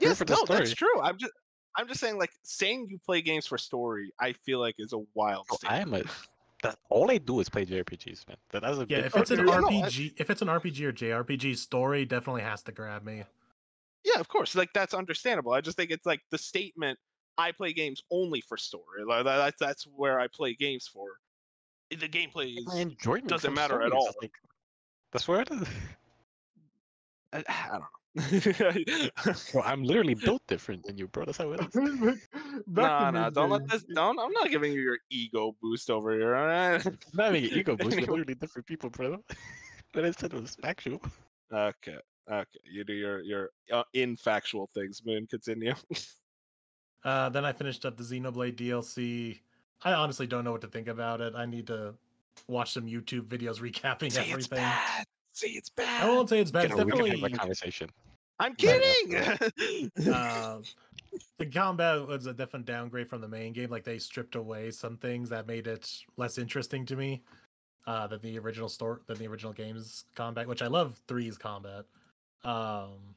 Here Yes, for the no, that's true. I'm just I'm just saying like saying you play games for story, I feel like is a wild Bro, I am a. That, all I do is play JRPGs, man. That, that's a Yeah, if it's an Okay, yeah, no, I- RPG, if it's an RPG or JRPG, story definitely has to grab me. Yeah, of course. Like that's understandable. I just think it's like the statement I play games only for story. Like that, that's where I play games for. The gameplay My is enjoyment doesn't matter at all. Like, that's where it is. I, I don't know. Bro, I'm literally built different than you, bro. That's how it is. no, no, don't let this. Don't. I'm not giving you your ego boost over here. All right. Not making ego boost. We're literally different people, bro. But instead of factual. okay. Okay. You do your your uh, infactual things. Moon, continue. Uh, then I finished up the Xenoblade DLC. I honestly don't know what to think about it. I need to watch some YouTube videos recapping Say it's bad. Say it's bad. I won't say it's bad. It's You we can have definitely a conversation. I'm kidding. uh, the combat was a definite downgrade from the main game. Like they stripped away some things that made it less interesting to me uh, than the original store than the original game's combat, which I love. Three's combat, um,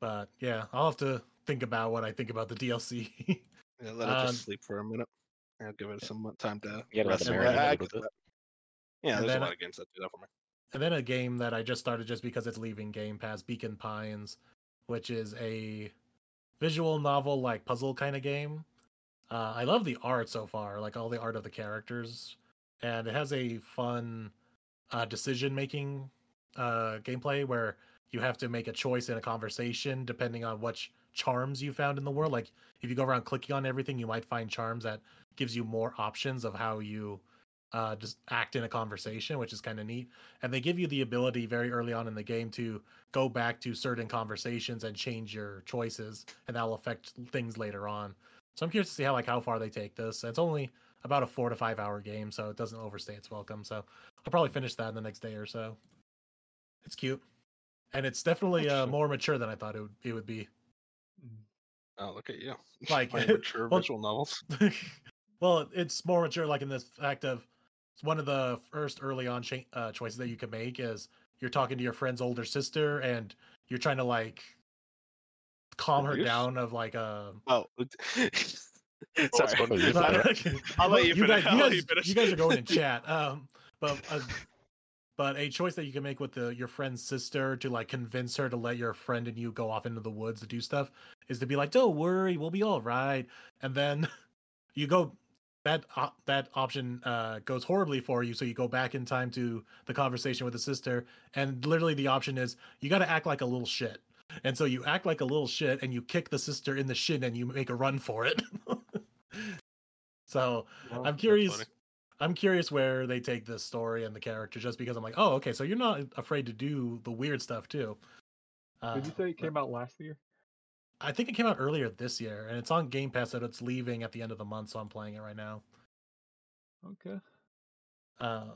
but yeah, I'll have to think about what I think about the DLC. yeah, let it Um, just sleep for a minute. I'll give it some time to Yeah, rest. and marinate I- I a get little bit. that. Yeah, And there's a then lot of games that do that for me. And then a game that I just started just because it's leaving Game Pass, Beacon Pines, which is a visual novel like puzzle kind of game. Uh, I love the art so far, like all the art of the characters, and it has a fun uh, decision making uh, gameplay where you have to make a choice in a conversation depending on which charms you found in the world. Like if you go around clicking on everything, you might find charms that gives you more options of how you uh, just act in a conversation, which is kind of neat. And they give you the ability very early on in the game to go back to certain conversations and change your choices, and that will affect things later on. So I'm curious to see how like how far they take this. It's only about a four to five hour game, so it doesn't overstay its welcome. So I'll probably finish that in the next day or so. It's cute, and it's definitely uh, more mature than I thought it would it would be. Oh, look at you. Like, Playing mature well- visual novels. well, it's more mature, like in this fact of it's one of the first early on cha- uh, choices that you can make is you're talking to your friend's older sister and you're trying to like calm her down of like a. Oh. Sounds Sorry. I'll different. I'll let you you guys, finish. you I'll let guys, you finish. you guys are going in chat. Um, but uh, but a choice that you can make with the your friend's sister to like convince her to let your friend and you go off into the woods to do stuff is to be like, "Don't worry, we'll be all right." And then you go that op- that option uh, goes horribly for you, so you go back in time to the conversation with the sister, and literally the option is you got to act like a little shit. And so you act like a little shit, and you kick the sister in the shin, and you make a run for it. so Well, I'm curious. I'm curious where they take this story and the character, just because I'm like, oh, okay, so you're not afraid to do the weird stuff too. Uh, Did you say it came out last year? I think it came out earlier this year, and it's on Game Pass. So it's leaving at the end of the month, so I'm playing it right now. Okay. Um,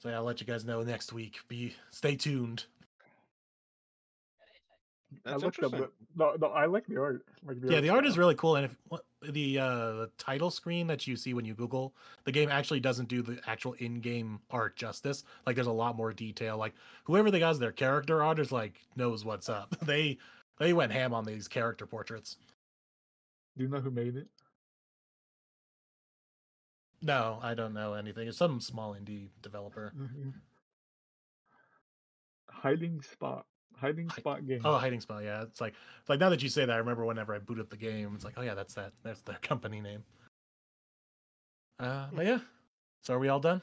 so yeah, I'll let you guys know next week. Be stay tuned. That's I looked up interesting. the, no, no, I like the art. Like yeah, the art is really cool, and if what- the uh, title screen that you see when you Google the game actually doesn't do the actual in-game art justice. Like, there's a lot more detail. Like, whoever they got as their character artist like knows what's up. they they went ham on these character portraits. Do you know who made it? No, I don't know anything. It's some small indie developer. Hiding spot. Hiding Hi- spot game. Oh, hiding spot. Yeah, it's like it's like now that you say that, I remember whenever I boot up the game, it's like, oh yeah, that's that. That's their company name. Uh, but yeah. So are we all done?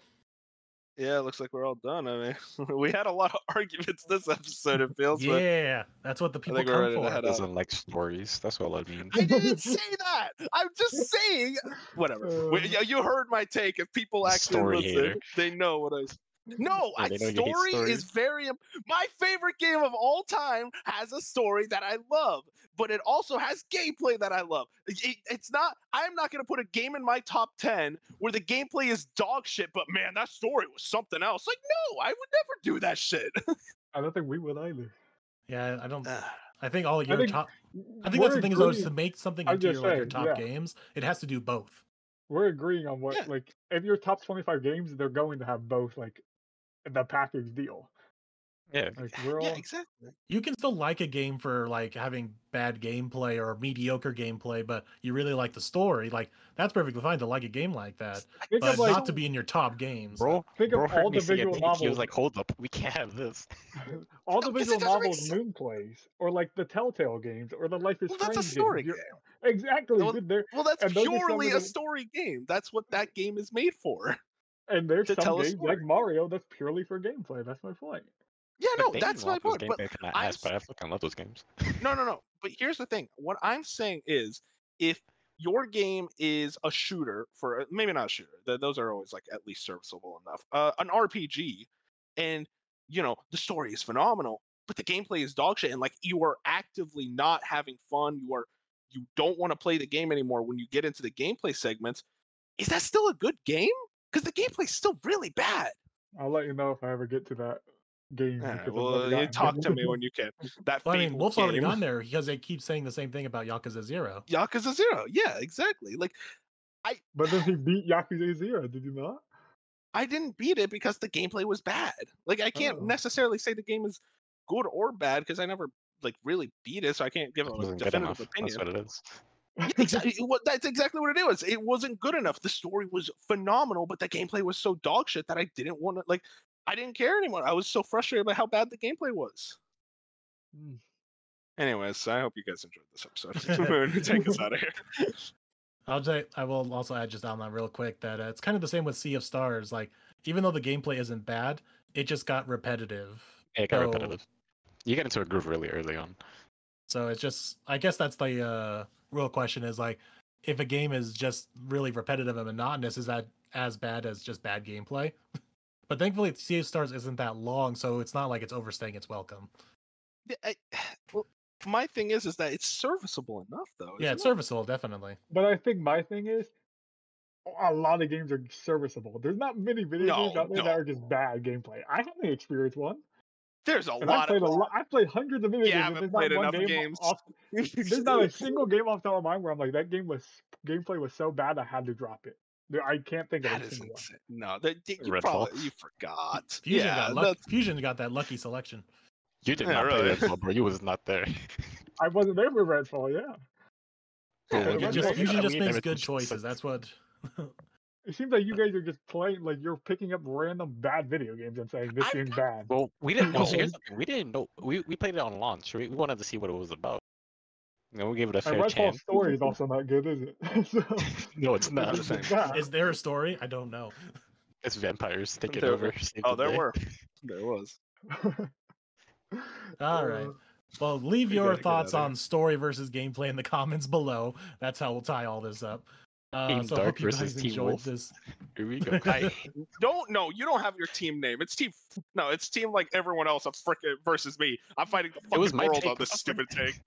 Yeah, it looks like we're all done. I mean, we had a lot of arguments this episode. It feels. but Yeah, that's what the people think come for. Doesn't like stories. That's all that means. I didn't say that. I'm just saying. Whatever. Uh, yeah, you heard my take. If people actually Story listen, hater. they know what I. s- No, Yeah, I, they know you hate story is very. My favorite game of all time has a story that I love, but it also has gameplay that I love. It- it's not. I'm not going to put a game in my top ten where the gameplay is dog shit, but man, that story was something else. Like, no, I would never do that shit. I don't think we would either. Yeah, I don't. Ah, I think all your think top. I think that's the we're thing is though, is to make something I'm into your, just like, your top yeah. games. It has to do both. We're agreeing on what Yeah. like if your top twenty five games, they're going to have both like the package deal. Yeah. Like we're yeah, exactly. You can still like a game for like having bad gameplay or mediocre gameplay, but you really like the story. Like that's perfectly fine to like a game like that, think but of like not to be in your top games. Bro, think bro of all the say a visual take, He was novels. like, hold up, we can't have this. all No, the 'cause visual novels sense. Moon plays, or like the Telltale games, or the Life is Well, that's a story games. game. Exactly. Well, Well, that's And those are some purely a the- story game. That's what that game is made for. And there's to some tell games like. Mario that's purely for gameplay. That's my point. Yeah, Like, no, that's my point. But I'm ass, but I fucking love those games. no, no, no. But here's the thing. What I'm saying is, if your game is a shooter for maybe not a shooter, th- those are always like at least serviceable enough. Uh, an RPG, and you know the story is phenomenal, but the gameplay is dog shit, and like you are actively not having fun. You are you don't want to play the game anymore when you get into the gameplay segments. Is that still a good game? Because the gameplay is still really bad. I'll let you know if I ever get to that game. Alright, well, you talk to me when you can. That Well, I mean, Fable Wolf's already game. gone there because they keep saying the same thing about Yakuza Zero. Yakuza Zero. Yeah, exactly. Like I. But then he beat Yakuza Zero. Did you not? I didn't beat it because the gameplay was bad. Like I can't Oh. necessarily say the game is good or bad because I never like really beat it, so I can't give It a definitive opinion. That's what it is. exactly. What that's exactly what it was. It wasn't good enough. The story was phenomenal, but the gameplay was so dog shit that I didn't want to like. I didn't care anymore. I was so frustrated by how bad the gameplay was. Mm. Anyways, I hope you guys enjoyed this episode. Take us out of here. I'll say I will also add just on that real quick that uh, it's kind of the same with Sea of Stars. Like even though the gameplay isn't bad, it just got repetitive. It got So- repetitive. You get into a groove really early on. So it's just I guess that's the uh, real question is like if a game is just really repetitive and monotonous, is that as bad as just bad gameplay? but thankfully, Sea of Stars isn't that long, so it's not like it's overstaying its welcome. Yeah, I, well, my thing is, is that it's serviceable enough, though. Yeah, it's it? serviceable, definitely. But I think my thing is, a lot of games are serviceable. There's not many video games out there no. that are just bad gameplay. I haven't experienced one, There's a and I lot played of. a lot. I played hundreds of video You games. haven't and played there's not enough game games. Off, there's not a single game off the top of my mind where I'm like, that game was gameplay was so bad I had to drop it. I can't think of That a is single one. insane. No, that, you Redfall. probably you forgot. Fusion yeah, got luck- that's- Fusion got that lucky selection. You did Yeah, not really. play Redfall, bro. You was not there. I wasn't there for Redfall. Yeah, Yeah, Well, Redfall- just, Fusion just makes good choices. That's what. it seems like you guys are just playing like you're picking up random bad video games and saying this I- game's bad. Well, we didn't know. No. here's the we didn't know. We we played it on launch. We, we wanted to see what it was about. And know, we gave it a And fair Redfall chance. story is also not good, is it? so, No, it's not. the same. Is there a story? I don't know. It's vampires taking There- over. Oh, the there day. were. There was. All right. Well, leave We your thoughts on story versus gameplay in the comments below. That's how we'll tie all this up. Uh, Team so I Dark hope you versus guys Team enjoyed Wolf. this. Here we go. I don't know. You don't have your team name. It's team. No, it's team like everyone else. I'm frickin' versus me. I'm fighting the fucking my world take. on this stupid take.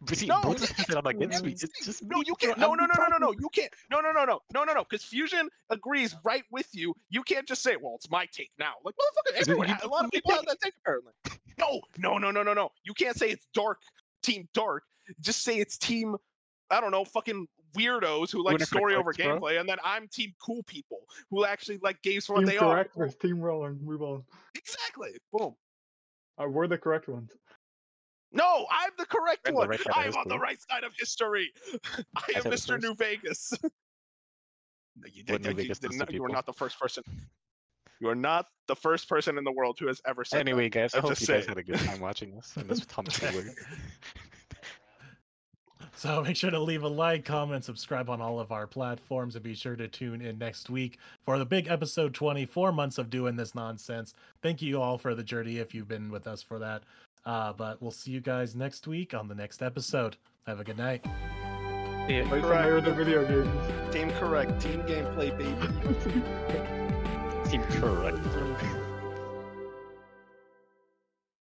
But see, No, both of us said I'm against me. it's- Just, just No, you can't. No, no, no, no, no, no. You can't. No, no, no, no, no, no, no. Because Fusion agrees right with you. You can't just say, "Well, it's my take now." Like, motherfucker, Is it everyone. you A lot of people have that take apparently. No, no, no, no, no, no. You can't say it's dark. Team dark. Just say it's team. I don't know, fucking weirdos who like story over bro. gameplay, and then I'm team cool people who actually like games for what Team they are. correct versus team roll and move on. Exactly. Boom. Uh, we're the correct ones. No, I'm the correct I'm the one. right I'm on the right side of history. I am said Mr. New Vegas. No, you, did- you Vegas did not- you are not the first person. You are not the first person in the world who has ever said that. Anyway, guys, I I'm hope you guys had a good time watching this. And this Tom Taylor. So make sure to leave a like, comment, subscribe on all of our platforms, and be sure to tune in next week for the big episode 24 months of doing this nonsense. Thank you all for the journey if you've been with us for that. Uh, but we'll see you guys next week on the next episode. Have a good night. Team Play correct. of the video games. Team correct. Team gameplay, baby. Team correct.